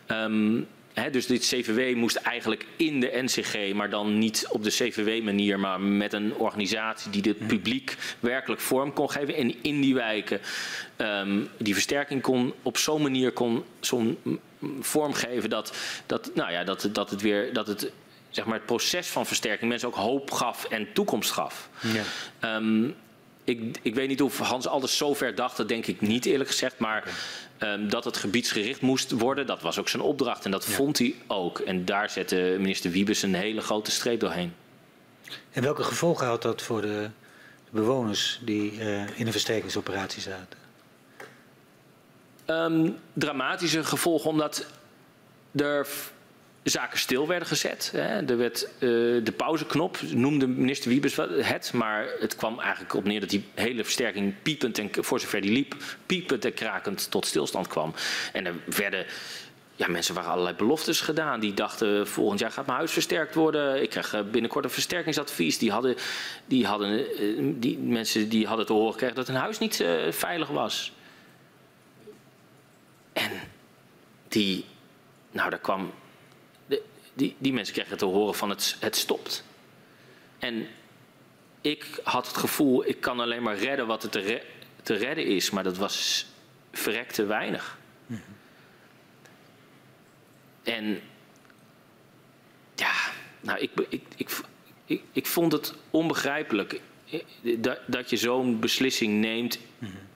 Mm. Um, dus dit CVW moest eigenlijk in de NCG, maar dan niet op de CVW-manier, maar met een organisatie die het hmm. publiek werkelijk vorm kon geven. En in die wijken um, die versterking kon op zo'n manier kon zo'n vorm geven dat, dat, nou ja, dat, dat het weer dat het zeg maar, het proces van versterking mensen ook hoop gaf en toekomst gaf. Ja. Um, ik, ik, weet niet of Hans alles zo ver dacht, dat denk ik niet eerlijk gezegd. Maar um, dat het gebiedsgericht moest worden, dat was ook zijn opdracht. En dat vond hij ook. En daar zette minister Wiebes een hele grote streep doorheen. En welke gevolgen had dat voor de, de bewoners die uh, in een versterkingsoperatie zaten? Um, dramatische gevolgen, omdat er zaken stil werden gezet. Er werd, uh, de pauzeknop noemde minister Wiebes het, maar het kwam eigenlijk op neer dat die hele versterking piepend en voor zover die liep, piepend en krakend tot stilstand kwam. En er werden ja, mensen waren allerlei beloftes gedaan. Die dachten, volgend jaar gaat mijn huis versterkt worden. Ik krijg eh, binnenkort een versterkingsadvies. Die hadden, die hadden, eh, die mensen die hadden te horen gekregen dat hun huis niet veilig was. En die, nou, daar kwam die, die mensen kregen te horen van het, het stopt. En ik had het gevoel, ik kan alleen maar redden wat er te, te redden is. Maar dat was verrekte weinig. Mm En ja, nou, ik, ik, ik, ik, ik vond het onbegrijpelijk dat, dat je zo'n beslissing neemt mm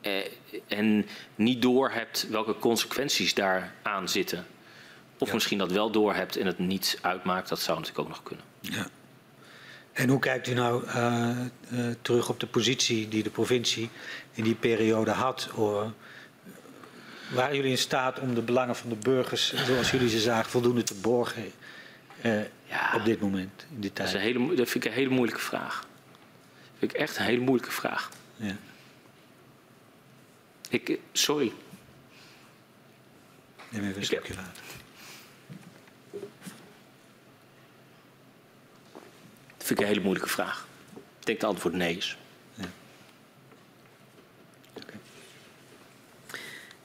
eh, en niet doorhebt welke consequenties daar aan zitten. Of misschien dat wel doorhebt en het niet uitmaakt. Dat zou natuurlijk ook nog kunnen. Ja. En hoe kijkt u nou uh, uh, terug op de positie die de provincie in die periode had? Or, waren jullie in staat om de belangen van de burgers, zoals jullie ze zagen, voldoende te borgen uh, ja, op dit moment, in dit tijd? Dat, is een hele, dat vind ik een hele moeilijke vraag. Dat vind ik echt een hele moeilijke vraag. Ja. Ik, sorry. Neem even een stukje later. Vind ik een hele moeilijke vraag. Ik denk dat het antwoord nee is. Ja.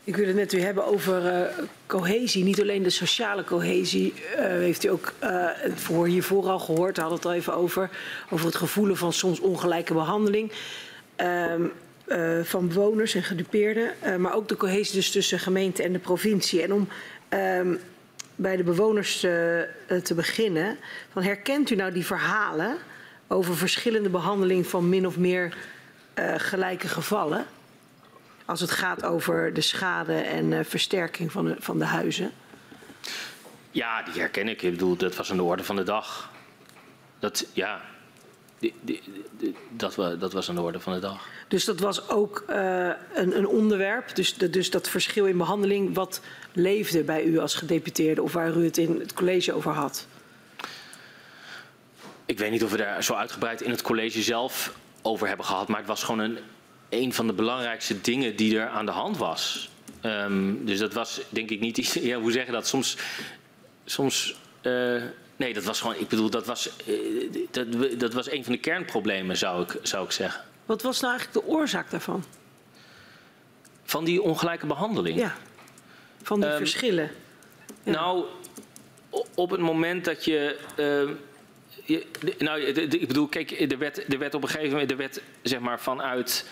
Ik wil het met u hebben over uh, cohesie. Niet alleen de sociale cohesie. Uh, heeft u ook uh, voor hiervoor al gehoord. We hadden het al even over. Over het gevoelen van soms ongelijke behandeling. Ehm, van bewoners en gedupeerden. maar ook de cohesie dus tussen gemeente en de provincie. En om ehm, bij de bewoners uh, te beginnen. Van herkent u nou die verhalen over verschillende behandeling van min of meer uh, gelijke gevallen? Als het gaat over de schade en versterking van de, van de huizen? Ja, die herken ik. Ik bedoel, dat was aan de orde van de dag. Dat, ja, die, die, die, dat, dat, was aan de orde van de dag. Dus dat was ook uh, een, een, onderwerp, dus, dus dat verschil in behandeling, wat leefde bij u als gedeputeerde of waar u het in het college over had? Ik weet niet of we daar zo uitgebreid in het college zelf over hebben gehad, maar het was gewoon een, een van de belangrijkste dingen die er aan de hand was. Um, dus dat was denk ik niet iets, ja, hoe zeg je dat, soms, soms uh, nee, dat was gewoon, ik bedoel, dat was, uh, dat, dat was een van de kernproblemen zou ik, zou ik zeggen. Wat was nou eigenlijk de oorzaak daarvan? Van die ongelijke behandeling? Ja, van die um, verschillen. Ja. Nou, op het moment dat je... Uh, je nou, ik bedoel, kijk, er werd, er werd op een gegeven moment... Er werd, zeg maar, vanuit...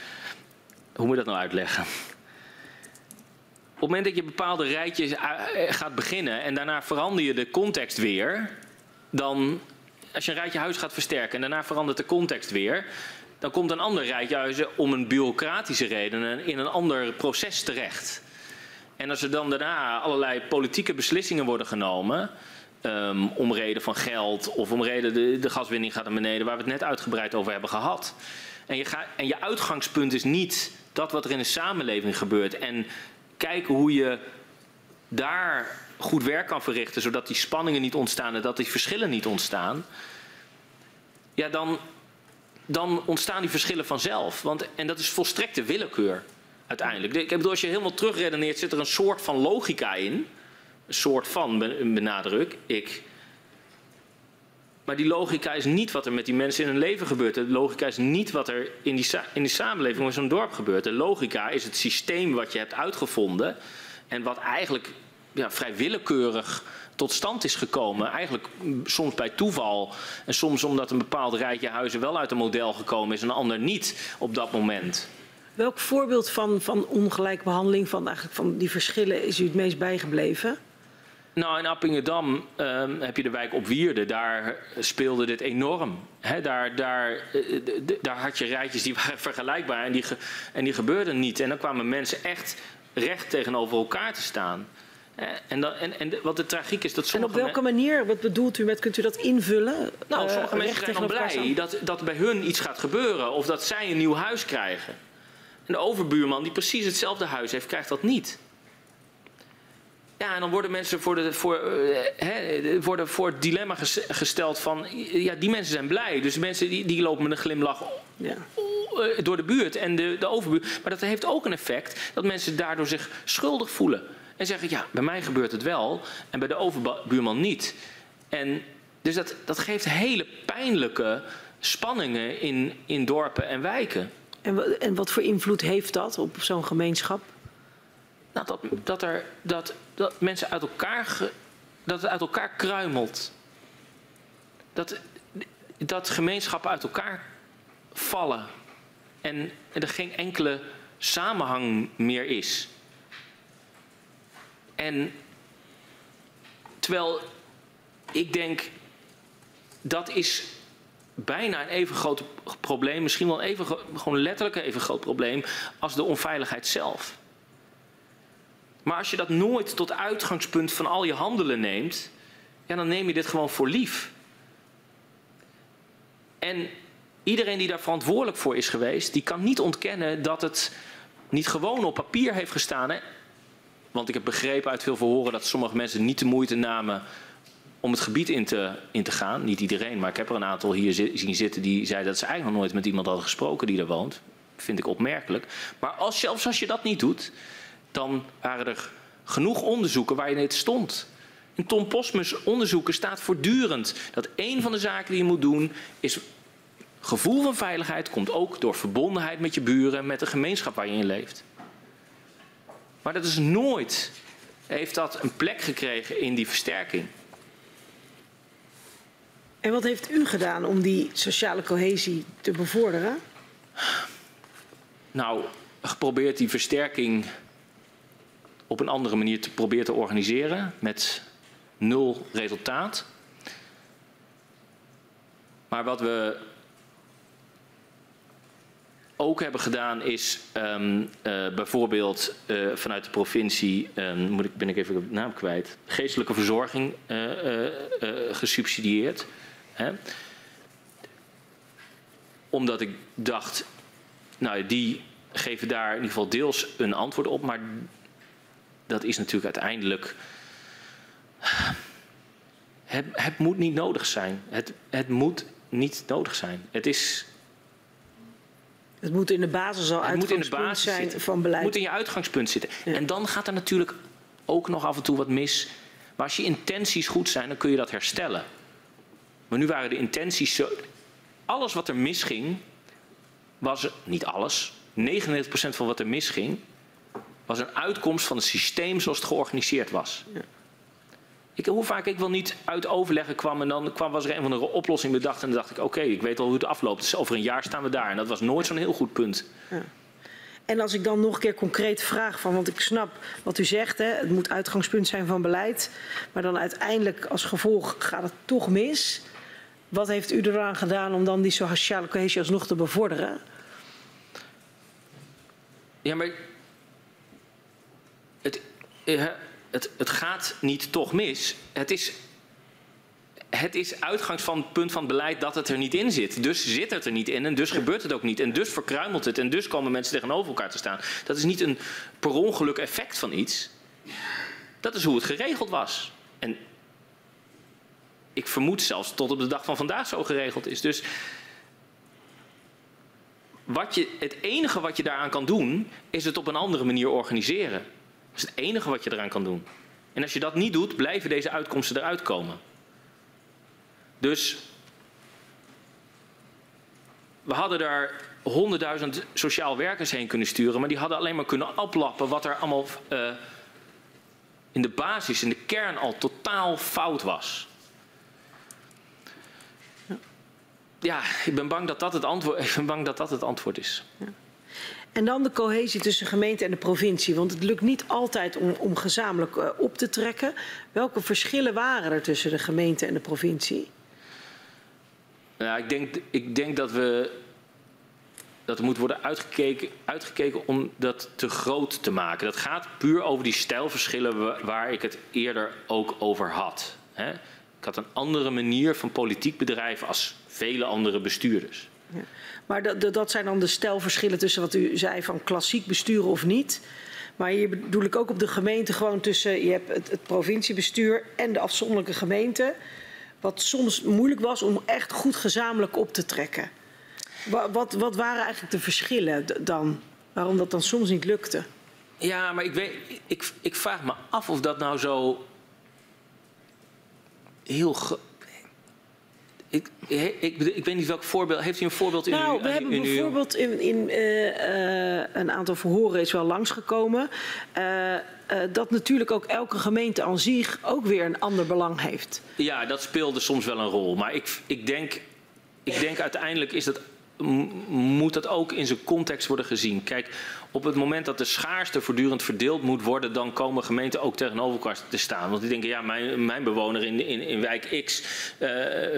Hoe moet je dat nou uitleggen? Op het moment dat je bepaalde rijtjes eh, gaat beginnen... en daarna verander je de context weer... dan... Als je een rijtje huis gaat versterken en daarna verandert de context weer dan komt een ander rijtje huizen om een bureaucratische reden in een ander proces terecht. En als er dan daarna allerlei politieke beslissingen worden genomen, um, om reden van geld of om reden de, de gaswinning gaat naar beneden, waar we het net uitgebreid over hebben gehad. En je, en je uitgangspunt is niet dat wat er in de samenleving gebeurt. En kijken hoe je daar goed werk kan verrichten, zodat die spanningen niet ontstaan en dat die verschillen niet ontstaan. Ja, dan, dan ontstaan die verschillen vanzelf. Want, en dat is volstrekte willekeur uiteindelijk. Ik bedoel, als je helemaal terugredeneert, zit er een soort van logica in. Een soort van, benadruk ik. Maar die logica is niet wat er met die mensen in hun leven gebeurt. De logica is niet wat er in die, in die samenleving in zo'n dorp gebeurt. De logica is het systeem wat je hebt uitgevonden. En wat eigenlijk ja, vrij willekeurig tot stand is gekomen. Eigenlijk soms bij toeval. En soms omdat een bepaald rijtje huizen wel uit een model gekomen is en een ander niet op dat moment. Welk voorbeeld van, van ongelijkbehandeling, van, eigenlijk van die verschillen, is u het meest bijgebleven? Nou, in Appingedam um, heb je de wijk op Wierde. Daar speelde dit enorm. He, daar, daar, eh, daar had je rijtjes die waren vergelijkbaar en die, en die gebeurden niet. En dan kwamen mensen echt recht tegenover elkaar te staan. En, dan, en, en wat de tragiek is dat sommige En op welke manier, wat bedoelt u met, kunt u dat invullen? Nou, uh, sommige mensen zijn dan blij dat, dat bij hun iets gaat gebeuren. Of dat zij een nieuw huis krijgen. En de overbuurman die precies hetzelfde huis heeft, krijgt dat niet. Ja, en dan worden mensen voor, de, voor, uh, worden voor het dilemma gesteld van... Ja, die mensen zijn blij. Dus mensen die, die lopen met een glimlach ja. door de buurt en de, de overbuur. Maar dat heeft ook een effect dat mensen daardoor zich schuldig voelen. En zeggen, ja, bij mij gebeurt het wel en bij de overbuurman niet. En dus dat, dat geeft hele pijnlijke spanningen in, in dorpen en wijken. En, en wat voor invloed heeft dat op zo'n gemeenschap? Nou, dat, dat, er, dat, dat mensen uit elkaar, dat het uit elkaar kruimelt. Dat, dat gemeenschappen uit elkaar vallen. En er geen enkele samenhang meer is. En terwijl ik denk, dat is bijna een even groot probleem, misschien wel even, gewoon letterlijk een even groot probleem, als de onveiligheid zelf. Maar als je dat nooit tot uitgangspunt van al je handelen neemt, ja, dan neem je dit gewoon voor lief. En iedereen die daar verantwoordelijk voor is geweest, die kan niet ontkennen dat het niet gewoon op papier heeft gestaan. Hè? Want ik heb begrepen uit veel verhoren dat sommige mensen niet de moeite namen om het gebied in te, in te gaan. Niet iedereen, maar ik heb er een aantal hier zien zitten die zeiden dat ze eigenlijk nog nooit met iemand hadden gesproken die daar woont. Vind ik opmerkelijk. Maar als, zelfs als je dat niet doet, dan waren er genoeg onderzoeken waar je net stond. In Tom Posmus onderzoeken staat voortdurend dat een van de zaken die je moet doen is gevoel van veiligheid komt ook door verbondenheid met je buren, met de gemeenschap waar je in leeft. Maar dat is nooit, heeft dat een plek gekregen in die versterking. En wat heeft u gedaan om die sociale cohesie te bevorderen? Nou, geprobeerd die versterking op een andere manier te proberen te organiseren met nul resultaat. Maar wat we ook hebben gedaan is um, uh, bijvoorbeeld uh, vanuit de provincie, um, moet ik, ben ik even de naam kwijt, geestelijke verzorging uh, gesubsidieerd. Hè? Omdat ik dacht, nou die geven daar in ieder geval deels een antwoord op, maar dat is natuurlijk uiteindelijk. Het, het moet niet nodig zijn. Het, het moet niet nodig zijn. Het is het moet in de basis al uitgangspunt zijn zitten. van beleid. Het moet in je uitgangspunt zitten. En dan gaat er natuurlijk ook nog af en toe wat mis. Maar als je intenties goed zijn, dan kun je dat herstellen. Maar nu waren de intenties zo... Alles wat er misging, was... Niet alles. 99% van wat er misging, was een uitkomst van het systeem zoals het georganiseerd was. Ja. Ik, hoe vaak ik wel niet uit overleggen kwam en dan kwam, was er een van de oplossing bedacht en dan dacht ik, oké, ik weet al hoe het afloopt. Dus over een jaar staan we daar. En dat was nooit zo'n heel goed punt. Ja. En als ik dan nog een keer concreet vraag van, want ik snap wat u zegt, hè, het moet uitgangspunt zijn van beleid, maar dan uiteindelijk als gevolg gaat het toch mis. Wat heeft u eraan gedaan om dan die sociale cohesie alsnog te bevorderen? Ja, maar het, eh, het, het gaat niet toch mis. Het is, het is uitgangspunt van het beleid dat het er niet in zit. Dus zit het er niet in en dus gebeurt het ook niet. En dus verkruimelt het en dus komen mensen tegenover elkaar te staan. Dat is niet een per ongeluk effect van iets. Dat is hoe het geregeld was. En ik vermoed zelfs tot op de dag van vandaag zo geregeld is. Dus wat je, het enige wat je daaraan kan doen, is het op een andere manier organiseren. Dat is het enige wat je eraan kan doen. En als je dat niet doet, blijven deze uitkomsten eruit komen. Dus we hadden daar honderdduizend sociaal werkers heen kunnen sturen, maar die hadden alleen maar kunnen oplappen wat er allemaal uh, in de basis, in de kern al totaal fout was. Ja, ik ben bang dat dat het antwoord, ik ben bang dat dat het antwoord is. Ja. En dan de cohesie tussen gemeente en de provincie. Want het lukt niet altijd om, om gezamenlijk uh, op te trekken. Welke verschillen waren er tussen de gemeente en de provincie? Ja, ik denk, ik denk dat we dat er moet worden uitgekeken, uitgekeken om dat te groot te maken. Dat gaat puur over die stijlverschillen waar ik het eerder ook over had. Ik had een andere manier van politiek bedrijven als vele andere bestuurders. Ja. Maar dat, dat zijn dan de stijlverschillen tussen wat u zei van klassiek besturen of niet. Maar hier bedoel ik ook op de gemeente gewoon tussen je hebt het, het provinciebestuur en de afzonderlijke gemeente. Wat soms moeilijk was om echt goed gezamenlijk op te trekken. Wat, wat, wat waren eigenlijk de verschillen dan? Waarom dat dan soms niet lukte? Ja, maar ik, weet, ik, ik vraag me af of dat nou zo heel. Ik, ik, ik, weet niet welk voorbeeld. Heeft u een voorbeeld in nou, uw, we hebben bijvoorbeeld in, in uh, uh, een aantal verhoren is wel langsgekomen. Uh, dat natuurlijk ook elke gemeente aan zich ook weer een ander belang heeft. Ja, dat speelde soms wel een rol. Maar ik, ik, denk, ik denk uiteindelijk is dat moet dat ook in zijn context worden gezien. Kijk, op het moment dat de schaarste voortdurend verdeeld moet worden, dan komen gemeenten ook tegenover elkaar te staan. Want die denken, ja, mijn, mijn bewoner in, in, in wijk X uh,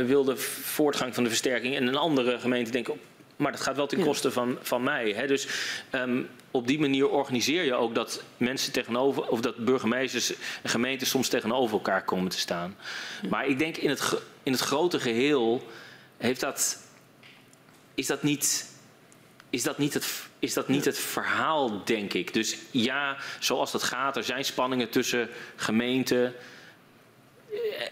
wil de voortgang van de versterking. En een andere gemeente denkt, maar dat gaat wel ten koste van, van mij. Hè? Dus um, op die manier organiseer je ook dat mensen tegenover, of dat burgemeesters en gemeenten soms tegenover elkaar komen te staan. Maar ik denk in het, in het grote geheel heeft dat is dat niet, is dat niet, het, is dat niet het verhaal, denk ik. Dus ja, zoals dat gaat, er zijn spanningen tussen gemeenten.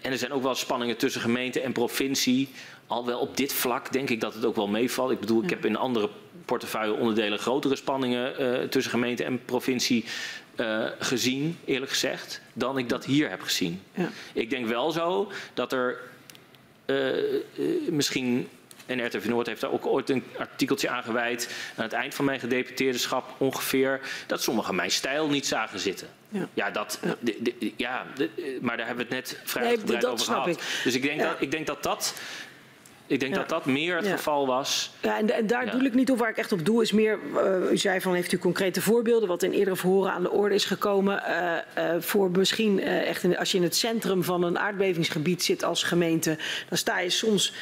En er zijn ook wel spanningen tussen gemeente en provincie. Al wel op dit vlak denk ik dat het ook wel meevalt. Ik bedoel, ik heb in andere portefeuilleonderdelen grotere spanningen uh, tussen gemeente en provincie uh, gezien, eerlijk gezegd, dan ik dat hier heb gezien. Ja. Ik denk wel zo dat er uh, misschien en RTV Noord heeft daar ook ooit een artikeltje aan gewijd. Aan het eind van mijn gedeputeerderschap ongeveer. Dat sommigen mijn stijl niet zagen zitten. Ja, ja dat, ja. De, de, ja de, maar daar hebben we het net vrij nee, over gehad. Ik. Dus ik denk, ja. dat, ik denk dat dat ik denk ja. dat dat meer het ja. geval was. Ja, en, en daar ja. doe ik niet op. Waar ik echt op doe is meer, uh, u zei van heeft u concrete voorbeelden wat in eerdere verhoren aan de orde is gekomen. Uh, uh, voor misschien echt in, als je in het centrum van een aardbevingsgebied zit als gemeente. Dan sta je soms,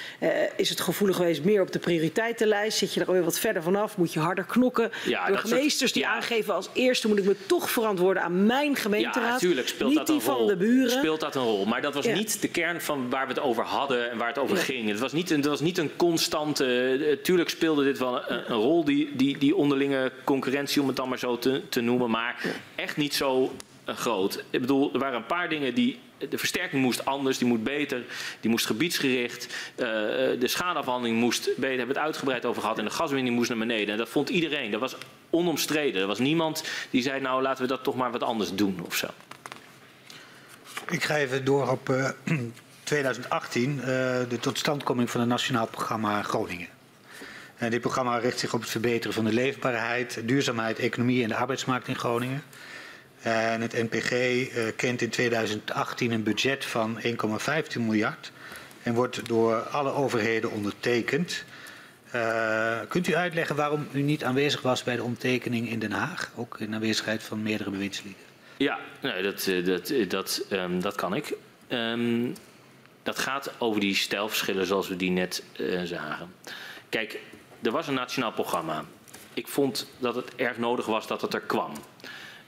is het gevoelig geweest meer op de prioriteitenlijst. Zit je er alweer wat verder vanaf, moet je harder knokken. Burgemeesters soort, die aangeven als eerste moet ik me toch verantwoorden aan mijn gemeenteraad. Ja, natuurlijk speelt niet dat een die rol. van de buren. Speelt dat een rol. Maar dat was niet de kern van waar we het over hadden en waar het over ging. Het was niet het was niet een constante. Uh, tuurlijk speelde dit wel een, rol, die, die, die onderlinge concurrentie, om het dan maar zo te, noemen. Maar echt niet zo uh, groot. Ik bedoel, er waren een paar dingen die. De versterking moest anders, die moet beter, die moest gebiedsgericht. Uh, de schadeafhandeling moest beter, hebben we het uitgebreid over gehad. En de gaswinning moest naar beneden. En dat vond iedereen. Dat was onomstreden. Er was niemand die zei, nou laten we dat toch maar wat anders doen of zo. Ik ga even door op 2018 uh, de totstandkoming van het Nationaal Programma Groningen. En dit programma richt zich op het verbeteren van de leefbaarheid, duurzaamheid, economie en de arbeidsmarkt in Groningen. En het NPG uh, kent in 2018 een budget van 1,15 miljard en wordt door alle overheden ondertekend. Uh, kunt u uitleggen waarom u niet aanwezig was bij de ondertekening in Den Haag, ook in aanwezigheid van meerdere bewindslieden? Ja, nee, dat, dat, dat, um, dat kan ik. Um, dat gaat over die stijlverschillen zoals we die net uh, zagen. Kijk, er was een nationaal programma. Ik vond dat het erg nodig was dat het er kwam.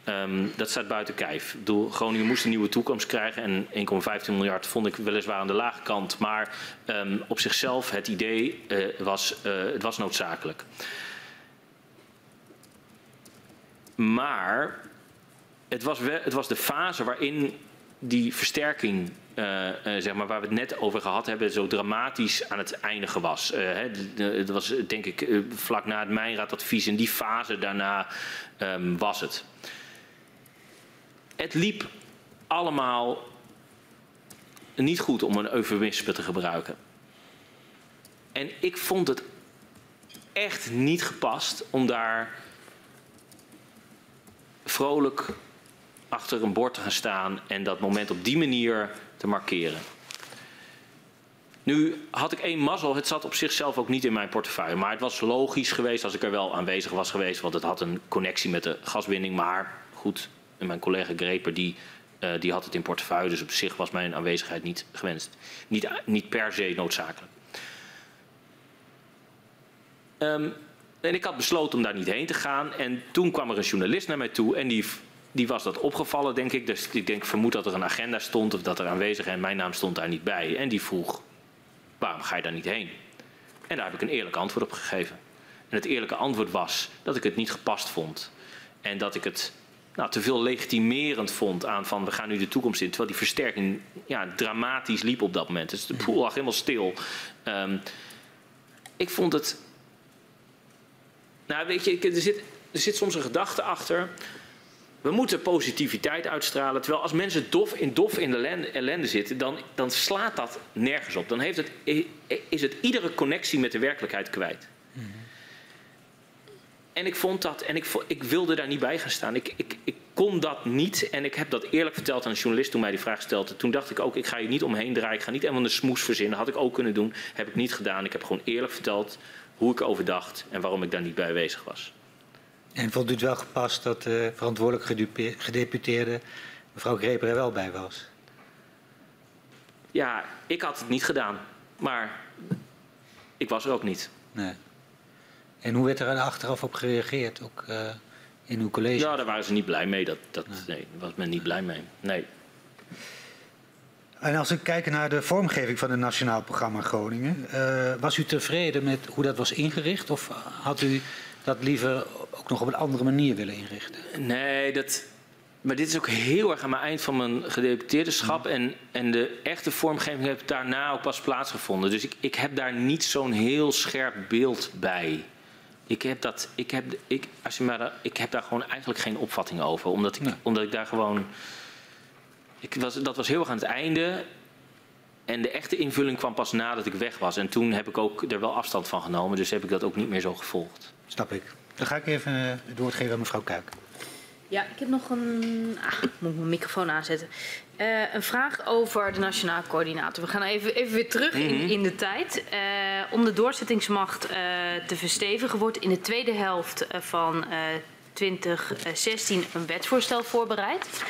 Um, dat staat buiten kijf. Groningen moest een nieuwe toekomst krijgen en 1,15 miljard vond ik weliswaar aan de lage kant. Maar um, op zichzelf, het idee uh, was, uh, het was noodzakelijk. Maar het was, wel, het was de fase waarin die versterking uh, uh, zeg maar, waar we het net over gehad hebben, zo dramatisch aan het eindigen was. Uh, het was denk ik vlak na het Mijnraadadvies en die fase daarna um, was het. Het liep allemaal niet goed om een eufemisme te gebruiken. En ik vond het echt niet gepast om daar vrolijk achter een bord te gaan staan en dat moment op die manier te markeren. Nu had ik één mazzel, het zat op zichzelf ook niet in mijn portefeuille. Maar het was logisch geweest als ik er wel aanwezig was geweest, want het had een connectie met de gaswinning. Maar goed, mijn collega Greper die, uh, die had het in portefeuille, dus op zich was mijn aanwezigheid niet gewenst. Niet, niet per se noodzakelijk. Um, en ik had besloten om daar niet heen te gaan. En toen kwam er een journalist naar mij toe en die die was dat opgevallen, denk ik. Dus ik denk, vermoed dat er een agenda stond of dat er aanwezig en mijn naam stond daar niet bij. En die vroeg, waarom ga je daar niet heen? En daar heb ik een eerlijk antwoord op gegeven. En het eerlijke antwoord was dat ik het niet gepast vond. En dat ik het nou, te veel legitimerend vond aan van we gaan nu de toekomst in. Terwijl die versterking ja, dramatisch liep op dat moment. Dus de pool lag helemaal stil. Um, ik vond het... Nou weet je, er zit, er zit soms een gedachte achter we moeten positiviteit uitstralen. Terwijl als mensen dof in dof in de ellende, zitten, dan, dan slaat dat nergens op. Dan heeft het, is het iedere connectie met de werkelijkheid kwijt. Mm -hmm. En ik vond dat, en ik, ik wilde daar niet bij gaan staan. Ik, ik, ik kon dat niet. En ik heb dat eerlijk verteld aan een journalist toen mij die vraag stelde. Toen dacht ik ook, ik ga hier niet omheen draaien. Ik ga niet helemaal een smoes verzinnen. Had ik ook kunnen doen. Heb ik niet gedaan. Ik heb gewoon eerlijk verteld hoe ik over dacht en waarom ik daar niet bij aanwezig was. En vond u het wel gepast dat de verantwoordelijk gedeputeerde mevrouw Greper er wel bij was? Ja, ik had het niet gedaan. Maar ik was er ook niet. Nee. En hoe werd er achteraf op gereageerd, ook uh, in uw college? Ja, daar waren ze niet blij mee. Dat, dat, nee. nee, daar was men niet blij mee. Nee. En als we kijken naar de vormgeving van het Nationaal Programma Groningen, uh, was u tevreden met hoe dat was ingericht? Of had u dat liever ook nog op een andere manier willen inrichten? Nee, dat, maar dit is ook heel erg aan mijn eind van mijn gedeputeerderschap. Mm. En, en de echte vormgeving heeft daarna ook pas plaatsgevonden. Dus ik, ik heb daar niet zo'n heel scherp beeld bij. Ik heb, dat, ik, heb, ik, als je maar, ik heb daar gewoon eigenlijk geen opvatting over. Omdat ik, nee. omdat ik daar gewoon. Ik was, dat was heel erg aan het einde. En de echte invulling kwam pas nadat ik weg was. En toen heb ik ook er wel afstand van genomen. Dus heb ik dat ook niet meer zo gevolgd. Snap ik. Dan ga ik even eh, het woord geven aan mevrouw Kuik. Ja, ik heb nog een. Ah, moet ik mijn microfoon aanzetten. Uh, een vraag over de nationale coördinator. We gaan even, even weer terug in, mhm. in de tijd. Uh, om de doorzettingsmacht uh, te verstevigen wordt in de tweede helft van 2016 een wetsvoorstel voorbereid.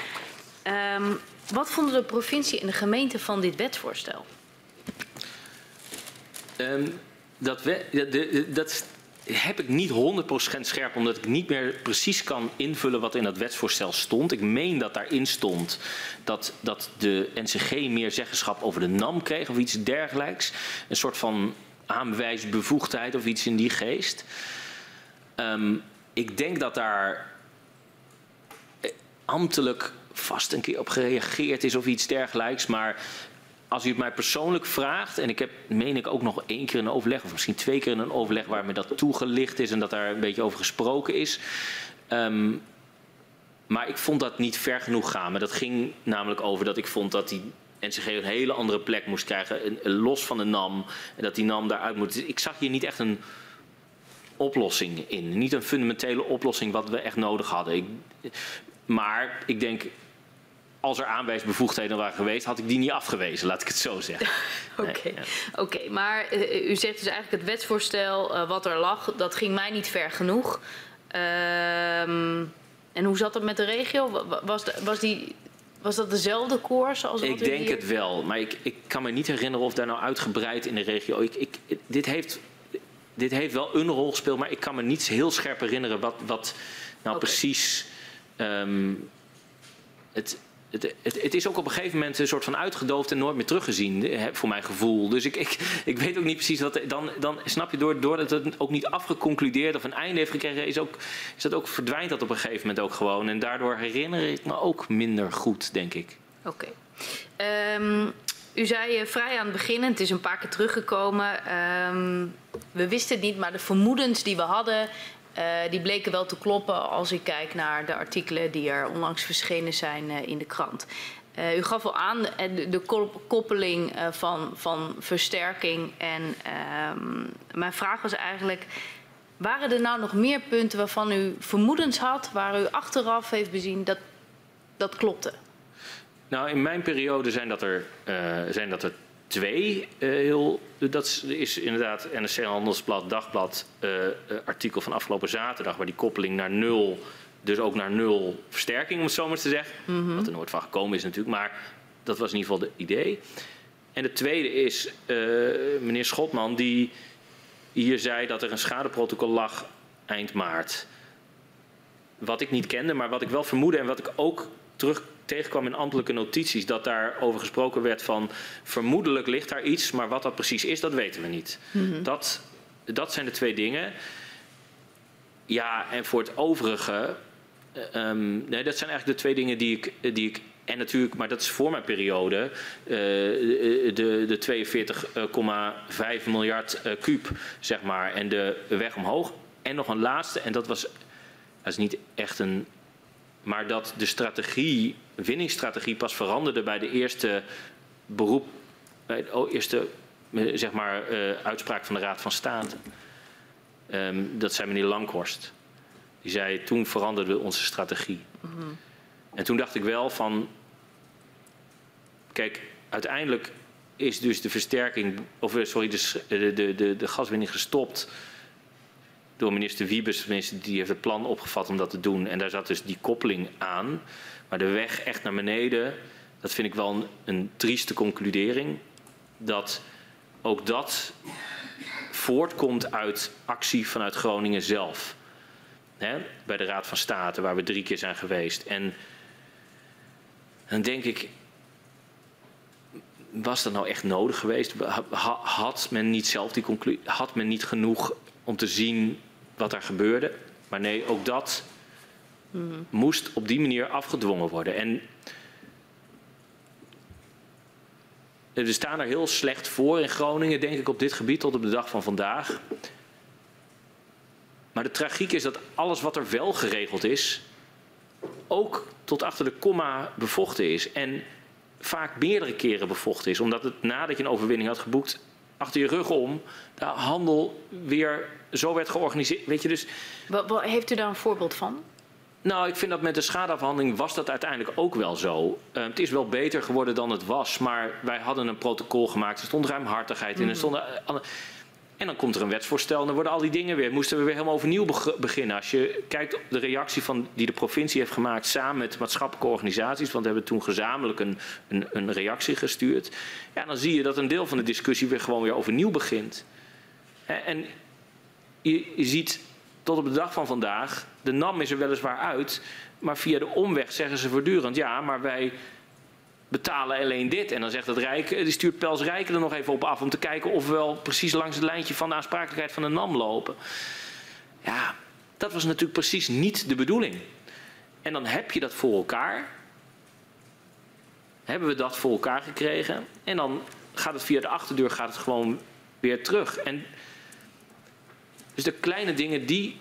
Um, wat vonden de provincie en de gemeente van dit wetsvoorstel? Um, dat, we, de, de, dat heb ik niet 100% scherp, omdat ik niet meer precies kan invullen wat in dat wetsvoorstel stond. Ik meen dat daarin stond dat, dat de NCG meer zeggenschap over de NAM kreeg of iets dergelijks. Een soort van aanwijsbevoegdheid of iets in die geest. Um, ik denk dat daar ambtelijk vast een keer op gereageerd is of iets dergelijks. Maar als u het mij persoonlijk vraagt, en ik heb, meen ik ook nog één keer een overleg, of misschien twee keer een overleg waar me dat toegelicht is en dat daar een beetje over gesproken is. Um, maar ik vond dat niet ver genoeg gaan. Maar dat ging namelijk over dat ik vond dat die NCG een hele andere plek moest krijgen, los van de NAM. En dat die NAM daaruit moet. Dus ik zag hier niet echt een oplossing in. Niet een fundamentele oplossing wat we echt nodig hadden. Ik, maar ik denk, als er aanwijsbevoegdheden waren geweest, had ik die niet afgewezen, laat ik het zo zeggen. Oké, okay. ja. okay, maar uh, u zegt dus eigenlijk het wetsvoorstel uh, wat er lag, dat ging mij niet ver genoeg. Um, en hoe zat het met de regio? Was, de, was die Was dat dezelfde koers als wat Ik denk hier- het wel, maar ik, ik kan me niet herinneren of daar nou uitgebreid in de regio. Ik, ik, dit, heeft, dit heeft wel een rol gespeeld, maar ik kan me niet heel scherp herinneren wat, wat nou precies. ehm, het, het, het, is ook op een gegeven moment een soort van uitgedoofd en nooit meer teruggezien, voor mijn gevoel. Dus ik, ik, ik weet ook niet precies wat. Dan, dan snap je, door, doordat het ook niet afgeconcludeerd of een einde heeft gekregen, is, ook, is dat ook, verdwijnt dat op een gegeven moment ook gewoon. En daardoor herinner ik me ook minder goed, denk ik. Oké. Ehm, u zei eh, vrij aan het begin, en het is een paar keer teruggekomen. ehm, we wisten het niet, maar de vermoedens die we hadden, die bleken wel te kloppen als ik kijk naar de artikelen die er onlangs verschenen zijn eh, in de krant. Eh, u gaf al aan eh, de, de kop- koppeling eh, van, van versterking. En ehm, mijn vraag was eigenlijk. Waren er nou nog meer punten waarvan u vermoedens had, waar u achteraf heeft bezien dat dat klopte? Nou, in mijn periode zijn dat er, eh, zijn dat er twee. eh, heel, dat is, inderdaad NRC Handelsblad, Dagblad, eh, eh, artikel van afgelopen zaterdag, waar die koppeling naar nul, dus ook naar nul versterking, om het zo maar te zeggen. Wat er nooit van gekomen is natuurlijk, maar dat was in ieder geval het idee. En de tweede is meneer Schotman, die hier zei dat er een schadeprotocol lag eind maart wat ik niet kende, maar wat ik wel vermoedde en wat ik ook terug tegenkwam in ambtelijke notities, dat daarover gesproken werd van vermoedelijk ligt daar iets, maar wat dat precies is, dat weten we niet. dat, dat zijn de twee dingen. Ja, en voor het overige, eh, ehm, nee, dat zijn eigenlijk de twee dingen die ik, die ik en natuurlijk, maar dat is voor mijn periode, eh, de, de, de 42,5 miljard eh, kuub, zeg maar, en de weg omhoog. En nog een laatste, en dat was dat is niet echt een. Maar dat de strategie, winningsstrategie, pas veranderde bij de eerste beroep. Bij de eerste zeg maar, eh, uitspraak van de Raad van State. Ehm, dat zei meneer Langhorst. Die zei: toen veranderde onze strategie. En toen dacht ik wel van. Kijk, uiteindelijk is dus de versterking. Of eh, sorry, de, de, de gaswinning gestopt door minister Wiebes, tenminste, die heeft het plan opgevat om dat te doen. En daar zat dus die koppeling aan. Maar de weg echt naar beneden, dat vind ik wel een, een trieste concludering. Dat ook dat voortkomt uit actie vanuit Groningen zelf. Bij de Raad van State, waar we drie keer zijn geweest. En dan denk ik, was dat nou echt nodig geweest? Ha- Had men niet zelf die conclusie, had men niet genoeg om te zien wat er gebeurde? Maar nee, ook dat moest op die manier afgedwongen worden. En we staan er heel slecht voor in Groningen, denk ik, op dit gebied tot op de dag van vandaag. Maar de tragiek is dat alles wat er wel geregeld is, ook tot achter de komma bevochten is. En vaak meerdere keren bevochten is. Omdat het nadat je een overwinning had geboekt, achter je rug om, de handel weer zo werd georganiseerd. Weet je, dus Wat, wat- heeft u daar een voorbeeld van? nou, ik vind dat met de schadeafhandeling was dat uiteindelijk ook wel zo. Eh, het is wel beter geworden dan het was, maar wij hadden een protocol gemaakt. Er stond ruimhartigheid in. Er stonden, eh, en dan komt er een wetsvoorstel en dan worden al die dingen weer. Moesten we weer helemaal overnieuw beg- beginnen. Als je kijkt op de reactie van, die de provincie heeft gemaakt samen met maatschappelijke organisaties, want we hebben toen gezamenlijk een, een, een reactie gestuurd. Ja, dan zie je dat een deel van de discussie weer gewoon weer overnieuw begint. Hè, En je, je ziet tot op de dag van vandaag, de NAM is er weliswaar uit, maar via de omweg zeggen ze voortdurend, ja, maar wij betalen alleen dit. En dan zegt het Rijk, die stuurt Pels Rijken er nog even op af om te kijken of we wel precies langs het lijntje van de aansprakelijkheid van de NAM lopen. Ja, dat was natuurlijk precies niet de bedoeling. En dan heb je dat voor elkaar. Hebben we dat voor elkaar gekregen. En dan gaat het via de achterdeur gaat het gewoon weer terug. En dus de kleine dingen die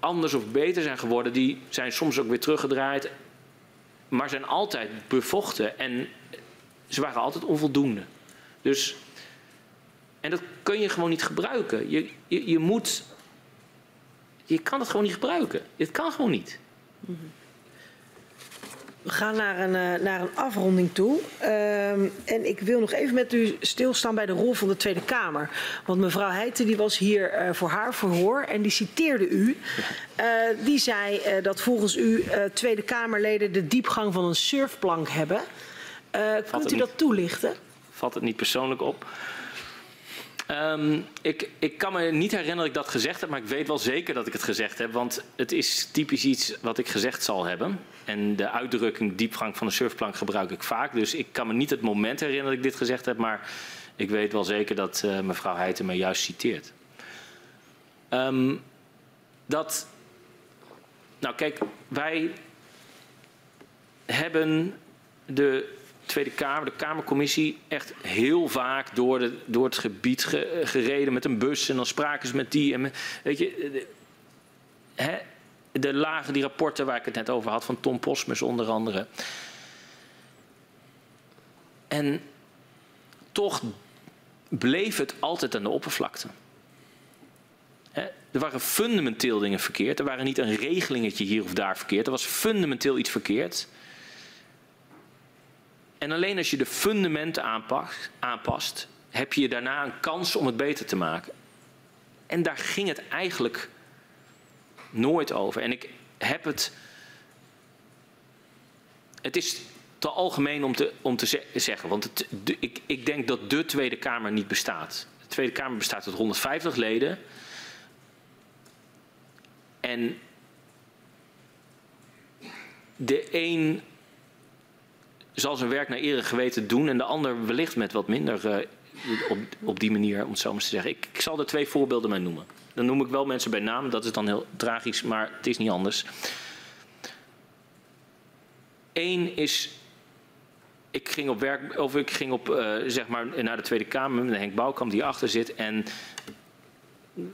anders of beter zijn geworden, die zijn soms ook weer teruggedraaid, maar zijn altijd bevochten en ze waren altijd onvoldoende. Dus, en dat kun je gewoon niet gebruiken. Je, je, je moet, je kan het gewoon niet gebruiken. Het kan gewoon niet. We gaan naar een, uh, naar een afronding toe. Uh, en ik wil nog even met u stilstaan bij de rol van de Tweede Kamer. Want mevrouw Heijten die was hier uh, voor haar verhoor en die citeerde u. Uh, die zei dat volgens u Tweede Kamerleden de diepgang van een surfplank hebben. kunt u dat toelichten? Valt het niet persoonlijk op? Um, ik, ik, kan me niet herinneren dat ik dat gezegd heb, maar ik weet wel zeker dat ik het gezegd heb. Want het is typisch iets wat ik gezegd zal hebben. En de uitdrukking diepgang van de surfplank gebruik ik vaak. Dus ik kan me niet het moment herinneren dat ik dit gezegd heb. Maar ik weet wel zeker dat uh, mevrouw Heijten me juist citeert. Um, dat. Nou, kijk, wij hebben de Tweede Kamer, de Kamercommissie, echt heel vaak door, de, door het gebied ge, gereden met een bus. En dan spraken ze met die. En weet je, de, hè, de lagen, die rapporten waar ik het net over had, van Tom Posmus onder andere. En toch bleef het altijd aan de oppervlakte. Hè, er waren fundamenteel dingen verkeerd. Er waren niet een regelingetje hier of daar verkeerd. Er was fundamenteel iets verkeerd. En alleen als je de fundamenten aanpast, aanpast, heb je daarna een kans om het beter te maken. En daar ging het eigenlijk nooit over. En ik heb het. Het is te algemeen om te, om te zeggen, want het, ik, ik denk dat de Tweede Kamer niet bestaat. De Tweede Kamer bestaat uit 150 leden. En de een zal zijn werk naar ere geweten doen en de ander wellicht met wat minder uh, op, op die manier, om het zo maar te zeggen. Ik, ik zal er twee voorbeelden mee noemen. Dan noem ik wel mensen bij naam, dat is dan heel tragisch, maar het is niet anders. Eén is, ik ging op werk, of ik ging op, uh, zeg maar, naar de Tweede Kamer met Henk Bouwkamp die achter zit. En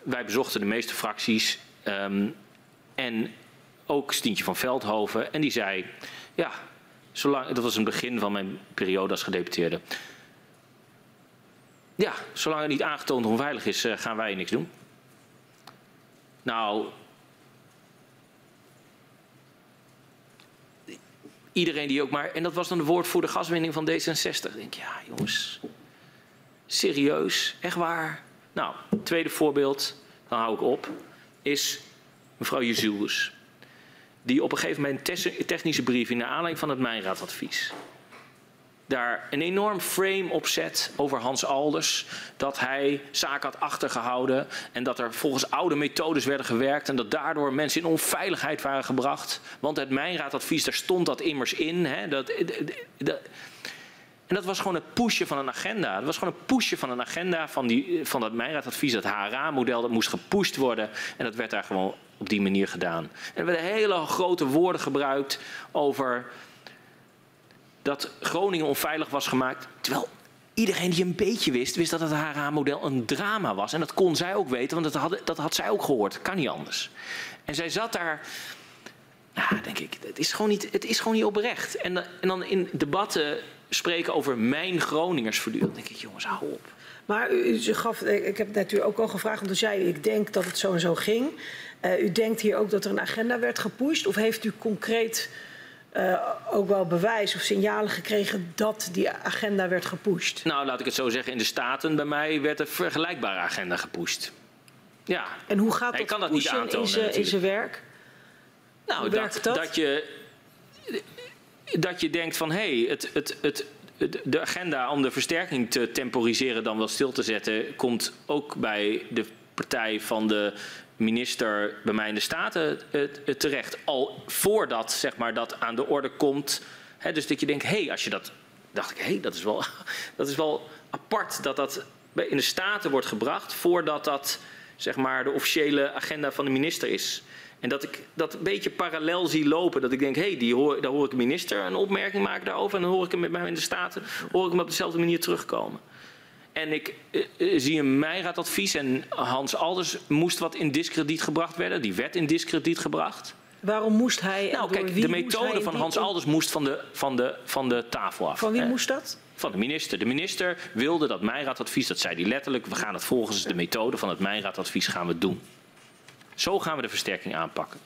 wij bezochten de meeste fracties. Um, en ook Stientje van Veldhoven. En die zei, ja, Zolang, dat was een begin van mijn periode als gedeputeerde. Ja, zolang het niet aangetoond onveilig is, uh, gaan wij niks doen. Nou, iedereen die ook maar. En dat was dan de woordvoerder gaswinning van D66. Ik denk, ja, jongens. Serieus, echt waar. Nou, tweede voorbeeld, dan hou ik op, is mevrouw Jezuels die op een gegeven moment een technische briefing naar aanleiding van het Mijnraadadvies daar een enorm frame op zet over Hans Alders. Dat hij zaken had achtergehouden en dat er volgens oude methodes werden gewerkt en dat daardoor mensen in onveiligheid waren gebracht. Want het Mijnraadadvies, daar stond dat immers in. Hè, dat, dat, en dat was gewoon het pushen van een agenda. Dat was gewoon een pushen van een agenda van, die, van dat Mijnraadadvies, dat HRA-model, dat moest gepusht worden. En dat werd daar gewoon op die manier gedaan. En er werden hele grote woorden gebruikt over dat Groningen onveilig was gemaakt. Terwijl iedereen die een beetje wist, wist dat het HRA-model een drama was. En dat kon zij ook weten, want dat had, dat had zij ook gehoord. Kan niet anders. En zij zat daar. Nou, denk ik, het is gewoon niet, het is gewoon niet oprecht. En, en dan in debatten spreken over mijn Groningers voortdurend. denk ik, jongens, hou op. Maar u, u gaf, ik heb het natuurlijk ook al gevraagd, want u zei, ik denk dat het zo en zo ging. Uh, u denkt hier ook dat er een agenda werd gepusht? Of heeft u concreet uh, ook wel bewijs of signalen gekregen dat die agenda werd gepusht? Nou, laat ik het zo zeggen. In de Staten bij mij werd een vergelijkbare agenda gepusht. Ja. En hoe gaat dat, kan dat niet aantonen, in zijn werk? Nou, dat, dat? dat je dat je denkt van hé, hey, het, het, het, de agenda om de versterking te temporiseren dan wel stil te zetten, komt ook bij de partij van de minister bij mij in de Staten terecht. Al voordat zeg maar, dat aan de orde komt. Hè, dus dat je denkt, hé, hey, als je dat. dacht ik, hé, hey, dat, is wel, dat is wel apart dat dat in de Staten wordt gebracht voordat dat zeg maar, de officiële agenda van de minister is. En dat ik dat een beetje parallel zie lopen. Dat ik denk, hé, hey, hoor, daar hoor ik de minister een opmerking maken daarover. En dan hoor ik hem met mij in de Staten hoor ik hem op dezelfde manier terugkomen. En ik uh, zie een Meijraadadvies en Hans Alders moest wat in discrediet gebracht werden. Die werd in discrediet gebracht. Waarom moest hij... Nou kijk, de methode van Hans Alders moest van de, van, de, van de tafel af. Van wie moest dat? Van de minister. De minister wilde dat Meijraadadvies, dat zei hij letterlijk... we gaan het volgens de methode van het Meijraadadvies gaan we doen. Zo gaan we de versterking aanpakken.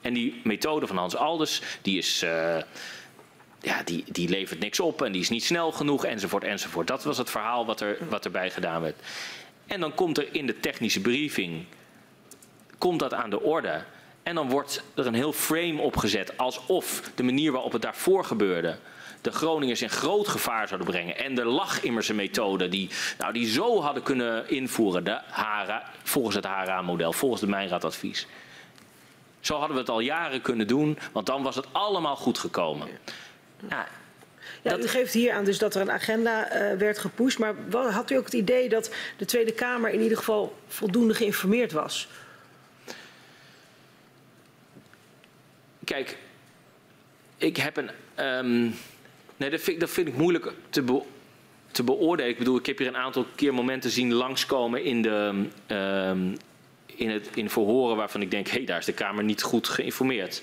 En die methode van Hans Alders, die is... Uh, ja, die, die levert niks op en die is niet snel genoeg enzovoort enzovoort. Dat was het verhaal wat, er, wat erbij gedaan werd. En dan komt er in de technische briefing, komt dat aan de orde. En dan wordt er een heel frame opgezet alsof de manier waarop het daarvoor gebeurde de Groningers in groot gevaar zouden brengen. En er lag immers een methode die, nou, die zo hadden kunnen invoeren, de HARA, volgens het HARA-model, volgens het Mijnraadadvies. Zo hadden we het al jaren kunnen doen, want dan was het allemaal goed gekomen. Ja, ja, U geeft hier aan dus dat er een agenda uh, werd gepusht. Maar had u ook het idee dat de Tweede Kamer in ieder geval voldoende geïnformeerd was? Kijk, ik heb een. Um, nee, dat vind, dat vind, ik moeilijk te, te, beoordelen. Ik bedoel, ik heb hier een aantal keer momenten zien langskomen in de. Um, in, het, in verhoren waarvan ik denk, hé, hey, daar is de Kamer niet goed geïnformeerd.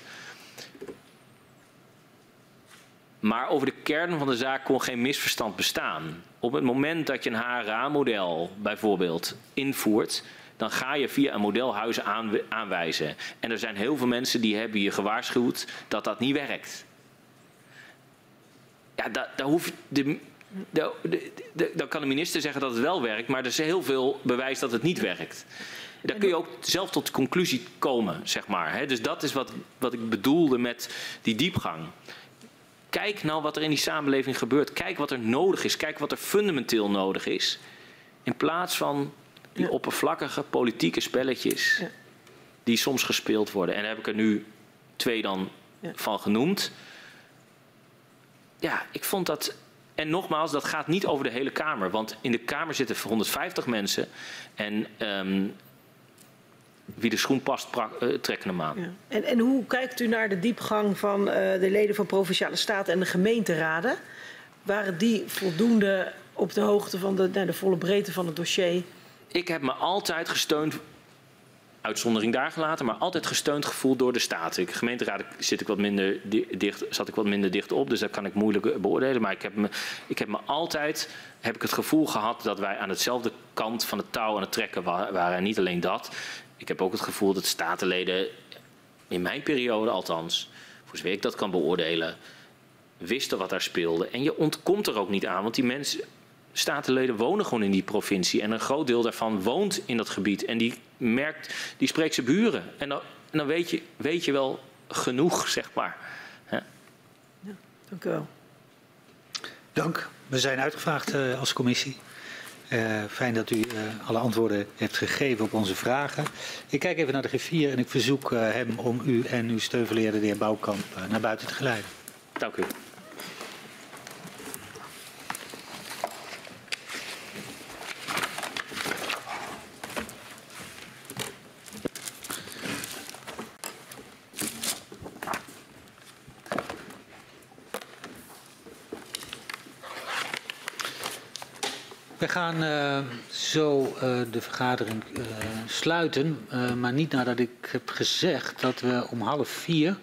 Maar over de kern van de zaak kon geen misverstand bestaan. Op het moment dat je een HRA-model bijvoorbeeld invoert, dan ga je via een modelhuis aanwijzen. En er zijn heel veel mensen die hebben je gewaarschuwd dat dat niet werkt. Ja, daar, daar hoef de, de, de, dan kan de minister zeggen dat het wel werkt, maar er is heel veel bewijs dat het niet werkt. Dan kun je ook zelf tot de conclusie komen, zeg maar. Dus dat is wat, wat ik bedoelde met die diepgang. Kijk nou wat er in die samenleving gebeurt. Kijk wat er nodig is. Kijk wat er fundamenteel nodig is. In plaats van die oppervlakkige politieke spelletjes ja. die soms gespeeld worden. En daar heb ik er nu twee dan ja. van genoemd. Ja, ik vond dat. En nogmaals, dat gaat niet over de hele Kamer. Want in de Kamer zitten 150 mensen. En um, wie de schoen past, uh, trekken hem aan. Ja. En, en hoe kijkt u naar de diepgang van uh, de leden van Provinciale Staten en de gemeenteraden? Waren die voldoende op de hoogte van de, nou, de volle breedte van het dossier? Ik heb me altijd gesteund, uitzondering daar gelaten, maar altijd gesteund gevoeld door de Staten. De gemeenteraden zit ik wat minder dicht, zat ik wat minder dicht op, dus dat kan ik moeilijk beoordelen. Maar ik heb me, ik heb me altijd heb ik het gevoel gehad dat wij aan hetzelfde kant van het touw aan het trekken waren. En niet alleen dat ik heb ook het gevoel dat statenleden, in mijn periode althans, voor zover ik dat kan beoordelen, wisten wat daar speelde. En je ontkomt er ook niet aan, want die mensen, statenleden wonen gewoon in die provincie. En een groot deel daarvan woont in dat gebied. En die merkt, die spreekt zijn buren. En dan, en dan weet, je, weet je wel genoeg, zeg maar. Ja. ja dank u wel. Dank. We zijn uitgevraagd uh, als commissie. Uh, fijn dat u uh, alle antwoorden heeft gegeven op onze vragen. Ik kijk even naar de griffier en ik verzoek uh, hem om u en uw steunverleerder, de heer Bouwkamp, naar buiten te geleiden. Dank u. gaan uh, zo uh, de vergadering uh, sluiten, maar niet nadat ik heb gezegd dat we om half vier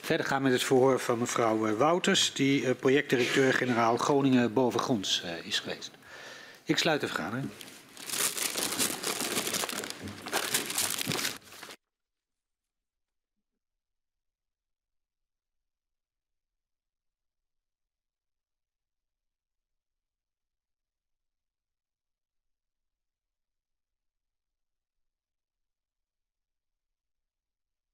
verder gaan met het verhoor van mevrouw Wouters, die projectdirecteur-generaal Groningen bovengronds is geweest. Ik sluit de vergadering.